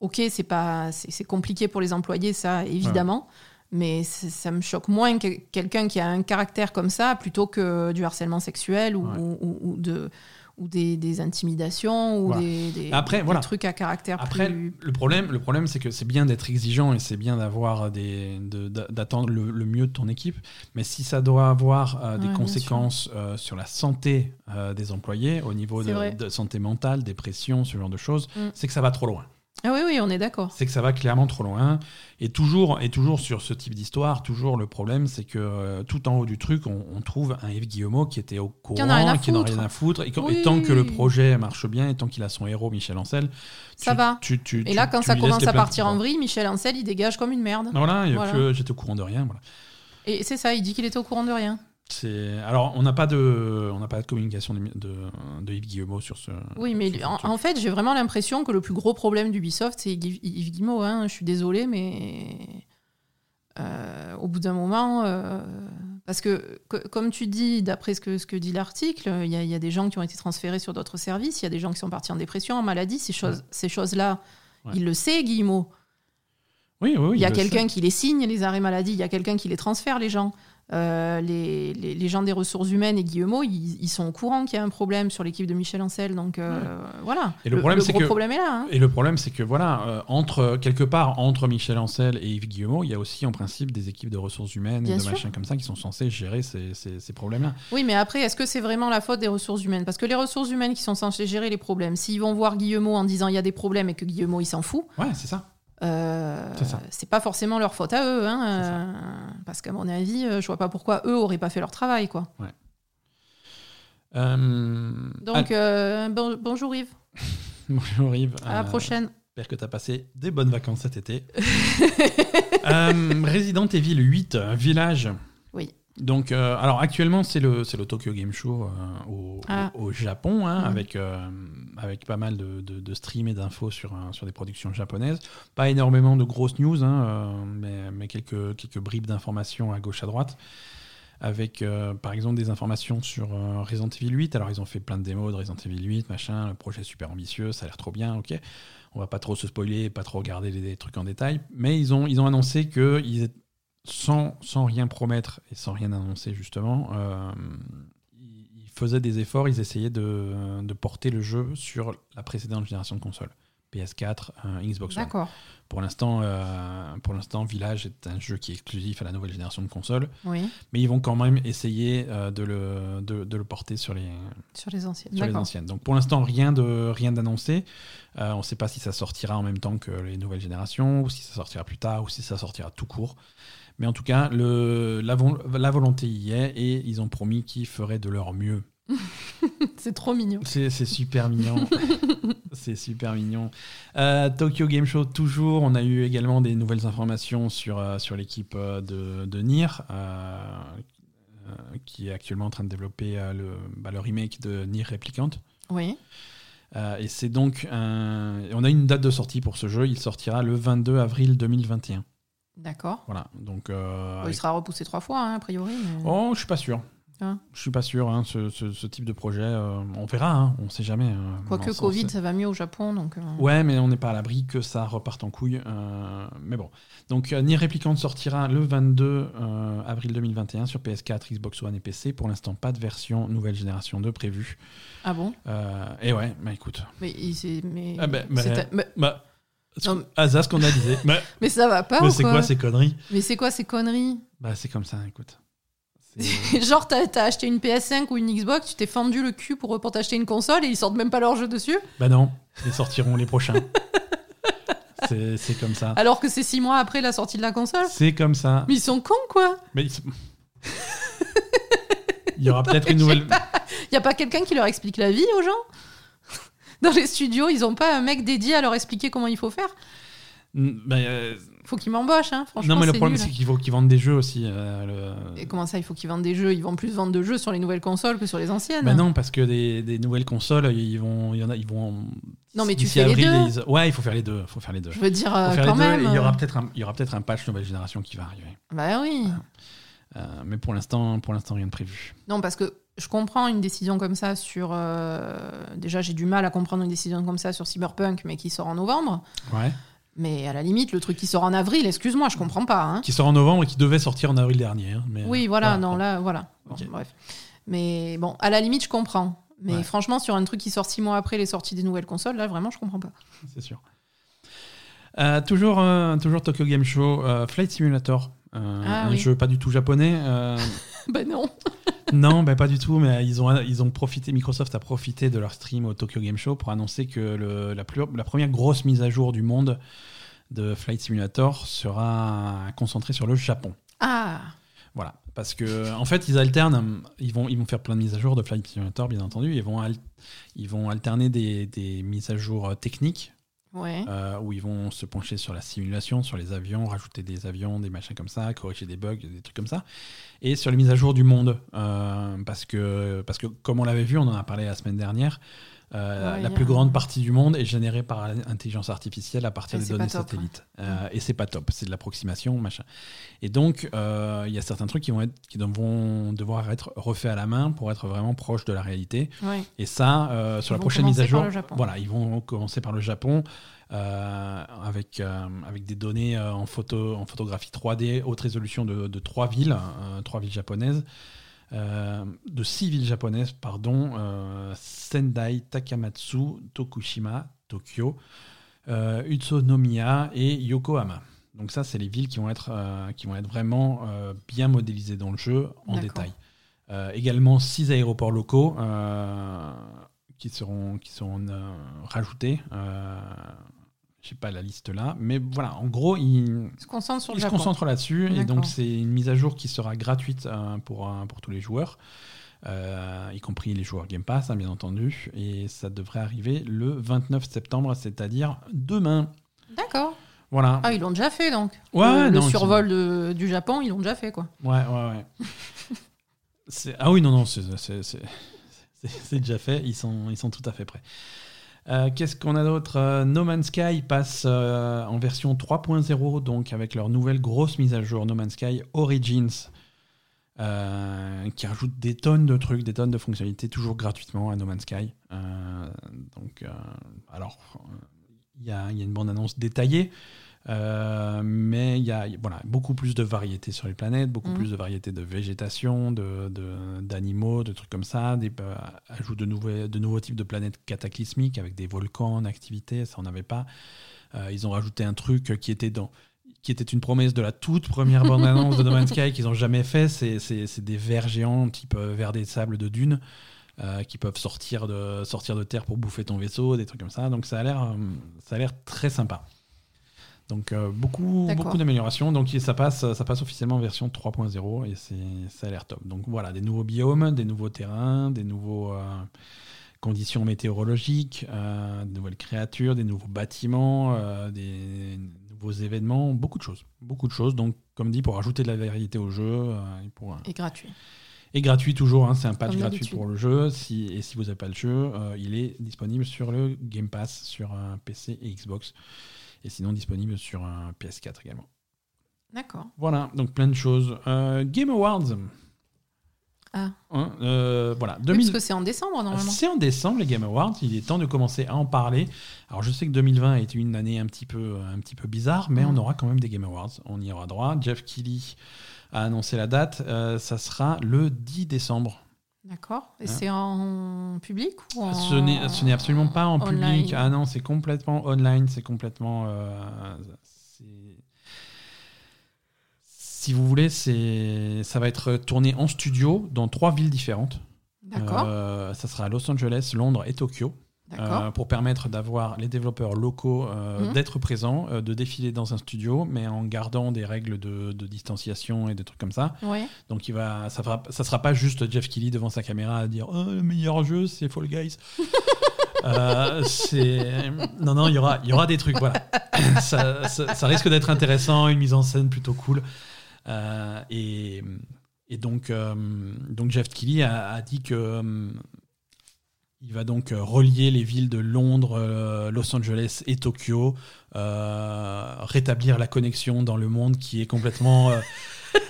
ok, c'est pas, c'est compliqué pour les employés, ça, évidemment. Mais ça me choque moins que quelqu'un qui a un caractère comme ça plutôt que du harcèlement sexuel ou, Ouais. ou- ou de, ou des, des intimidations ou Voilà. des, des- Après, des voilà. trucs à caractère Après, plus. le problème, le problème, c'est que c'est bien d'être exigeant et c'est bien d'avoir des, de- d'a- d'attendre le, le mieux de ton équipe. Mais si ça doit avoir euh, des Ouais, conséquences euh, sur la santé euh, des employés, au niveau de santé mentale, dépression, ce genre de choses, Mm. c'est que ça va trop loin. Ah oui, oui, on est d'accord. c'est que ça va clairement trop loin. Et toujours, et toujours sur ce type d'histoire, toujours le problème, c'est que euh, tout en haut du truc, on, on trouve un Yves Guillemot qui était au courant, Qui en a rien à n'en foutre. rien à foutre. Et, quand- Oui. et tant que le projet marche bien, et tant qu'il a son héros, Michel Ancel, Ça tu- va. tu- tu- Et là, quand ça commence à partir en vrille, Michel Ancel, il dégage comme une merde. Voilà, Voilà. que j'étais au courant de rien. Voilà. Et c'est ça, il dit qu'il était au courant de rien. Alors on n'a pas de on n'a pas de communication de, de, de Yves Guillemot sur ce. Oui, mais en, fait, j'ai vraiment l'impression que le plus gros problème d'Ubisoft, c'est Yves Yves Guillemot. Hein. Je suis désolée, mais euh, au bout d'un moment, euh, parce que, que- comme tu dis, d'après ce que, ce que dit l'article, il y, a- il y a des gens qui ont été transférés sur d'autres services, il y a des gens qui sont partis en dépression, en maladie. Ces choses, ces choses-là, Ouais. il le sait, Guillemot. Oui, oui, oui, Il y a quelqu'un qui les signe, les arrêts maladie, il y a quelqu'un qui les transfère, les gens. Euh, les, les- les gens des ressources humaines et Guillemot, ils, ils sont au courant qu'il y a un problème sur l'équipe de Michel Ancel. Donc euh, voilà. Et le problème, c'est gros que- problème est là. hein. Et le problème, c'est que voilà, euh, entre quelque part entre Michel Ancel et Yves Guillemot, il y a aussi en principe des équipes de ressources humaines Bien et de sûr. machins comme ça qui sont censées gérer ces, ces- ces problèmes-là. Oui, mais après, est-ce que c'est vraiment la faute des ressources humaines? Parce que les ressources humaines qui sont censées gérer les problèmes, s'ils vont voir Guillemot en disant il y a des problèmes et que Guillemot il s'en fout, Ouais, c'est ça. Euh, C'est pas forcément leur faute à eux. Hein, euh, parce qu'à mon avis, euh, je vois pas pourquoi eux auraient pas fait leur travail. quoi. Euh, Donc, bon- bonjour Yves, [laughs] bonjour Yves. à la prochaine. J'espère que tu as passé des bonnes vacances cet été. [laughs] euh, Resident Evil 8, euh, Village. Donc, euh, alors actuellement, c'est le, le Tokyo Game Show euh, au, Ah. au- au Japon, hein, Mhm. avec, euh, avec pas mal de, de, de streams et d'infos sur, sur des productions japonaises. Pas énormément de grosses news, hein, mais, mais quelques, quelques bribes d'informations à gauche à droite. Avec par exemple des informations sur Resident Evil 8. Alors, ils ont fait plein de démos de Resident Evil 8, machin. Le projet est super ambitieux, ça a l'air trop bien, ok. On va pas trop se spoiler, pas trop regarder les, les trucs en détail. Mais ils ont, ils ont annoncé que ils étaient- sans, sans rien promettre et sans rien annoncer, justement, euh, ils faisaient des efforts, ils essayaient de, de porter le jeu sur la précédente génération de consoles. PS4, euh, Xbox One. Pour l'instant, euh, pour l'instant, Village est un jeu qui est exclusif à la nouvelle génération de consoles, Oui, mais ils vont quand même essayer euh, de, le, de, de le porter sur les, sur les anciennes. sur les anciennes. Donc pour l'instant, rien de rien d'annoncé. On ne sait pas si ça sortira en même temps que les nouvelles générations, ou si ça sortira plus tard, ou si ça sortira tout court. Mais en tout cas, le, la, vo- la volonté y est, et ils ont promis qu'ils feraient de leur mieux. [laughs] C'est trop mignon. C'est super mignon. [laughs] c'est super mignon. Euh, Tokyo Game Show, toujours. On a eu également des nouvelles informations sur, euh, sur l'équipe euh, de, de Nier, euh, qui est actuellement en train de développer le, bah, le remake de Nier Replicant. Oui, et c'est donc un... On a une date de sortie pour ce jeu. Il sortira le 22 avril 2021. D'accord. Voilà. Donc. euh, avec- il sera repoussé trois fois, hein, a priori. mais- Oh, je suis pas sûr. Hein je suis pas sûr. hein, ce, ce- ce type de projet, euh, on verra. Hein, on sait jamais. hein. Quoique Covid, ça va mieux au Japon, donc. euh, Ouais, mais on n'est pas à l'abri que ça reparte en couille. euh, mais bon. Donc, euh, Nier Replicant sortira le 22 euh, avril 2021 sur PS4, Xbox One et PC. Pour l'instant, pas de version nouvelle génération 2 prévue. Ah bon? Euh, et ouais, bah écoute. Mais, mais... Ah Bah, ah, ça, ce qu'on a disait. [laughs] mais mais ça va pas mais c'est quoi, quoi ces conneries Mais c'est quoi ces conneries Bah, c'est comme ça, écoute. [laughs] Genre, t'as as acheté une PS5 ou une Xbox, tu t'es fendu le cul pour, pour t'acheter une console et ils sortent même pas leur jeu dessus, bah non, ils sortiront les prochains. [laughs] C'est comme ça. alors que c'est six mois après la sortie de la console. C'est comme ça. Mais ils sont cons, quoi Mais ils sont- Il y aura peut-être une nouvelle. Y a pas quelqu'un qui leur explique la vie aux gens Dans les studios, ils ont pas un mec dédié à leur expliquer comment il faut faire Bah, euh, Faut qu'ils m'embauchent, hein. Franchement, non, mais le problème, c'est qu'il faut qu'ils vendent des jeux aussi. euh, le- Et comment ça, il faut qu'ils vendent des jeux? Ils vont plus vendre de jeux sur les nouvelles consoles que sur les anciennes. Bah non, parce que des, des nouvelles consoles, ils vont, il y en a, ils vont. Non, mais tu fais les deux. ils- Ouais, il faut faire les deux. Il faut faire les deux. Je veux dire, euh, quand même. il y aura peut-être un, il y aura peut-être un patch nouvelle génération qui va arriver. Bah oui. Mais pour l'instant, pour l'instant, rien de prévu. Non, parce que je comprends une décision comme ça sur. euh, Déjà, j'ai du mal à comprendre une décision comme ça sur Cyberpunk, mais qui sort en novembre. Ouais. Mais à la limite, le truc qui sort en avril, excuse-moi, je comprends pas. hein. Qui sort en novembre et qui devait sortir en avril dernier. hein, mais, Oui, euh, voilà, non, là, voilà. Bon, bref. Mais bon, à la limite, je comprends. Mais Ouais. franchement, sur un truc qui sort six mois après les sorties des nouvelles consoles, là, vraiment, je comprends pas. c'est sûr. Euh, toujours, euh, toujours Tokyo Game Show, Flight Simulator. Ah un oui. jeu pas du tout japonais. [laughs] euh, [laughs] bah non. non, bah, pas du tout, mais ils ont, ils ont profité, Microsoft a profité de leur stream au Tokyo Game Show pour annoncer que le- la, plus- la première grosse mise à jour du monde de Flight Simulator sera concentrée sur le Japon. Ah, Voilà, parce que en fait ils alternent, ils vont, ils vont faire plein de mises à jour de Flight Simulator bien entendu, ils vont, ils vont alterner des, des mises à jour euh, techniques ouais. euh, où ils vont se pencher sur la simulation, sur les avions, rajouter des avions, des machins comme ça, corriger des bugs, des trucs comme ça, et sur les mises à jour du monde, euh, parce que parce que comme on l'avait vu, on en a parlé la semaine dernière. Euh, Ouais, la plus grande partie du monde est générée par l'intelligence artificielle à partir Et des données top, satellites. Euh, Et c'est pas top, c'est de l'approximation, machin. Et donc, euh, il y a certains trucs qui vont, être, qui vont devoir être refaits à la main pour être vraiment proches de la réalité. Ouais. Et ça, euh, sur Ils la prochaine mise à jour, voilà, ils vont commencer par le Japon euh, avec, euh, avec des données euh, en, photo, en photographie 3D, haute résolution de, de trois villes, euh, trois villes japonaises, euh, de six villes japonaises, pardon, euh, Sendai, Takamatsu, Tokushima, Tokyo, euh, Utsunomiya et Yokohama. Donc ça, c'est les villes qui vont être, qui vont être vraiment bien modélisées dans le jeu en détail. Également six aéroports locaux qui seront, qui seront rajoutés. Je sais pas la liste là, mais voilà, en gros, ils, se concentrent sur ils le se Japon. concentrent là-dessus. Et donc, c'est une mise à jour qui sera gratuite euh, pour, euh, pour tous les joueurs, euh, y compris les joueurs Game Pass, hein, bien entendu. Et ça devrait arriver le 29 septembre, c'est-à-dire demain. D'accord. Voilà. Ah, ils l'ont déjà fait donc. Ouais, le, le survol de- du Japon, ils l'ont déjà fait quoi. Ouais, ouais, ouais. [laughs] Ah oui, non, non, c'est déjà fait. Ils sont, ils sont tout à fait prêts. Euh, Qu'est-ce qu'on a d'autre? Euh, No Man's Sky passe euh, en version 3.0, donc avec leur nouvelle grosse mise à jour, No Man's Sky Origins, qui rajoute des tonnes de trucs, des tonnes de fonctionnalités, toujours gratuitement à No Man's Sky. Donc, alors, il y y a une bande-annonce détaillée. Euh, mais il y a voilà, beaucoup plus de variétés sur les planètes, beaucoup Mhm. plus de variétés de végétation, d'animaux, de, de trucs comme ça, des euh, de nouveaux, de nouveaux types de planètes cataclysmiques avec des volcans en activité, ça on n'avait pas. Euh, ils ont rajouté un truc qui était dans qui était une promesse de la toute première [laughs] bande-annonce de No Man's Sky qu'ils n'ont jamais fait, c'est des vers géants type vers des sables de dunes euh, qui peuvent sortir de, sortir de terre pour bouffer ton vaisseau, des trucs comme ça. Donc ça a l'air ça a l'air très sympa. Donc euh, beaucoup, beaucoup d'améliorations. Donc ça passe, ça passe officiellement en version 3.0 et ça a l'air top. Donc voilà, des nouveaux biomes, des nouveaux terrains, des nouveaux euh, conditions météorologiques, euh, de nouvelles créatures, des nouveaux bâtiments, euh, des nouveaux événements, beaucoup de choses. Beaucoup de choses. Donc comme dit, pour ajouter de la vérité au jeu euh, et pour, Et gratuit. et gratuit toujours, hein, c'est un patch Comme gratuit pour le jeu. Si, et si vous n'avez pas le jeu, euh, il est disponible sur le Game Pass, sur un PC et Xbox. Et sinon disponible sur un PS4 également. D'accord. Voilà, donc plein de choses. Euh, Game Awards. Ah. Hein, euh, voilà, Oui, 2000 parce que c'est en décembre normalement. c'est en décembre les Game Awards, il est temps de commencer à en parler. Alors je sais que 2020 a été une année un petit peu, un petit peu bizarre, mais Mm. on aura quand même des Game Awards, on y aura droit. Jeff Keighley a annoncé la date, euh, ça sera le 10 décembre. D'accord. Et Hein. c'est en public ou en... Ce n'est ce n'est absolument pas en online public. Ah non, c'est complètement online. C'est complètement. euh, si vous voulez, c'est ça va être tourné en studio dans trois villes différentes. D'accord. Euh, ça sera à Los Angeles, Londres et Tokyo. Euh, pour permettre d'avoir les développeurs locaux euh, Mhm. d'être présents, euh, de défiler dans un studio, mais en gardant des règles de, de distanciation et des trucs comme ça. Ouais. Donc il va, ça ne ça sera pas juste Jeff Keighley devant sa caméra à dire oh, le meilleur jeu c'est Fall Guys. [laughs] Non non il y aura il y aura des trucs voilà [laughs] ça, ça- ça risque d'être intéressant une mise en scène plutôt cool et, et donc donc Jeff Keighley a, a dit que il va donc euh, relier les villes de Londres, euh, Los Angeles et Tokyo, euh, rétablir la connexion dans le monde qui est complètement euh, [laughs]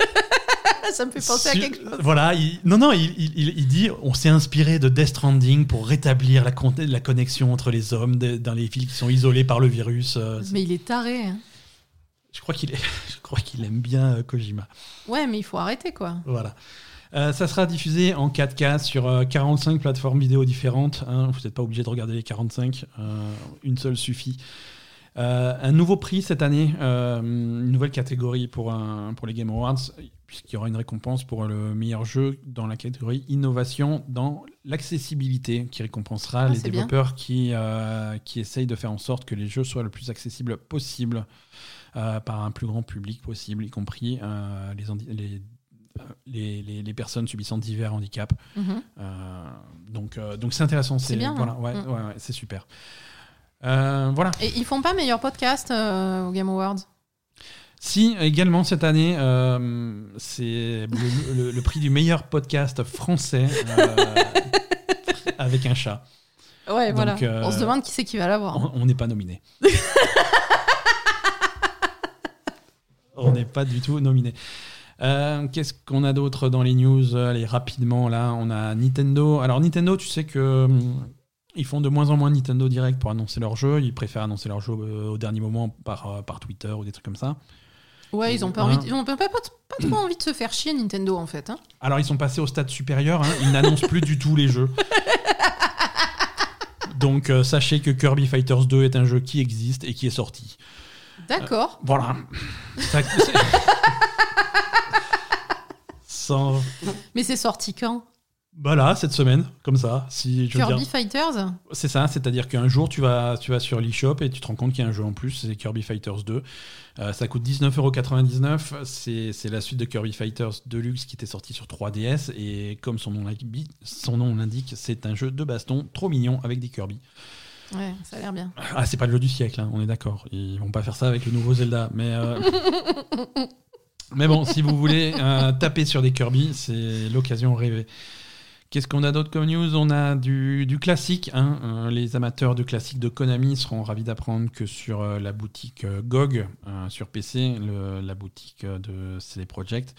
Ça me fait penser à quelque chose. Voilà, il- non, non, il, il- dit on s'est inspiré de Death Stranding pour rétablir la, la connexion entre les hommes de- dans les villes qui sont isolées par le virus. euh, Mais il est taré. hein. je crois qu'il est- [laughs] je crois qu'il aime bien Kojima. Ouais, mais il faut arrêter quoi. Voilà. Euh, ça sera diffusé en 4K sur euh, 45 plateformes vidéo différentes. hein. Vous n'êtes pas obligé de regarder les 45, euh, une seule suffit. Euh, un nouveau prix cette année, euh, une nouvelle catégorie pour, un- pour les Game Awards, puisqu'il y aura une récompense pour le meilleur jeu dans la catégorie innovation dans l'accessibilité, qui récompensera Ah, les bien. développeurs qui, euh, qui essayent de faire en sorte que les jeux soient le plus accessibles possible euh, par un plus grand public possible, y compris euh, les, les, euh, les, les- les personnes subissant divers handicaps. Mhm. Euh, donc, euh, donc c'est intéressant. C'est bien, Voilà, hein. ouais, Mm. ouais, ouais, c'est super. Euh, voilà. Et ils font pas meilleur podcast au Game Awards? Si également cette année, c'est le, le- le prix du meilleur podcast français [laughs] avec un chat. Ouais, Donc, voilà. On se demande qui c'est qui va l'avoir. On n'est pas nominé. [laughs] on n'est pas du tout nominé. Euh, Qu'est-ce qu'on a d'autre dans les news? Allez, rapidement, là, on a Nintendo. Alors, Nintendo, tu sais que hum, ils font de moins en moins Nintendo Direct pour annoncer leurs jeux. Ils préfèrent annoncer leurs jeux euh, au dernier moment par, euh, par Twitter ou des trucs comme ça. Ouais, ils ont pas envie, de- ils ont pas, pas- pas trop envie de se faire chier Nintendo en fait. hein. Alors, ils sont passés au stade supérieur. hein. Ils n'annoncent plus du tout les jeux. [laughs] Donc, euh, sachez que Kirby Fighters 2 est un jeu qui existe et qui est sorti. D'accord. Voilà. Ça- Sans... Mais c'est sorti quand? Voilà, cette semaine, comme ça. Si, je veux Kirby dire, Fighters? C'est ça, c'est-à-dire qu'un jour, tu vas, tu vas sur l'eShop et tu te rends compte qu'il y a un jeu en plus, c'est Kirby Fighters 2. Euh, ça coûte 19,99€. C'est la suite de Kirby Fighters Deluxe qui était sorti sur 3DS. Et comme son nom l'indique, son nom l'indique, c'est un jeu de baston trop mignon avec des Kirby. Ouais, ça a l'air bien. Ah, c'est pas le jeu du siècle, hein, on est d'accord. Ils vont pas faire ça avec le nouveau Zelda. Mais, euh, [laughs] mais bon, si vous voulez euh, taper sur des Kirby, c'est l'occasion rêvée. Qu'est-ce qu'on a d'autre comme news? On a du, classique. hein. Euh, les amateurs de classique de Konami seront ravis d'apprendre que sur euh, la boutique GOG, sur PC, la boutique de CD Projekt,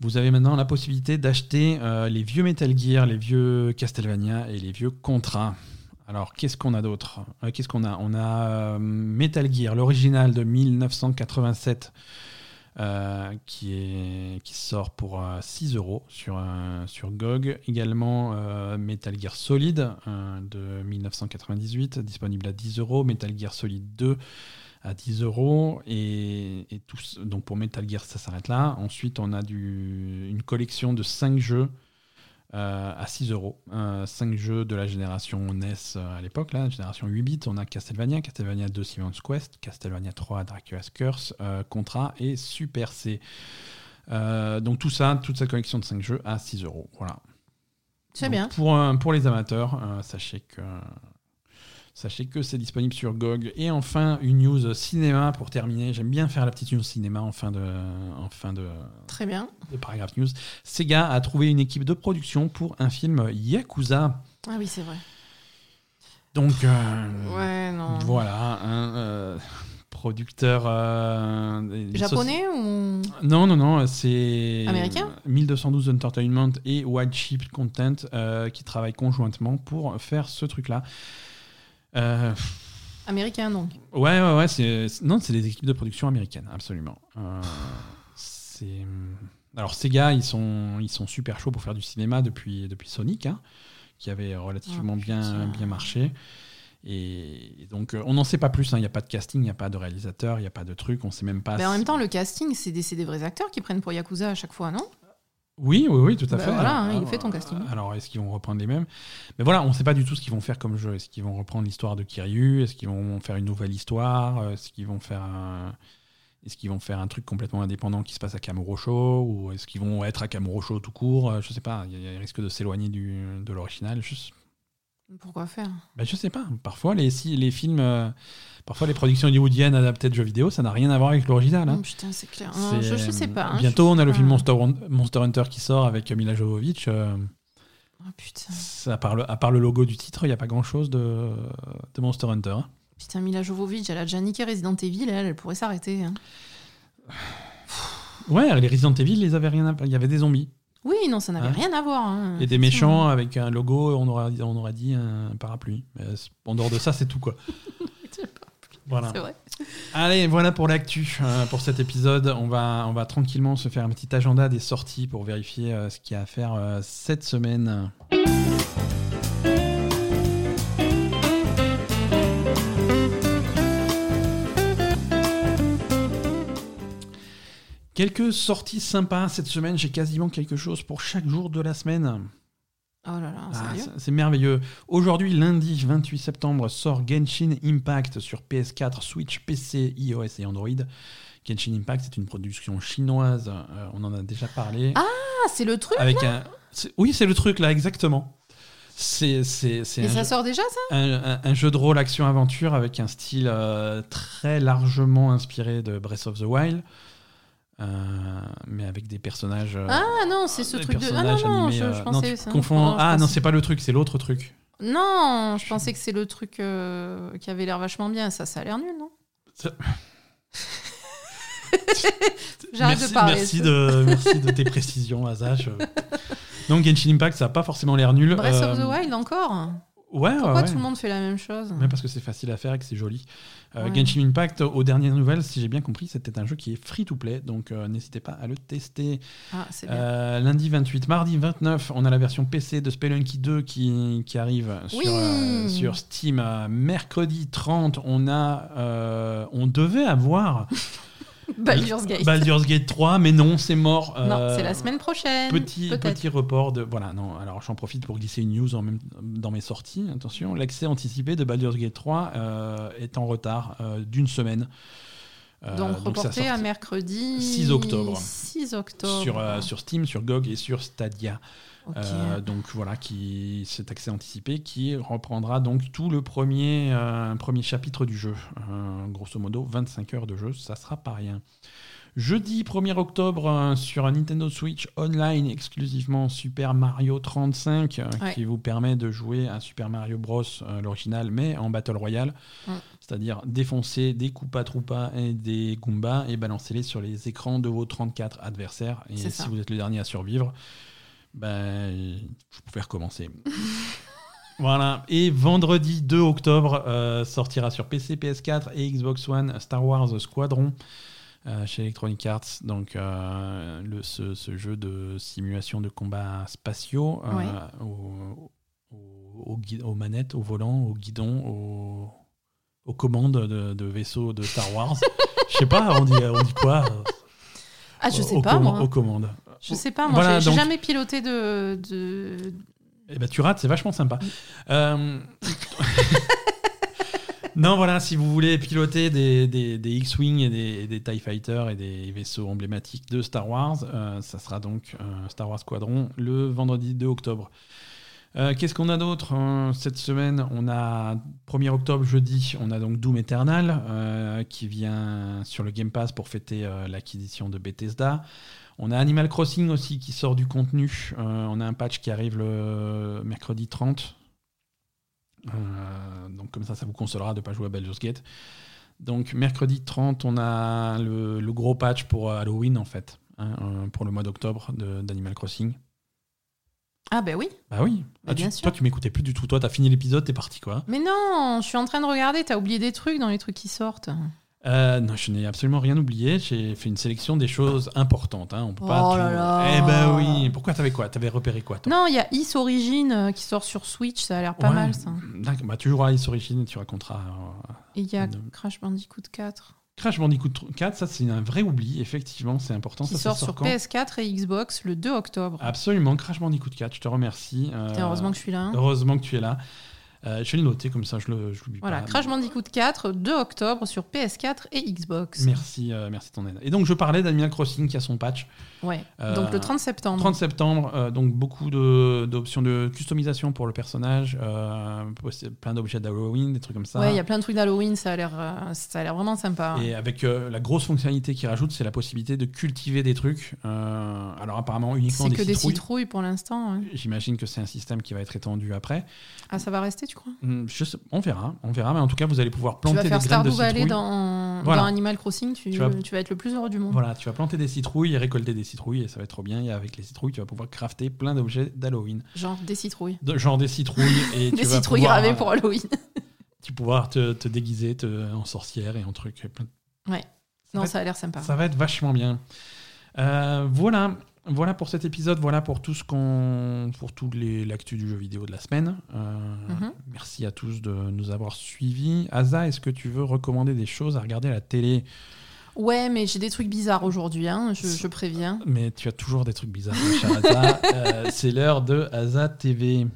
vous avez maintenant la possibilité d'acheter les vieux Metal Gear, les vieux Castlevania et les vieux Contra. Alors, qu'est-ce qu'on a d'autre? Qu'est-ce qu'on a? On a Metal Gear, l'original de 1987, euh, qui, est, qui sort pour euh, 6 euros sur, euh, sur GOG. Également euh, Metal Gear Solid de 1998, disponible à 10 euros. Metal Gear Solid 2 à 10 euros. Et, et donc pour Metal Gear, ça s'arrête là. Ensuite, on a du, une collection de 5 jeux euh, à 6 euros. 5 jeux de la génération NES euh, à l'époque, là, génération 8 bits. On a Castlevania, Castlevania 2 Simon's Quest, Castlevania 3 Dracula's Curse, euh, Contra et Super C. Euh, donc tout ça, toute cette collection de 5 jeux à 6 euros. Voilà. C'est bien. Pour, euh, pour les amateurs, euh, sachez que. Sachez que c'est disponible sur GOG. Et enfin, une news cinéma pour terminer. J'aime bien faire la petite news cinéma en fin de, en fin de, Très bien. de paragraphe news. Sega a trouvé une équipe de production pour un film Yakuza. Ah oui, c'est vrai. Donc, euh, Ouais, non. voilà, un euh, producteur. euh, Japonais ou. Non, non, non, c'est. Américain 1212 Entertainment et White Sheep Content euh, qui travaillent conjointement pour faire ce truc-là. Euh, Américain, donc. ouais, ouais, ouais, c'est. Non, c'est des équipes de production américaines, absolument. Euh, c'est. Alors, Sega, ils sont, ils sont super chauds pour faire du cinéma depuis, depuis Sonic, hein, qui avait relativement Oh, bien, bien marché. Et donc, euh, on n'en sait pas plus. hein. Il n'y a pas de casting, il n'y a pas de réalisateur, il n'y a pas de truc. On sait même pas. Mais en si- même temps, le casting, c'est des, c'est des vrais acteurs qui prennent pour Yakuza à chaque fois, non? Oui, oui, oui, tout à Bah fait. voilà, hein, il Alors, fait ton casting. Alors, est-ce qu'ils vont reprendre les mêmes? Mais voilà, on ne sait pas du tout ce qu'ils vont faire comme jeu. Est-ce qu'ils vont reprendre l'histoire de Kiryu? Est-ce qu'ils vont faire une nouvelle histoire? Est-ce qu'ils vont faire un... Est-ce qu'ils vont faire un truc complètement indépendant qui se passe à Kamurocho? Ou est-ce qu'ils vont être à Kamurocho tout court? Je sais pas. Il y a- il risque de s'éloigner de l'original. Je, Pourquoi faire? Ben, je sais pas. Parfois, les, films... euh, Parfois, les productions hollywoodiennes adaptées de jeux vidéo, ça n'a rien à voir avec l'original. hein. Oh, Putain, c'est clair. Non, je, je sais pas. hein, Bientôt, je on a le pas. film Monster, Monster Hunter qui sort avec Mila Jovovich. euh, Oh, putain. ça, à, part le, à part le logo du titre, il n'y a pas grand chose de, de Monster Hunter. hein. Putain, Mila Jovovich, elle a déjà niqué Resident Evil, elle, elle pourrait s'arrêter. Ouais, les Resident Evil, rien à- il y avait des zombies Oui, non, ça n'avait Hein rien à voir. hein. et des méchants avec un logo, on aurait, on aurait dit un parapluie. Mais c- en dehors de ça, c'est tout quoi. [laughs] Voilà. Vrai. Allez, voilà pour l'actu euh, pour cet épisode. On va, on va tranquillement se faire un petit agenda des sorties pour vérifier euh, ce qu'il y a à faire euh, cette semaine. Quelques sorties sympas cette semaine. J'ai quasiment quelque chose pour chaque jour de la semaine. Oh là là, Ah, sérieux c'est- merveilleux. Aujourd'hui, lundi 28 septembre, sort Genshin Impact sur PS4, Switch, PC, iOS et Android. Genshin Impact, c'est une production chinoise. euh, on en a déjà parlé. Ah, c'est le truc avec un. c'est- Oui, c'est le truc là, exactement. C'est c'est- c'est Et un, ça jeu- sort déjà, ça? un- un- un jeu de rôle action-aventure avec un style euh, très largement inspiré de Breath of the Wild, euh, mais avec des personnages. euh, Ah non, c'est ce truc de. Ah non, non, animés, je, euh, non, pensais. tu ça. confonds- je Ah non, c'est pas le truc, c'est l'autre truc. Non, je pensais que c'est le truc euh, qui avait l'air vachement bien. Ça, ça a l'air nul, non Ça- [laughs] J'arrête merci, de parler. Merci de, merci de tes précisions, je- Donc [laughs] Genshin Impact, ça n'a pas forcément l'air nul. Breath of the Wild encore Ouais, ouais, Pourquoi ouais. tout le monde fait la même chose Même parce que c'est facile à faire et que c'est joli. Euh, Ouais. Genshin Impact, aux dernières nouvelles, si j'ai bien compris, c'était un jeu qui est free to play, donc euh, n'hésitez pas à le tester. Ah, c'est bien. Euh, lundi 28, mardi 29, on a la version PC de Spelunky 2 qui, qui arrive sur, Oui. euh, sur Steam. Mercredi 30, on a, on devait avoir [laughs] [laughs] Baldur's Gate. Baldur's Gate 3, mais non, c'est mort. non, Euh, c'est la semaine prochaine. Petit, report de. Voilà, non, alors j'en profite pour glisser une news en même, dans mes sorties. Attention, l'accès anticipé de Baldur's Gate 3 euh, est en retard euh, d'une semaine. Donc reporté à mercredi 6 octobre. 6 octobre. sur, sur Steam, sur GOG et sur Stadia. Euh, donc voilà, qui cet accès anticipé qui reprendra donc tout le premier, euh, premier chapitre du jeu. Euh, grosso modo, 25 heures de jeu, ça sera pas rien. Jeudi 1er octobre euh, sur Nintendo Switch Online exclusivement Super Mario 35 euh, Ouais. qui vous permet de jouer à Super Mario Bros l'original mais en Battle Royale, c'est-à-dire défoncer des Koopa Troopa et des Goombas et balancer-les sur les écrans de vos 34 adversaires et si ça. vous êtes le dernier à survivre, ben vous pouvez recommencer. [laughs] Voilà, et vendredi 2 octobre euh, sortira sur PC, PS4 et Xbox One Star Wars Squadron euh, chez Electronic Arts. Donc, euh, le, ce, ce jeu de simulation de combats spatiaux euh, Ouais. au- au- au gui- aux manettes, au volant, au guidon, au- aux commandes de, de vaisseaux de Star Wars. [laughs] Je sais pas, on dit, on dit quoi? Ah, je sais aux pas, moi. Aux commandes. Je sais pas, moi. Voilà, j'ai- donc- jamais piloté de. de... Eh ben, tu rates, c'est vachement sympa. Euh, [laughs] non, voilà, si vous voulez piloter des, des, des X-Wing et des, des TIE Fighters et des vaisseaux emblématiques de Star Wars, euh, ça sera donc euh, Star Wars Squadron le vendredi 2 octobre. Euh, Qu'est-ce qu'on a d'autre euh, cette semaine? On a 1er octobre, jeudi, on a donc Doom Eternal euh, qui vient sur le Game Pass pour fêter l'acquisition de Bethesda. On a Animal Crossing aussi qui sort du contenu. Euh, on a un patch qui arrive le mercredi 30. Euh, donc comme ça, ça vous consolera de ne pas jouer à Baldur's Gate. Donc mercredi 30, on a le, le gros patch pour euh, Halloween en fait, hein, pour le mois d'octobre d'Animal Crossing. Ah, ben oui. Bah oui. Bah, Ah, tu- bien sûr. toi, tu m'écoutais plus du tout. Toi, t'as fini l'épisode, t'es parti quoi. Mais non, je suis en train de regarder. T'as oublié des trucs dans les trucs qui sortent. Euh, non, je n'ai absolument rien oublié. J'ai fait une sélection des choses importantes. Hein. On peut pas Oh tout- là là. Eh ben oui. Pourquoi t'avais quoi? T'avais repéré quoi toi? Non, il y a Is Origin euh, qui sort sur Switch. Ça a l'air pas Ouais. mal, ça. D'accord, bah, tu joueras à Ice Origin et tu raconteras. euh, Et il y a Crash Bandicoot 4 Crash Bandicoot 4, ça c'est un vrai oubli, effectivement, c'est important. qui ça, ça sort sur quand PS4 et Xbox le 2 octobre. Absolument, Crash Bandicoot 4, je te remercie. Euh, Putain, heureusement que je suis là. hein. heureusement que tu es là. Euh, je vais le noter, comme ça je le- je l'oublie Voilà, pas. Crash Bandicoot 4, 2 octobre sur PS4 et Xbox. Merci, euh, merci ton aide. Et donc je parlais d'Animal Crossing qui a son patch. Ouais. Euh, Donc le 30 septembre. 30 septembre, euh, donc beaucoup d'options de, customisation pour le personnage, plein d'objets d'Halloween, des trucs comme ça. Ouais, il y a plein de trucs d'Halloween, ça a l'air vraiment sympa. Et avec la grosse fonctionnalité qu'ils rajoutent, c'est la possibilité de cultiver des trucs. Alors apparemment uniquement C'est des que des citrouilles. citrouilles pour l'instant. hein. J'imagine que c'est un système qui va être étendu après. Ah, ça va rester, tu crois je sais- on verra, on verra, mais en tout cas, vous allez pouvoir Tu planter vas faire des graines de Stardew Valley citrouille. dans, Voilà. dans Animal Crossing, tu, Tu vas- tu vas être le plus heureux du monde. Voilà, tu vas planter des citrouilles et récolter des citrouilles et ça va être trop bien. Et avec les citrouilles, tu vas pouvoir crafter plein d'objets d'Halloween, Genre des citrouilles. De- genre des citrouilles et [laughs] Des tu vas citrouilles pouvoir, gravées euh, pour Halloween. [laughs] Tu vas pouvoir te, te déguiser te- en sorcière et en truc. plein de- Ouais. Ça Non, ça a l'air sympa. Ça va être vachement bien. Euh, voilà, voilà pour cet épisode. Voilà pour tout ce qu'on, pour tout l'actu du jeu vidéo de la semaine. Euh, Mhm. Merci à tous de nous avoir suivis. Asa, est-ce que tu veux recommander des choses à regarder à la télé? Ouais, mais j'ai des trucs bizarres aujourd'hui, hein, je, je préviens. Mais tu as toujours des trucs bizarres, mon cher Asa. [laughs] Euh, c'est l'heure de Asa TV.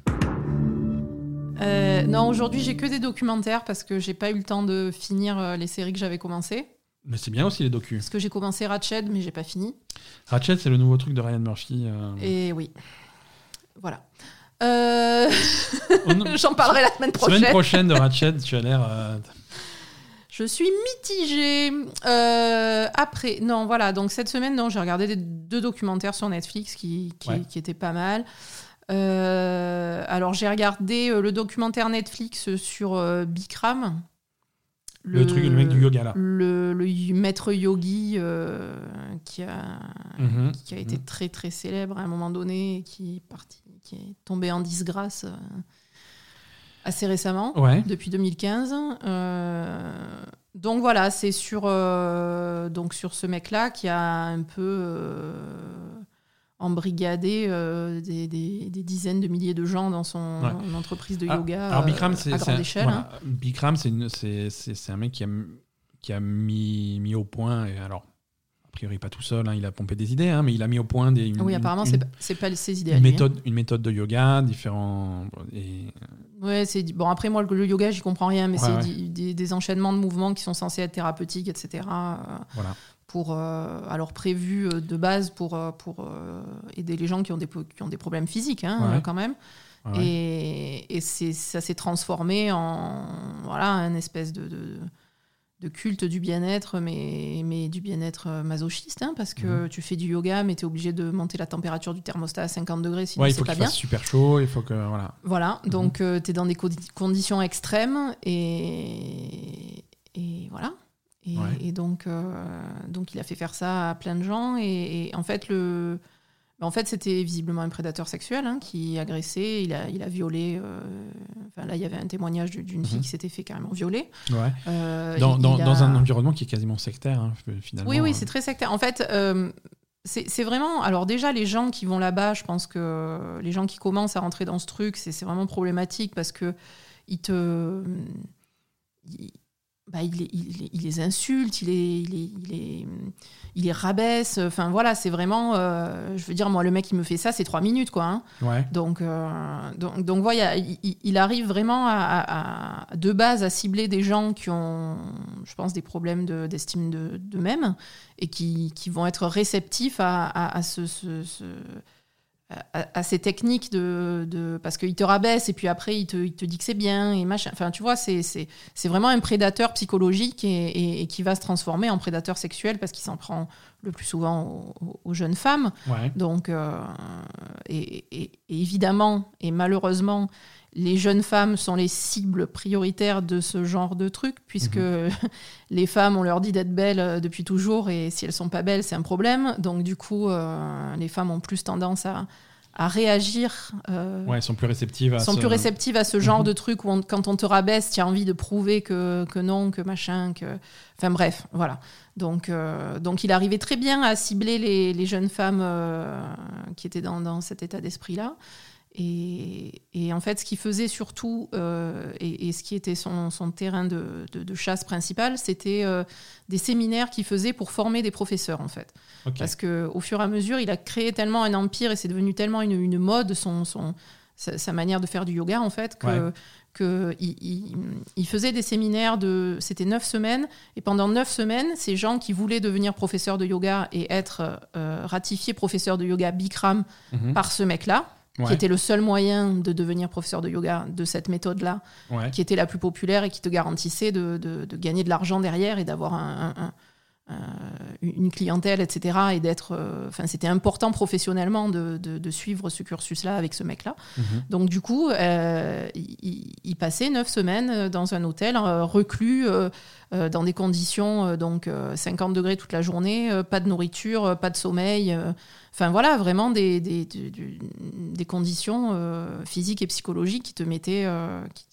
Euh, non, aujourd'hui, j'ai que des documentaires parce que j'ai pas eu le temps de finir les séries que j'avais commencées. Mais c'est bien aussi les docus. Parce que j'ai commencé Ratched, mais j'ai pas fini. Ratchet, c'est le nouveau truc de Ryan Murphy. euh. Et oui. Voilà. Euh, On- [laughs] J'en parlerai la semaine prochaine. Semaine prochaine de Ratchet, tu as l'air. euh, Je suis mitigée. Après, non, voilà. Donc cette semaine, non, j'ai regardé des- deux documentaires sur Netflix qui, qui, Ouais. qui étaient pas mal. Alors j'ai regardé le documentaire Netflix sur Bikram. Le, truc, le mec du yoga là. Le, le maître yogi euh, qui, a, Mhm. qui a été très très célèbre à un moment donné et qui est, parti, qui est tombé en disgrâce euh, assez récemment Ouais. depuis 2015. Euh, donc voilà, c'est sur, donc sur ce mec-là qui a un peu euh, embrigadé euh, des, des- des dizaines de milliers de gens dans son Ouais. entreprise de Ah, yoga Alors euh, Bikram, c'est à grande échelle. voilà. hein. Bikram, c'est un mec qui a, qui a mis, mis au point, et alors, a priori pas tout seul, hein, il a pompé des idées, hein, mais il a mis au point des, une, Oui, apparemment, c'est pas- ses idées. une méthode, une méthode de yoga, différents. Et, Ouais, c'est bon. Après, moi, le yoga, j'y comprends rien, mais Ouais, c'est ouais. di- des, des enchaînements de mouvements qui sont censés être thérapeutiques, etc. euh, voilà. Pour euh, alors prévu euh, de base pour euh, pour euh, aider les gens qui ont des po- qui ont des problèmes physiques, hein, Ouais. quand même. Ouais. Et, ça s'est transformé en voilà un espèce de, de, de culte du bien-être, mais, mais du bien-être masochiste, hein, parce que Mhm. tu fais du yoga, mais tu es obligé de monter la température du thermostat à 50 degrés, sinon Ouais, il c'est faut pas qu'il bien. super chaud, il faut que. Voilà. Voilà, Mhm. donc tu es dans des co- conditions extrêmes et, et voilà. Et, Ouais. et donc, euh, donc il a fait faire ça à plein de gens et, et en fait le, ben, en fait c'était visiblement un prédateur sexuel hein, qui agressait, il a, il a violé. euh, Enfin là il y avait un témoignage du- d'une fille Mhm. qui s'était fait carrément violer. Ouais. Euh, Dans, dans, un environnement qui est quasiment sectaire, hein, finalement. oui, oui, euh. c'est très sectaire. En fait, euh, c'est vraiment. Alors, déjà, les gens qui vont là-bas, je pense que les gens qui commencent à rentrer dans ce truc, c'est c'est vraiment problématique parce que ils te. ils- bah, il, les- il il les insulte, il les, il les, il les, il les rabaisse. Enfin, voilà, c'est vraiment. euh, je veux dire, moi, le mec qui me fait ça, c'est trois minutes, quoi. hein. Ouais. Donc, euh, donc, donc voilà, il, il- il arrive vraiment à, à- à- de base à cibler des gens qui ont, je pense, des problèmes de- d'estime de- d'eux-mêmes et qui, qui vont être réceptifs à, à- à ce, ce- ce- à, à ces techniques de, de parce qu'il te rabaisse et puis après il te, il te dit que c'est bien et machin. Enfin, tu vois, c'est c'est- c'est vraiment un prédateur psychologique et, et- et qui va se transformer en prédateur sexuel parce qu'il s'en prend le plus souvent aux- aux jeunes femmes. Ouais. Donc, euh, et, et- et évidemment, et malheureusement, les jeunes femmes sont les cibles prioritaires de ce genre de truc, puisque [laughs] les femmes, on leur dit d'être belles euh, depuis toujours, et si elles sont pas belles, c'est un problème. Donc, du coup, euh, les femmes ont plus tendance à, à réagir. euh, Ouais, ils sont plus réceptives à sont ce- plus réceptives à ce genre Mhm. de truc où on- quand on te rabaisse, tu as envie de prouver que, que non, que machin, que. Enfin bref, voilà. Donc, euh, donc il arrivait très bien à cibler les, les jeunes femmes qui étaient dans, dans cet état d'esprit-là. Et, et en fait, ce qu'il faisait surtout, euh, et, et ce qui était son, son terrain de, de- de chasse principal, c'était euh, des séminaires qu'il faisait pour former des professeurs, en fait. Ok. Parce qu'au fur et à mesure, il a créé tellement un empire et c'est devenu tellement une, une mode, son, son, sa, sa manière de faire du yoga, en fait, que, Ouais. que il, il- il faisait des séminaires de. C'était neuf semaines. Et pendant neuf semaines, ces gens qui voulaient devenir professeurs de yoga et être euh, ratifiés professeurs de yoga Bikram Mhm. par ce mec-là, Ouais. qui était le seul moyen de devenir professeur de yoga de cette méthode-là, Ouais. qui était la plus populaire et qui te garantissait de, de- de gagner de l'argent derrière et d'avoir un- un- un- un- une clientèle, etc. Et d'être, euh, enfin, c'était important professionnellement de, de- de suivre ce cursus-là avec ce mec-là. Mhm. Donc du coup, euh, il, passait neuf semaines dans un hôtel euh, reclus. euh, euh, dans des conditions euh, donc euh, 50 degrés toute la journée, euh, pas de nourriture, euh, pas de sommeil, euh, enfin voilà vraiment des, des, des conditions euh, physiques et psychologiques qui te mettaient, euh, qui,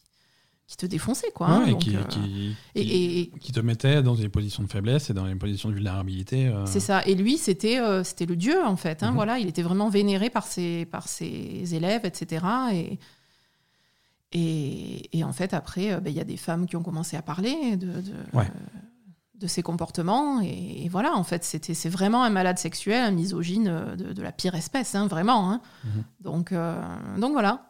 qui te défonçaient quoi. hein. Et Donc, qui, euh, qui, et- qui- et- et- qui te mettait dans des positions de faiblesse et dans des positions de vulnérabilité. euh, C'est ça. Et lui, c'était euh, c'était le dieu, en fait. hein, Mhm. voilà, il était vraiment vénéré par ses, par ses élèves, etc. Et, et, en fait, après, euh, ben, il y a des femmes qui ont commencé à parler de, de, Ouais. de ses comportements. Et, voilà, en fait, c'était c'est vraiment un malade sexuel, un misogyne de, de la pire espèce, hein, vraiment. hein. Mhm. Donc, donc voilà.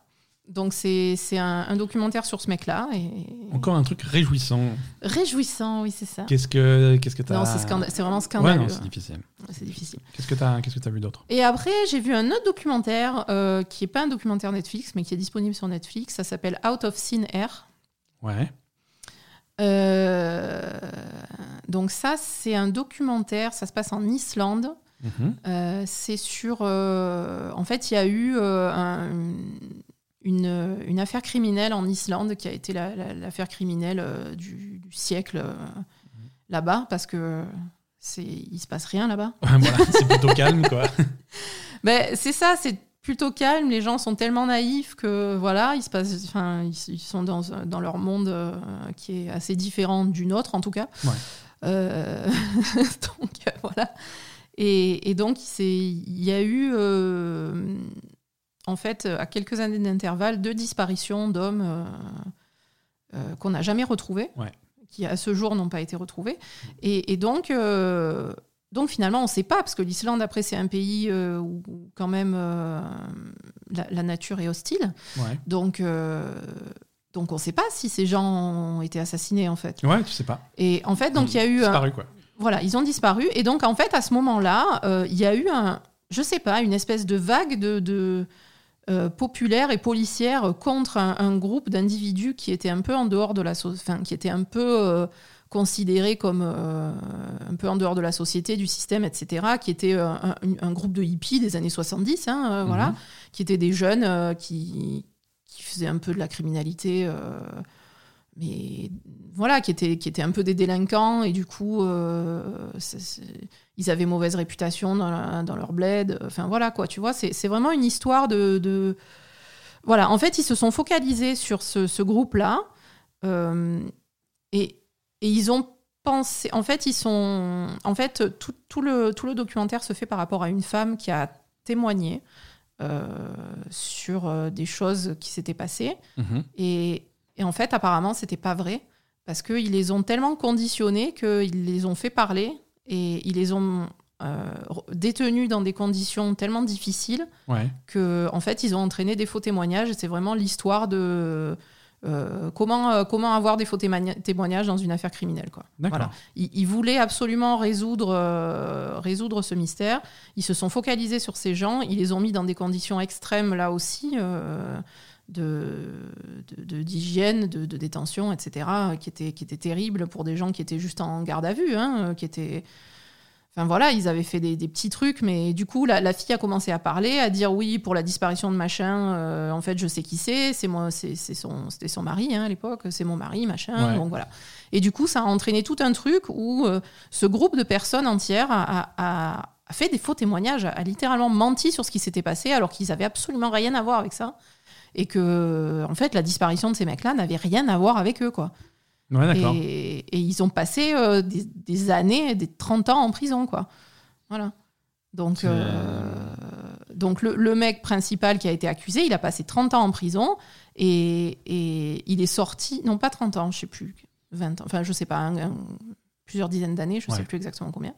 Donc c'est un, un documentaire sur ce mec-là. Et... Encore un truc réjouissant. Réjouissant, oui, c'est ça. Qu'est-ce que qu'est-ce que t'as Non, c'est scanda- vraiment Ouais, scandaleux. non, c'est difficile. c'est difficile. Qu'est-ce que t'as qu'est-ce que t'as vu d'autre? Et après, j'ai vu un autre documentaire euh, qui n'est pas un documentaire Netflix, mais qui est disponible sur Netflix. Ça s'appelle Out of Thin Air. Ouais. Euh, donc ça, c'est un documentaire. Ça se passe en Islande. Mhm. Euh, c'est sur. en fait, il y a eu un, une, une affaire criminelle en Islande qui a été la- la- l'affaire criminelle euh, du, du siècle euh, là-bas, parce que c'est il se passe rien là-bas. [laughs] voilà, c'est plutôt calme, quoi. [laughs] Ben, c'est ça, c'est plutôt calme. Les gens sont tellement naïfs que voilà, ils se passent, enfin, ils, ils sont dans, dans leur monde euh, qui est assez différent du nôtre en tout cas. Ouais. Euh, [laughs] donc euh, voilà. Et, et donc il y a eu euh, en fait à quelques années d'intervalle deux disparitions d'hommes euh, euh, qu'on n'a jamais retrouvés, Ouais. qui à ce jour n'ont pas été retrouvés. Et, et donc euh, donc finalement, on ne sait pas, parce que l'Islande, après, c'est un pays euh, où quand même euh, la, la nature est hostile. Ouais. Donc, euh, donc on ne sait pas si ces gens ont été assassinés, en fait. Ouais, tu sais pas. Et en fait, donc il y a eu... un- Disparu, quoi. voilà, ils ont disparu. Et donc, en fait, à ce moment-là, euh, il y a eu un, je sais pas, une espèce de vague de, de euh, populaire et policière contre un, un groupe d'individus qui étaient un peu en dehors de la, so- enfin, qui étaient un peu euh, considérés comme euh, un peu en dehors de la société, du système, etc. Qui étaient euh, un, groupe de hippies des années 70, hein, voilà, Mhm. qui étaient des jeunes qui, qui faisaient un peu de la criminalité. Mais voilà, qui étaient, qui étaient un peu des délinquants et du coup, euh, c'est- c'est- ils avaient mauvaise réputation dans, la- dans leur bled. Enfin voilà quoi, tu vois, c'est c'est vraiment une histoire de, de- Voilà, en fait, ils se sont focalisés sur ce, ce groupe-là euh, et, et ils ont pensé. En fait, ils sont. En fait, tout, tout le, tout le documentaire se fait par rapport à une femme qui a témoigné euh, sur des choses qui s'étaient passées. Mhm. Et, et en fait, apparemment, c'était pas vrai. Parce qu'ils les ont tellement conditionnés qu'ils les ont fait parler et ils les ont euh, détenus dans des conditions tellement difficiles Ouais. que, en fait, ils ont entraîné des faux témoignages. C'est vraiment l'histoire de euh, comment, euh, comment avoir des faux témoigna- témoignages dans une affaire criminelle. Quoi. Voilà. Ils, ils voulaient absolument résoudre, euh, résoudre ce mystère. Ils se sont focalisés sur ces gens. Ils les ont mis dans des conditions extrêmes, là aussi, euh, de, de- de- d'hygiène, détention, etc., qui étaient, qui étaient terribles pour des gens qui étaient juste en garde à vue, hein, qui étaient... Enfin voilà, ils avaient fait des, des petits trucs, mais du coup, la, la fille a commencé à parler, à dire oui, pour la disparition de machin, euh, en fait, je sais qui c'est, c'est moi, c'est, c'est son, c'était son mari hein, à l'époque, c'est mon mari, machin, Ouais. donc voilà. Et du coup, ça a entraîné tout un truc où euh, ce groupe de personnes entières a, a- a fait des faux témoignages, a, a littéralement menti sur ce qui s'était passé, alors qu'ils avaient absolument rien à voir avec ça. Et que, en fait, la disparition de ces mecs-là n'avait rien à voir avec eux, quoi. Ouais. Et, et ils ont passé euh, des, des années, des 30 ans en prison, quoi. Voilà. Donc, euh, donc le, le mec principal qui a été accusé, il a passé 30 ans en prison et, et il est sorti, non pas 30 ans, je sais plus, 20 ans, enfin je sais pas, un- un- plusieurs dizaines d'années, je Ouais. sais plus exactement combien.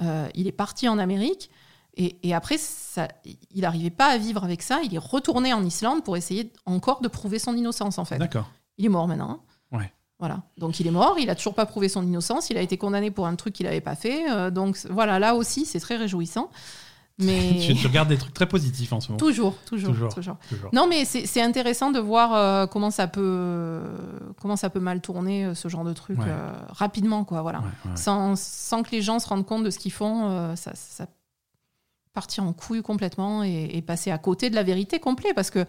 Euh, il est parti en Amérique et, et après, ça, il n'arrivait pas à vivre avec ça. Il est retourné en Islande pour essayer encore de prouver son innocence, en fait. D'accord. Il est mort maintenant. hein. Ouais. Voilà. Donc il est mort, il a toujours pas prouvé son innocence, il a été condamné pour un truc qu'il n'avait pas fait. euh, donc voilà, là aussi, c'est très réjouissant. Mais [laughs] tu, tu regardes des trucs très positifs en ce moment. toujours, toujours, Toujours. toujours. Toujours. Non, mais c'est intéressant de voir euh, comment ça peut comment ça peut mal tourner euh, ce genre de truc Ouais. rapidement, quoi. Voilà. Ouais, ouais. Sans, sans que les gens se rendent compte de ce qu'ils font, ça, ça partir en couille complètement et, et passer à côté de la vérité complète. Parce que,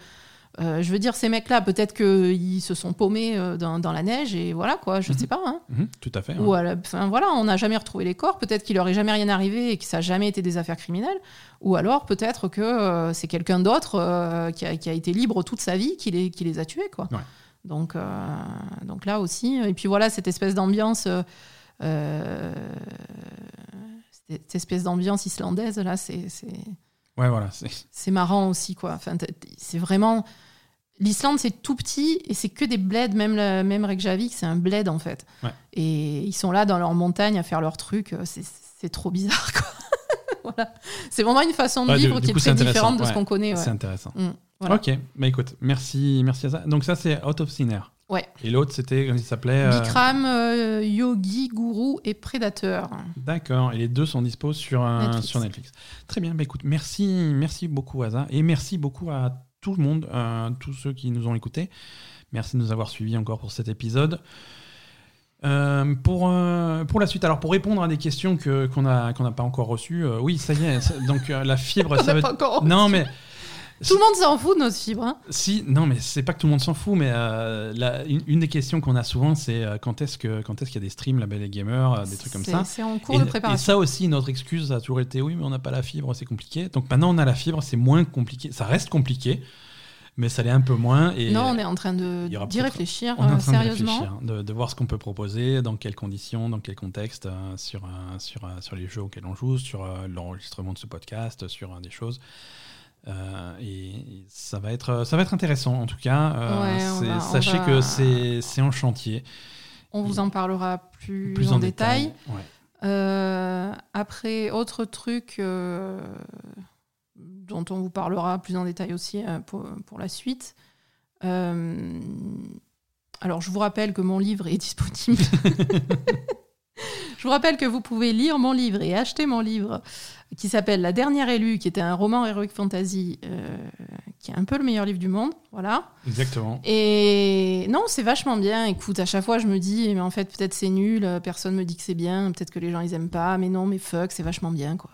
euh, je veux dire, ces mecs-là, peut-être qu'ils se sont paumés euh, dans, dans la neige et voilà, quoi, je Mhm. sais pas. Hein. Mhm, tout à fait. Ou ouais. à la- enfin, voilà, on n'a jamais retrouvé les corps. Peut-être qu'il leur est jamais rien arrivé et que ça n'a jamais été des affaires criminelles. Ou alors peut-être que euh, c'est quelqu'un d'autre euh, qui, a, qui a été libre toute sa vie qui les, qui les a tués, quoi. Ouais. Donc, donc là aussi. Et puis voilà, cette espèce d'ambiance. euh, cette espèce d'ambiance islandaise, là, c'est. Ouais, voilà. c'est- marrant aussi, quoi. Enfin, c'est vraiment. L'Islande, c'est tout petit et c'est que des bleds. Même, la, même Reykjavik, c'est un bled, en fait. Ouais. Et ils sont là dans leur montagne à faire leur truc. euh, C'est, trop bizarre, quoi. [laughs] voilà. C'est vraiment une façon de Ouais, vivre du qui est très différente de ce qu'on connaît. C'est intéressant. Mm, voilà. Ok, bah écoute, merci, merci à ça. Donc ça, c'est Out of Thin Air. Ouais. Et l'autre, c'était, comment il s'appelait euh, Bikram, euh, Yogi, Guru et Prédateur. D'accord, et les deux sont dispo sur, un- Netflix. sur Netflix. Très bien, bah écoute, merci, merci beaucoup Asa, et merci beaucoup à tout le monde, à tous ceux qui nous ont écoutés. Merci de nous avoir suivis encore pour cet épisode. Euh, pour, euh, pour la suite, alors pour répondre à des questions que, qu'on n'a qu'on pas encore reçues, euh, oui, ça y est, ça- donc euh, la fibre, [laughs] ça veut pas encore. Non, mais Tout le monde s'en fout de notre fibre. hein. Si, non, mais c'est pas que tout le monde s'en fout, mais euh, la- une, une des questions qu'on a souvent, c'est euh, quand est-ce que quand est-ce qu'il y a des streams, la Belle et Gamer, euh, des trucs comme ça. C'est en cours Et, de et préparation. ça aussi, notre excuse a toujours été oui, mais on n'a pas la fibre, c'est compliqué. Donc maintenant, on a la fibre, c'est moins compliqué. Ça reste compliqué, mais ça l'est un peu moins. Et non, on est en train d'y réfléchir on est en train de sérieusement. réfléchir, de, de voir ce qu'on peut proposer, dans quelles conditions, dans quel contexte, sur, sur, sur les jeux auxquels on joue, sur l'enregistrement de ce podcast, sur des choses. Euh, et et ça va être ça va être intéressant en tout cas. Euh, Ouais, va- sachez va- que c'est en chantier, On vous en parlera plus, plus en, en détail. détail. Ouais. Euh, après, autre truc dont on vous parlera plus en détail aussi pour, pour la suite. Alors, je vous rappelle que mon livre est disponible. [laughs] je vous rappelle que vous pouvez lire mon livre et acheter mon livre qui s'appelle La dernière élue, qui était un roman heroic fantasy, euh, qui est un peu le meilleur livre du monde. Voilà. Exactement. Et non, c'est vachement bien. Écoute, à chaque fois, je me dis, mais en fait, peut-être c'est nul, euh, personne me dit que c'est bien, peut-être que les gens, ils aiment pas, mais non, mais fuck, c'est vachement bien, quoi.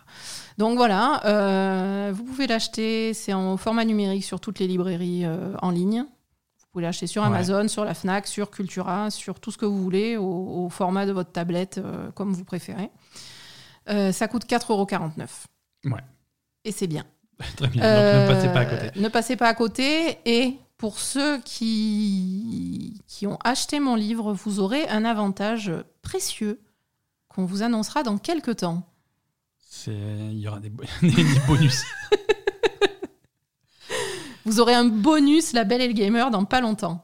Donc voilà, euh, vous pouvez l'acheter, c'est en format numérique sur toutes les librairies euh, en ligne. Vous pouvez l'acheter sur Ouais. Amazon, sur la Fnac, sur Cultura, sur tout ce que vous voulez, au, au format de votre tablette, comme vous préférez. Euh, ça coûte 4,49€. Ouais. Et c'est bien. [laughs] Très bien. Donc ne passez pas à Euh, côté. Ne passez pas à côté. Et pour ceux qui, qui ont acheté mon livre, vous aurez un avantage précieux qu'on vous annoncera dans quelques temps. C'est- Il y aura des [laughs] bonus. [laughs] Vous aurez un bonus La Belle et le Gamer dans pas longtemps.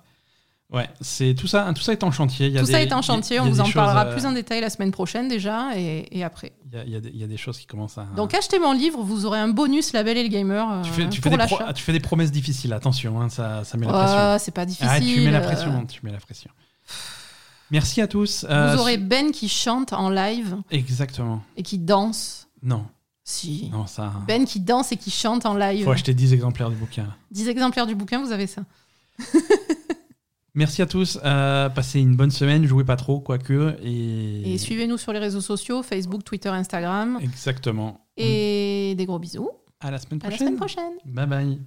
Ouais, c'est tout ça. Tout ça est en chantier. Il y a Tout ça est en chantier, il y a on vous en choses, parlera euh, plus en détail la semaine prochaine déjà et, et après. Il y, a, y des- il y a des choses qui commencent à. Donc achetez mon livre, vous aurez un bonus La Belle et le Gamer euh, tu fais, tu fais pour des pro- l'achat. tu fais des promesses difficiles. Attention, hein, ça, ça met la pression. Ah, c'est pas difficile. Ah, tu mets la euh, pression. Tu mets la pression. Merci à tous. Euh, Vous aurez Ben qui chante en live Exactement. et qui danse. Non, Si. non, ça. Ben qui danse et qui chante en live. Faut acheter 10 exemplaires du bouquin. 10 exemplaires du bouquin, vous avez ça. [laughs] Merci à tous. euh, passez une bonne semaine. Jouez pas trop, quoique. Et, Et suivez-nous sur les réseaux sociaux, Facebook, Twitter, Instagram. Exactement. Et des gros bisous. À la semaine À la prochaine. semaine prochaine. Bye bye.